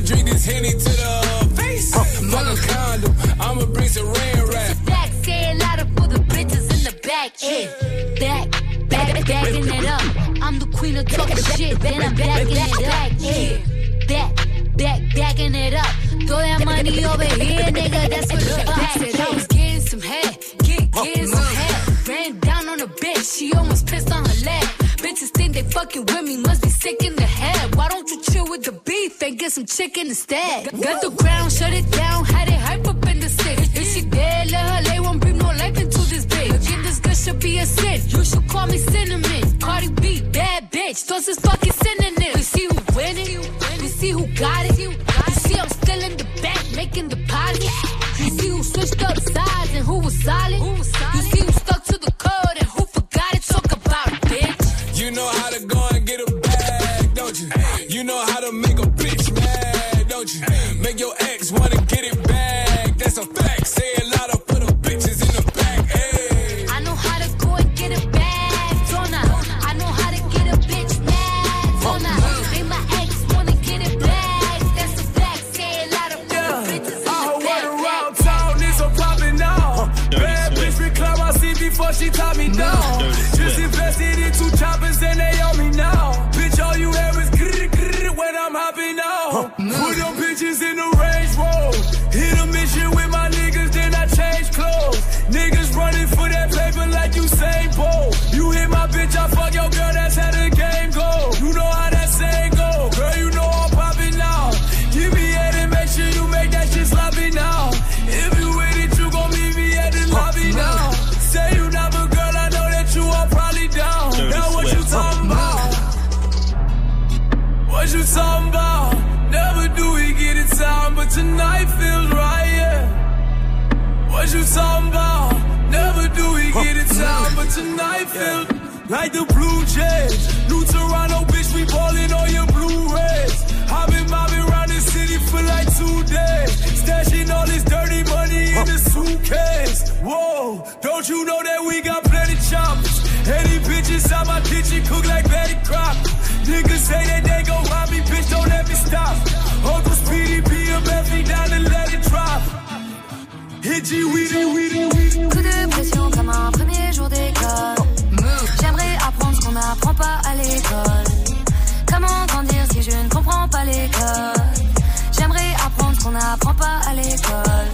I'ma drink this henny to the face. Fuck a condom, I'ma bring some rain rap. Back, say it louder for the bitches in the back. Yeah. Back, back, backing it up. I'm the queen of talking shit, then I'm backing it back. Yeah. Back, back, backing it up. Throw that money over here, nigga. That's what the back said. I was getting some head, get, getting some head. Ran down on a bitch, she almost pissed on her leg. Bitches think they fucking with me, must be sick in the head. Why don't you chill with the beef and get some chicken instead? Got the ground, shut it down, had it hype up in the city. If she dead, let her lay, won't bring no life into this bitch. Looking this good should be a sin. You should call me cinnamon. Cardi B, bad bitch, those is fucking synonyms. You see who winning? You see who got it? You see I'm still in the back making deposits. You see who switched up sides and who was solid. You see You know how to make a bitch mad, don't you? Make your ex wanna get it back. That's a fact. Say it louder for the bitches in the back. Hey. I know how to go and get it back, don't I? I know how to get a bitch mad, don't I? Make my ex wanna get it back. That's a fact. Say it louder for the bitches in I the went back. around town, it's a poppin' now. Bad bitch recline my seat before she top me down. Bitches in the Range Road. Hit a mission with my niggas, then I change clothes. Niggas running for that paper like you Bolt. You hit my bitch, I fuck your girl, that's how the game go. You know how that saying go. Girl, you know I'm popping now. Give me head and make sure you make that shit sloppy now. If you with it, you gon' meet me at the lobby now. Say you not, but girl, I know that you are probably down. Dirty now what you talking about? What you talking tonight feels right, yeah. What you talking about? Never do we get it time, but tonight feels like the Blue Jays. New Toronto, bitch, we ballin' on your Blu-rays. I've been mobbing around the city for like two days. Stashing all this dirty money in the suitcase. Whoa, don't you know that we got plenty choppers? Any bitches out my kitchen cook like Betty Crocker. Niggas say that they gon' rob me, bitch, don't let me stop. Uncle Speedy Bentley de pression comme un premier jour d'école. J'aimerais apprendre ce qu'on n'apprend pas à l'école. Comment grandir si je ne comprends pas l'école? J'aimerais apprendre ce qu'on n'apprend pas à l'école.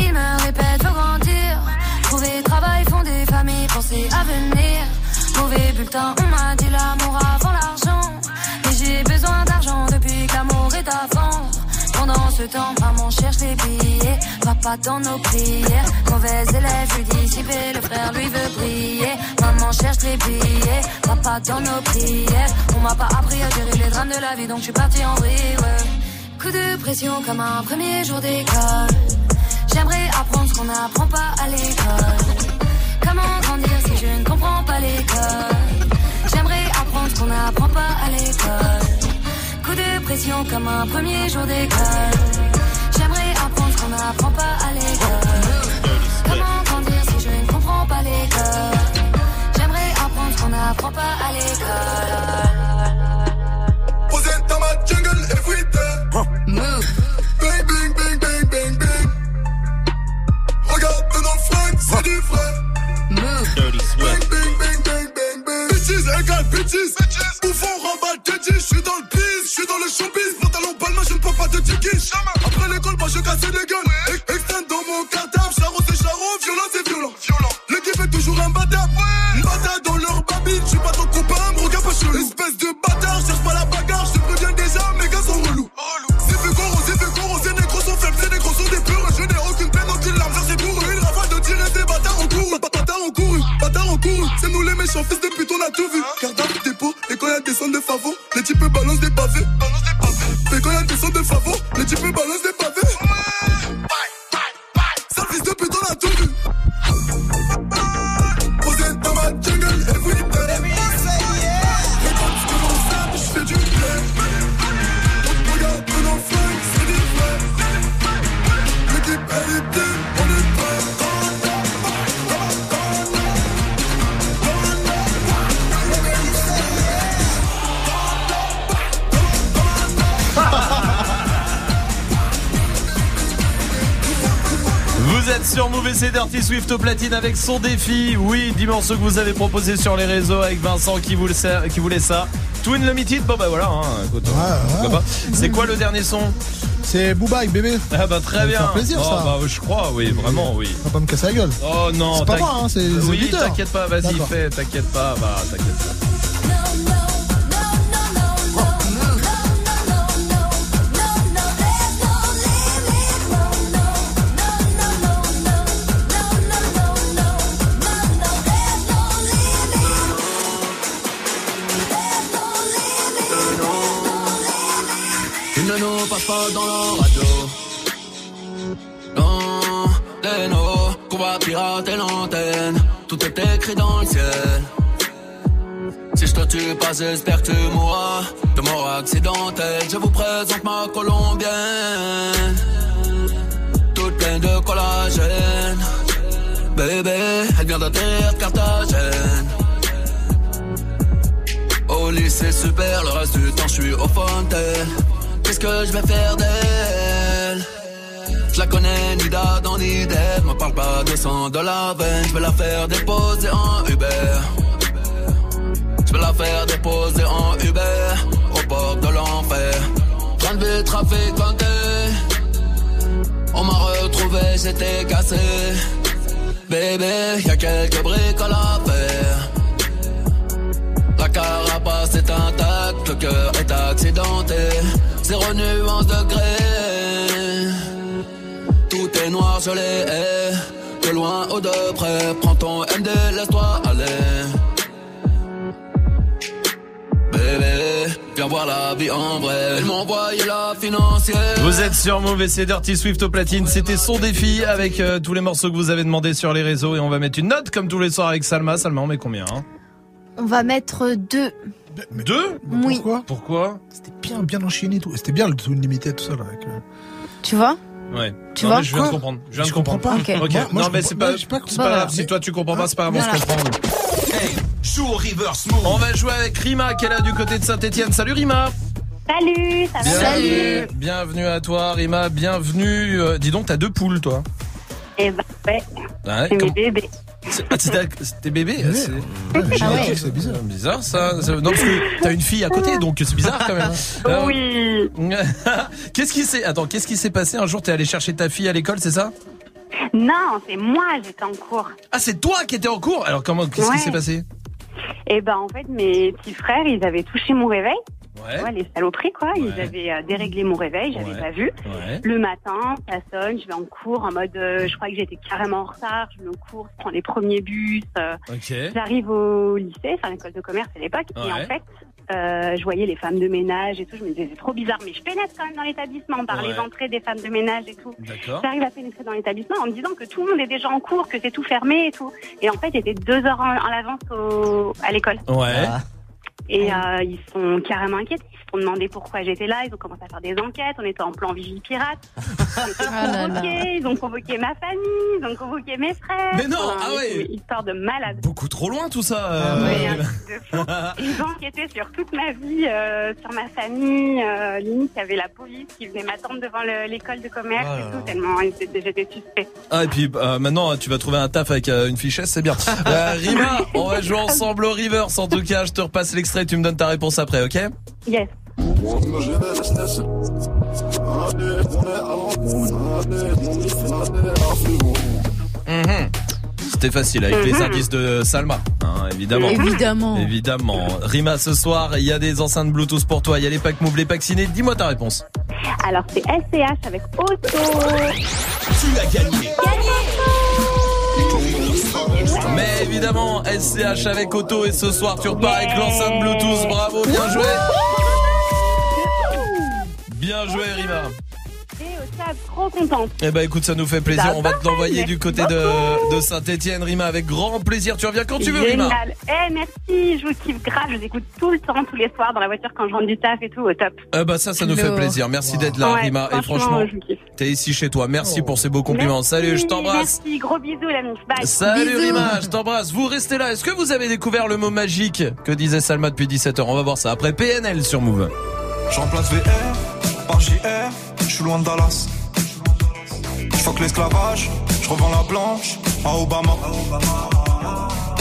Il me répète, faut grandir. Trouver travail, fonder famille, penser à venir. Mauvais bulletin, on m'a dit l'amour avant l'argent. Temps, maman cherche les billets. Papa dans nos prières. Mauvais élève, lui dissipé. Le frère lui veut briller. Maman cherche les billets. Papa dans nos prières. On m'a pas appris à gérer les drames de la vie, donc je suis parti en vrille. ouais. Coup de pression comme un premier jour d'école. J'aimerais apprendre ce qu'on n'apprend pas à l'école. Comment grandir si je ne comprends pas l'école? J'aimerais apprendre ce qu'on n'apprend pas à l'école. Comme un premier jour d'école. J'aimerais apprendre ce qu'on n'apprend pas à l'école. Comment grandir si je ne comprends pas l'école? J'aimerais apprendre ce qu'on comprends pas à l'école. Posé dans ma jungle everyday. Move. Bang, bang, bang, bang, bang, bang. Regarde nos fringues, c'est du vrai. Move. Dirty Swift. Bang, bang, bang, bang, bang, bang. Bitches égale bitches. Bouffon, remballe, teddy. Biz, j'suis dans le showbiz. Pantalon palma, je ne peux pas de tickets. Après l'école, moi je casse des gueules. Ex- Extend dans mon cartable, charron c'est charron, violent c'est violent. L'équipe est toujours imbattable. Bâtard c'est Dirty Swift au platine avec son défi. Oui, 10 morceaux que vous avez proposés sur les réseaux avec Vincent qui voulait ça. Qui voulait ça. Twin Limited, bon bah voilà, hein, écoute. C'est quoi le dernier son? C'est Booba bébé. Ah bah très Ça bien. fait plaisir, Oh, ça. bah, je crois, oui, vraiment, oui. On va pas me casser la gueule. Oh non, C'est pas moi, hein, c'est Oui, t'inquiète pas, vas-y, fais, t'inquiète pas, bah, t'inquiète pas. Dans le ciel. Si je te tue pas, j'espère que tu mourras de mort accidentelle. Je vous présente ma colombienne. Toute pleine de collagène. Bébé, elle vient d'atterrir de Carthagène. Au lycée super, le reste du temps je suis au fontaine. Qu'est-ce que je vais faire d'elle? La connais ni d'Adam ni d'Ève. Me parle pas de sang de la veine. Je vais la faire déposer en Uber. Je vais la faire déposer en Uber au port de l'enfer. Train de vie trafiquanté. On m'a retrouvé, j'étais cassé. Bébé, y a quelques bricoles à faire. La carapace est intacte, le cœur est accidenté. Zéro nuance de gré. Tout est noir, je l'ai. eh. De loin ou de près, prends ton MD, laisse-toi aller. Bébé, viens voir la vie en vrai. Elle m'a envoyé la financière. Vous êtes sur et c'est Dirty Swift au platine. C'était son défi avec euh, tous les morceaux que vous avez demandé sur les réseaux et on va mettre une note comme tous les soirs avec Salma. Salma, on met combien hein On va mettre deux. Deux Oui. Pourquoi? Pourquoi? C'était bien, bien enchaîné tout. C'était bien le tout limité tout ça là. Avec, euh, Tu vois? Ouais. Tu non, vois mais je viens de comprendre. Je viens de comprendre. comprends pas. Moi, non, mais c'est pas, pas c'est pas compris. grave. Si toi tu comprends pas, c'est pas grave, on se comprend. Joue au reverse move. On va jouer avec Rima qui est là du côté de Saint-Etienne. Salut Rima. Salut, ça va Bienvenue. Bienvenue à toi Rima. Bienvenue. Euh, dis donc, t'as deux poules toi. Eh ben, ouais, Ouais, c'est mes bébés. Ah, c'est tes bébés c'est- Ah ouais. C'est bizarre. Bizarre ça. Ça- Non parce que t'as une fille à côté donc c'est bizarre quand même. Euh, Oui. qu'est-ce qui s'est Attends, qu'est-ce qui s'est passé un jour? T'es allé chercher ta fille à l'école, c'est ça? Non, c'est moi, j'étais en cours. Ah, c'est toi qui étais en cours? Alors comment Qu'est-ce Ouais. qui s'est passé? Et ben, en fait, mes petits frères, ils avaient touché mon réveil. Ouais. Ouais, les saloperies, quoi. Ils avaient euh, déréglé mon réveil, j'avais Ouais. pas vu. Ouais. Le matin, ça sonne, je vais en cours en mode, euh, je crois que j'étais carrément en retard, je vais en cours, je prends les premiers bus. euh, Ok. J'arrive au lycée, enfin l'école de commerce à l'époque, et en fait, euh, je voyais les femmes de ménage et tout, je me disais c'est trop bizarre, mais je pénètre quand même dans l'établissement par les entrées des femmes de ménage et tout. D'accord. J'arrive à pénétrer dans l'établissement en me disant que tout le monde est déjà en cours, que c'est tout fermé et tout. Et en fait, j'étais deux heures en, en avance au, à l'école. Ouais. Et euh, ils sont carrément inquiets. Sont demandé pourquoi j'étais là. Ils ont commencé à faire des enquêtes. On était en plan vigile pirate. Ah là là. convoqué, ils ont convoqué ma famille, ils ont convoqué mes frères. Mais non, Enfin, ah ouais. une Histoire de malade. Beaucoup trop loin tout ça. Ah euh, ouais, un truc de fou. Ils ont enquêté sur toute ma vie, euh, sur ma famille. Euh, limite, il y avait la police qui venait m'attendre devant le- l'école de commerce et là. tout, tellement ils étaient- j'étais suspect. Ah et puis euh, maintenant tu vas trouver un taf avec euh, une fichesse, c'est bien. Euh, Rima, on va jouer ensemble au Rivers. En tout cas, je te repasse l'extrait, tu me donnes ta réponse après, ok? Yes. Mhm. C'était facile avec les Mhm. indices de Salma, hein, évidemment. Évidemment. Évidemment. Rima, ce soir, il y a des enceintes Bluetooth pour toi, il y a les packs Move, les packs ciné. Dis-moi ta réponse. Alors, c'est SCH avec Auto. Tu as gagné. Mais évidemment, SCH avec Auto et ce soir tu repars avec l'enceinte Bluetooth. Bravo, bien joué. Bien joué Rima. Et au stade, trop contente. Eh ben écoute, ça nous fait plaisir. Ça On va te l'envoyer du côté de, de Saint-Etienne, Rima, avec grand plaisir. Tu reviens quand tu veux, Rima. Génial. Eh, merci, je vous kiffe grave. Je vous écoute tout le temps, tous les soirs, dans la voiture quand je rentre du taf et tout, au top. Eh ben ça, ça nous fait plaisir. Merci d'être là, Ouais, Rima. Et franchement, franchement, je vous kiffe. t'es ici chez toi. Merci pour ces beaux compliments. Merci, Salut, je t'embrasse. Merci, gros bisous, la mif. Bye. Salut Bisous. Rima, je t'embrasse. Vous restez là. Est-ce que vous avez découvert le mot magique? Que disait Salma depuis 17h On va voir ça après PNL sur Move. Je remplace VR JR, je suis loin de Dallas. Je l'esclavage, je revends la blanche à Obama.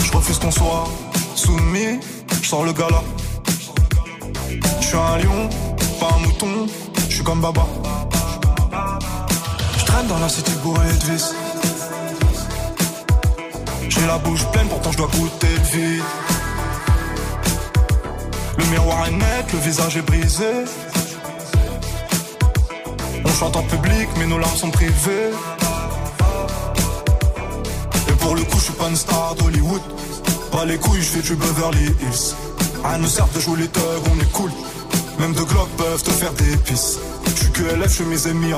Je refuse qu'on soit soumis, je sors le gala. Je suis un lion, pas un mouton, je suis comme Baba. Je traîne dans la cité bourrée de vis. J'ai la bouche pleine, pourtant je dois goûter le vide. Le miroir est net, le visage est brisé. On chante en public, mais nos larmes sont privées. Et pour le coup, je suis pas une star d'Hollywood. Pas les couilles, je fais du Beverly Hills. À nous sert de jouer les thugs, on est cool. Même deux glocks peuvent te faire des pisses. Je suis que LF, je mes amis.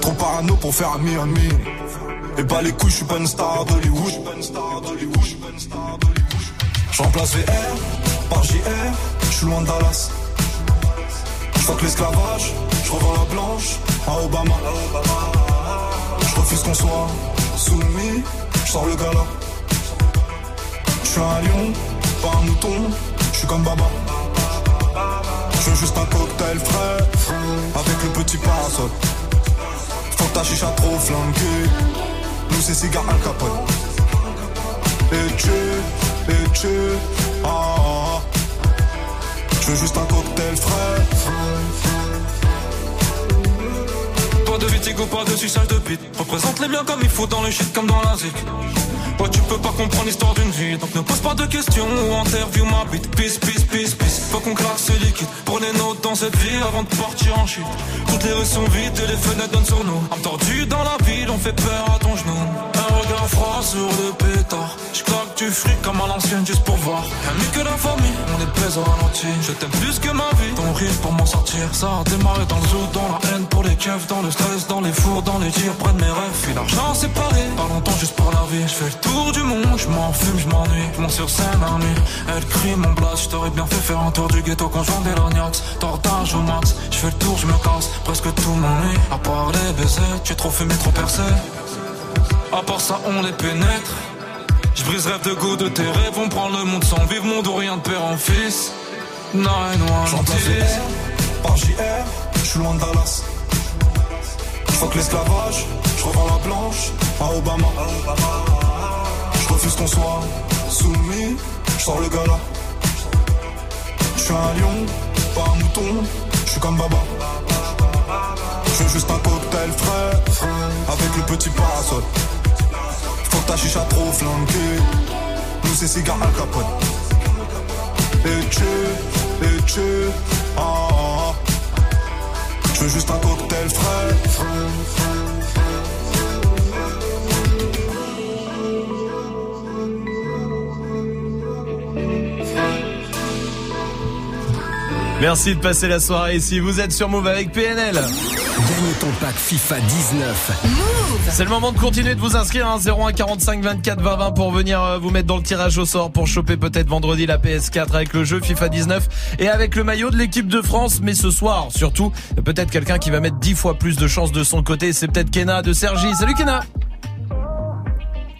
Trop parano pour faire ami ami. Et pas les couilles, je suis pas une star d'Hollywood. Je remplace VR par JR, je suis loin de Dallas. Je fuck l'esclavage, je revends la blanche à Obama. Je refuse qu'on soit soumis, je sors le gala. Je suis un lion, pas un mouton, je suis comme Baba. Je veux juste un cocktail frais, avec le petit parasol. Faut ta chicha trop flanquée, nous c'est cigare Al Capone. Et tu, et tu, ah, ah, ah. Je veux juste un cocktail frais. De vitigo, pas de suçage de bite. Représente les biens comme il faut dans le shit comme dans la zik. Ouais, tu peux pas comprendre l'histoire d'une vie. Donc ne pose pas de questions ou interview ma bite. Peace, peace, peace, peace. Faut qu'on claque ce liquide. Prenez notes dans cette vie avant de partir en shit. Toutes les rues sont vides et les fenêtres donnent sur nous. Tordue dans la ville, on fait peur à ton genou. Un regard froid sur le pétard. Je claque du fric comme à l'ancienne juste pour voir. Rien mieux que la famille, on est au ralenti. Je t'aime plus que ma vie. Ton rire pour m'en sortir. Ça a démarré dans le zoo, dans la haine pour les keufs, dans le stress, dans les fours, dans les tirs, près de mes rêves. Puis l'argent séparé, pas longtemps juste pour la vie. Je fais le tour du monde, je fume, je m'ennuie. Je monte sur scène nuit. Elle crie mon blast, je t'aurais bien fait faire un tour du ghetto quand vendais l'ognax. Tortage au max, je fais le tour, je me casse. Presque tout m'ennuie. À part les baisers, tu es trop fumé, trop percé. À part ça, on les pénètre. Je brise rêve de goût de tes rêves, on prend le monde sans vivre, ou rien de père en fils. Nine one Je remplace VR par JR, je suis loin de Dallas. Fuck l'esclavage, je revends la blanche à Obama. Je refuse qu'on soit soumis, je sors le gala. Je suis un lion, pas un mouton, je suis comme Baba. Je veux juste un cocktail frais, avec le petit parasol. Faut que ta chicha trop flanquée, nous c'est cigare Al Capone. Et tu, et tu, ah, ah, ah. Je veux juste un cocktail frais. Merci de passer la soirée ici. Vous êtes sur Move avec PNL. Gagne ton pack FIFA 19. C'est le moment de continuer de vous inscrire hein, 01 45 24 20 20 pour venir euh, vous mettre dans le tirage au sort pour choper peut-être vendredi la PS4 avec le jeu FIFA 19 et avec le maillot de l'équipe de France. Mais ce soir, surtout, peut-être quelqu'un qui va mettre 10 fois plus de chances de son côté. C'est peut-être Kena de Sergi. Salut Kena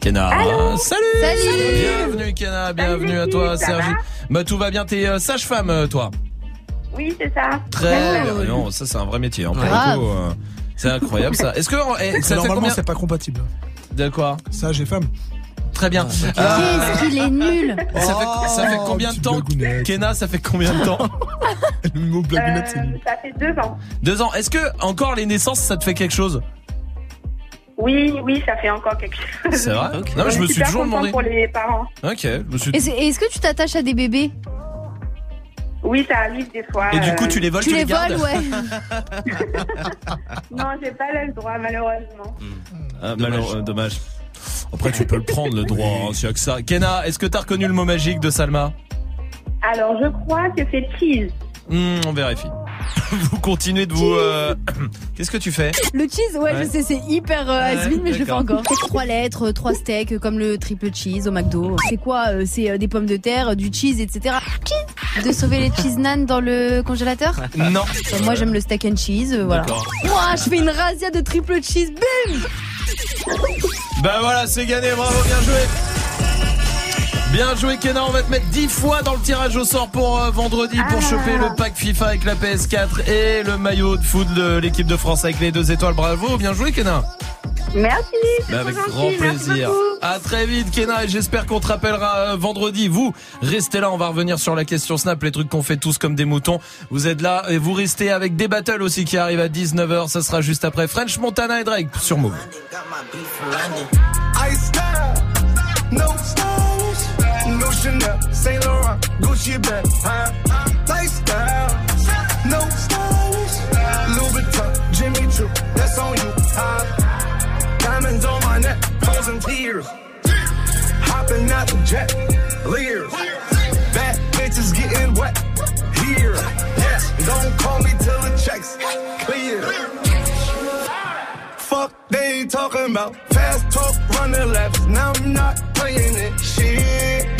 Kena, salut Salut. Bienvenue Kena, bienvenue à toi Sergi. Bah tout va bien, t'es euh, sage-femme euh, toi Oui, c'est ça. Très bien, non, ça c'est un vrai métier. hein, pour le Grave. coup, euh, c'est incroyable ça. Est-ce que eh, ça fait Normalement, combien c'est pas compatible. De quoi Ça, j'ai femme. Très bien. Qu'est-ce qu'il est nul Ça fait, ça fait combien de temps Kena, ça fait combien de temps Le mot Euh, ça fait deux ans. Deux ans. Est-ce que encore les naissances, ça te fait quelque chose Oui, oui, ça fait encore quelque chose. C'est vrai Non, mais je me suis toujours demandé. pour les parents. Ok. Je me suis... Est-ce est-ce que tu t'attaches à des bébés? Oui, ça arrive des fois. Et du coup, euh, tu les voles, Tu tu les les gardes voles, ouais. Non, j'ai pas le droit, malheureusement. Ah, malheureux, euh, dommage. Après, tu peux le prendre le droit. Hein, s'il y a que ça. Kena, est-ce que t'as reconnu le mot magique de Salma? Alors, je crois que c'est cheese. Hmm, On vérifie. vous continuez de vous. euh, Qu'est-ce que tu fais? Le cheese, ouais, Ouais. je sais, c'est hyper euh, Ouais, has-been, mais je le fais encore. C'est trois lettres, trois steaks, comme le triple cheese au McDo. C'est quoi C'est euh, des pommes de terre, du cheese, etc. Cheese De sauver les cheese nan dans le congélateur Non. Euh, Moi, j'aime le steak and cheese, euh, voilà. Ouah, je fais une razzia de triple cheese, bim Bah voilà, c'est gagné, bravo, bien joué. Bien joué Kena, on va te mettre 10 fois dans le tirage au sort pour euh, vendredi pour choper le pack FIFA avec la PS4 et le maillot de foot de l'équipe de France avec les deux étoiles. Bravo, bien joué Kena. Merci. Bah, avec gentil, grand plaisir. À très vite Kena et j'espère qu'on te rappellera euh, vendredi. Vous, restez là, on va revenir sur la question Snap, les trucs qu'on fait tous comme des moutons. Vous êtes là et vous restez avec des battles aussi qui arrivent à 19h. Ça sera juste après French Montana et Drake sur Move. Chanel, Saint Laurent, Gucci bag, huh? Lifestyle, no stylish, Louis Vuitton, Jimmy Choo, that's on you, huh? Diamonds on my neck, frozen tears, hopping out the jet, leers, bad bitches getting wet, here, yes, don't call me till the checks clear. Fuck, they talking about fast talk, running laps. Now I'm not playing it. Shit.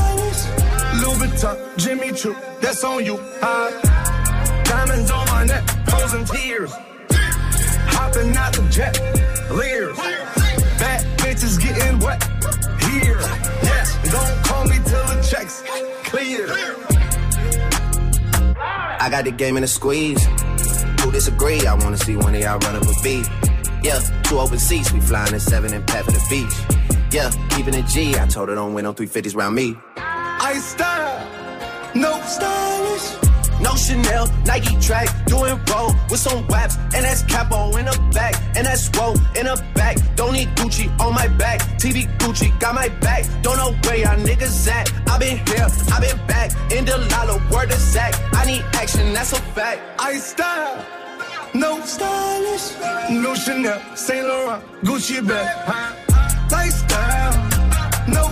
Louis Vuitton, Jimmy Choo, that's on you, huh? Diamonds on my neck, frozen tears, hopping out the jet, leers, bad bitches getting wet, here, yes, don't call me till the checks clear. I got the game in a squeeze. Who disagree? I wanna see one of y'all run up a beat. Yeah, two open seats, we flying in seven and pat the beach. Yeah, keeping it G. I told her don't win no 350s round me. I style, no stylish. No Chanel, Nike track, doing roll with some waps, and that's capo in the back, and that's roll in the back. Don't need Gucci on my back, TV Gucci got my back. Don't know where y'all niggas at. I been here, I been back, in the lala, word of Zach. I need action, that's a fact. I style, no stylish, no Chanel, Saint Laurent, Gucci bag, huh? Lifestyle, no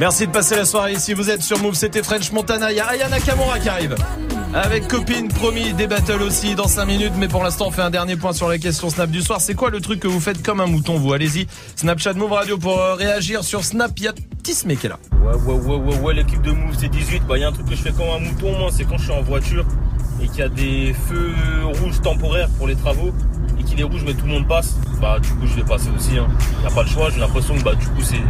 Merci de passer la soirée ici. Vous êtes sur Move, c'était French Montana. Il y a Aya Nakamura qui arrive. Avec copine, promis, des battles aussi dans 5 minutes. Mais pour l'instant, on fait un dernier point sur la question Snap du soir. C'est quoi le truc que vous faites comme un mouton, vous? Allez-y. Snapchat Move Radio pour euh, réagir sur Snap. Il y a Tismé qui est là. Ouais, ouais, ouais, ouais, ouais, l'équipe de Move c'est 18. Bah, il y a un truc que je fais comme un mouton, moi, c'est quand je suis en voiture et qu'il y a des feux rouges temporaires pour les travaux et qu'il est rouge mais tout le monde passe. Bah, du coup, je vais passer aussi. Hein. Y a pas le choix, j'ai l'impression que, bah, du coup, c'est,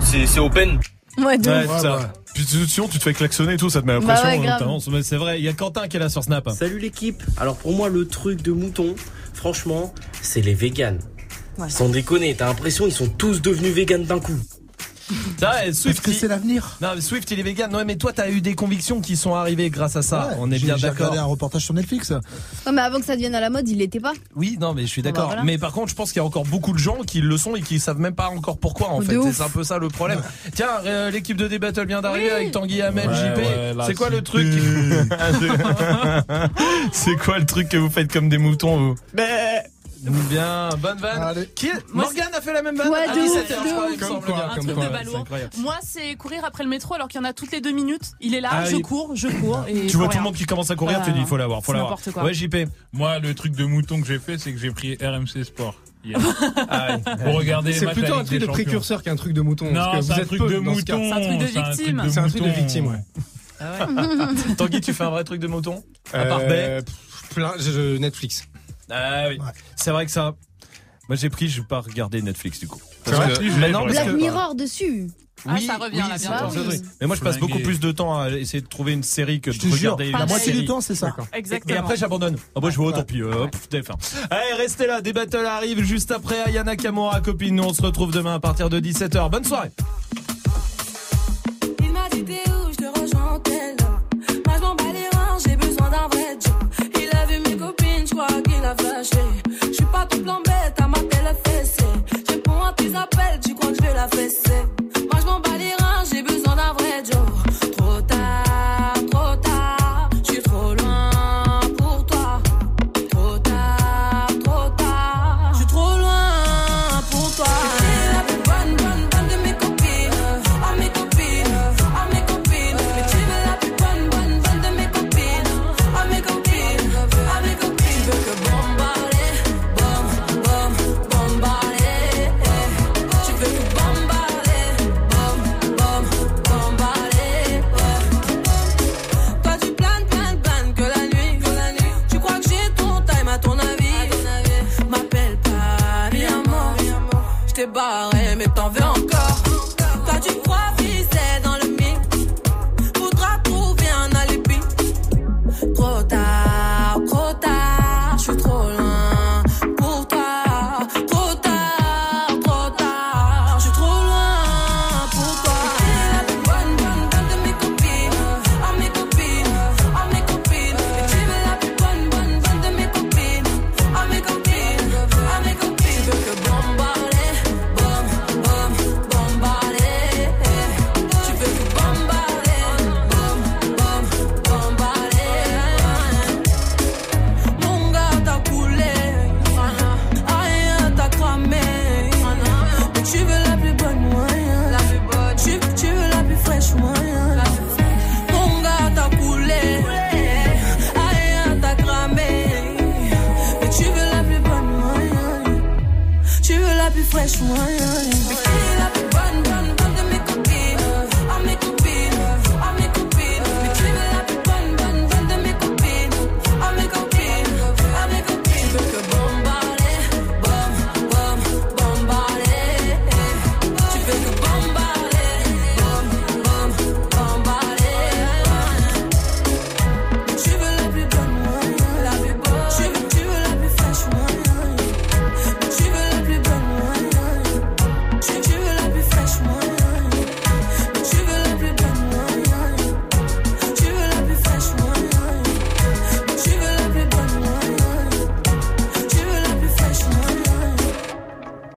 c'est, c'est open. Ouais, de Ouais, ça. Puis tu- sinon, tu te fais klaxonner et tout, ça te met la Bah pression. ouais, hein, grave. t'avances. Mais c'est vrai, il y a Quentin qui est là sur Snap. Salut l'équipe. Alors pour moi le truc de mouton, franchement, c'est les véganes. Sans déconner, t'as l'impression ils sont tous devenus véganes d'un coup. Ça, Swift, que il- c'est l'avenir. Non, mais Swift, il est vegan. Non, mais toi, t'as eu des convictions qui sont arrivées grâce à ça. Ouais, On est j'ai- bien J'ai d'accord. regardé un reportage sur Netflix. Ouais, mais avant que ça devienne à la mode, il l'était pas. Oui, non, mais je suis d'accord. Bah, voilà. Mais par contre, je pense qu'il y a encore beaucoup de gens qui le sont et qui savent même pas encore pourquoi, en De fait. C'est un peu ça le problème. Tiens, euh, l'équipe de D-Battle vient d'arriver Oui. avec Tanguy Hamel, Ouais, JP. c'est quoi le truc C'est quoi le truc que vous faites comme des moutons, vous? Bien, bonne vanne. Qui est... Morgane a fait la même vanne Ouais, à de 17h, ouf, je de crois, ouf. il me Comme semble quoi, bien. comme Un truc quoi, de c'est balourd. incroyable. Moi, c'est courir après le métro alors qu'il y en a toutes les deux minutes. Il est là, Ah je cours, je cours. Et Tu vois tout le monde qui commence à courir, Bah, tu dis, il faut l'avoir, faut c'est l'avoir. n'importe quoi. Ouais, JP. Moi, le truc de mouton que j'ai fait, c'est que j'ai pris RMC Sport. Ah ouais. Les C'est plutôt un truc de précurseur qu'un truc de mouton. Non, c'est un truc de mouton. C'est un truc de victime. C'est un truc de victime, ouais. Ah ouais. Tanguy, tu fais un vrai truc de mouton? À part Euh, plein, je- Netflix. Ah oui. C'est vrai que ça. Moi j'ai pris, je vais pas regarder Netflix du coup. C'est vrai que maintenant, parce Black que- Mirror dessus. Ah, ça revient là bientôt. Mais moi je passe beaucoup plus de temps à essayer de trouver une série que de regarder la moitié du temps, c'est ça. Exactement. Et après j'abandonne. Ah moi je vois, tant pis. Euh, pff, TF1. Allez, restez là, des battles arrivent juste après Ayana Kamura, copine. Nous on se retrouve demain à partir de 17h. Bonne soirée. Il m'a dit t'es où, je te rejoins là. Moi je m'en bats les reins, j'ai besoin d'un vrai job. Je crois qu'il a flashé. Je suis pas tout plan bête, à ma télé fessée. Je réponds à tes appels, tu crois que je vais la fesser. Moi je m'en bats les reins, j'ai besoin d'un vrai job. Je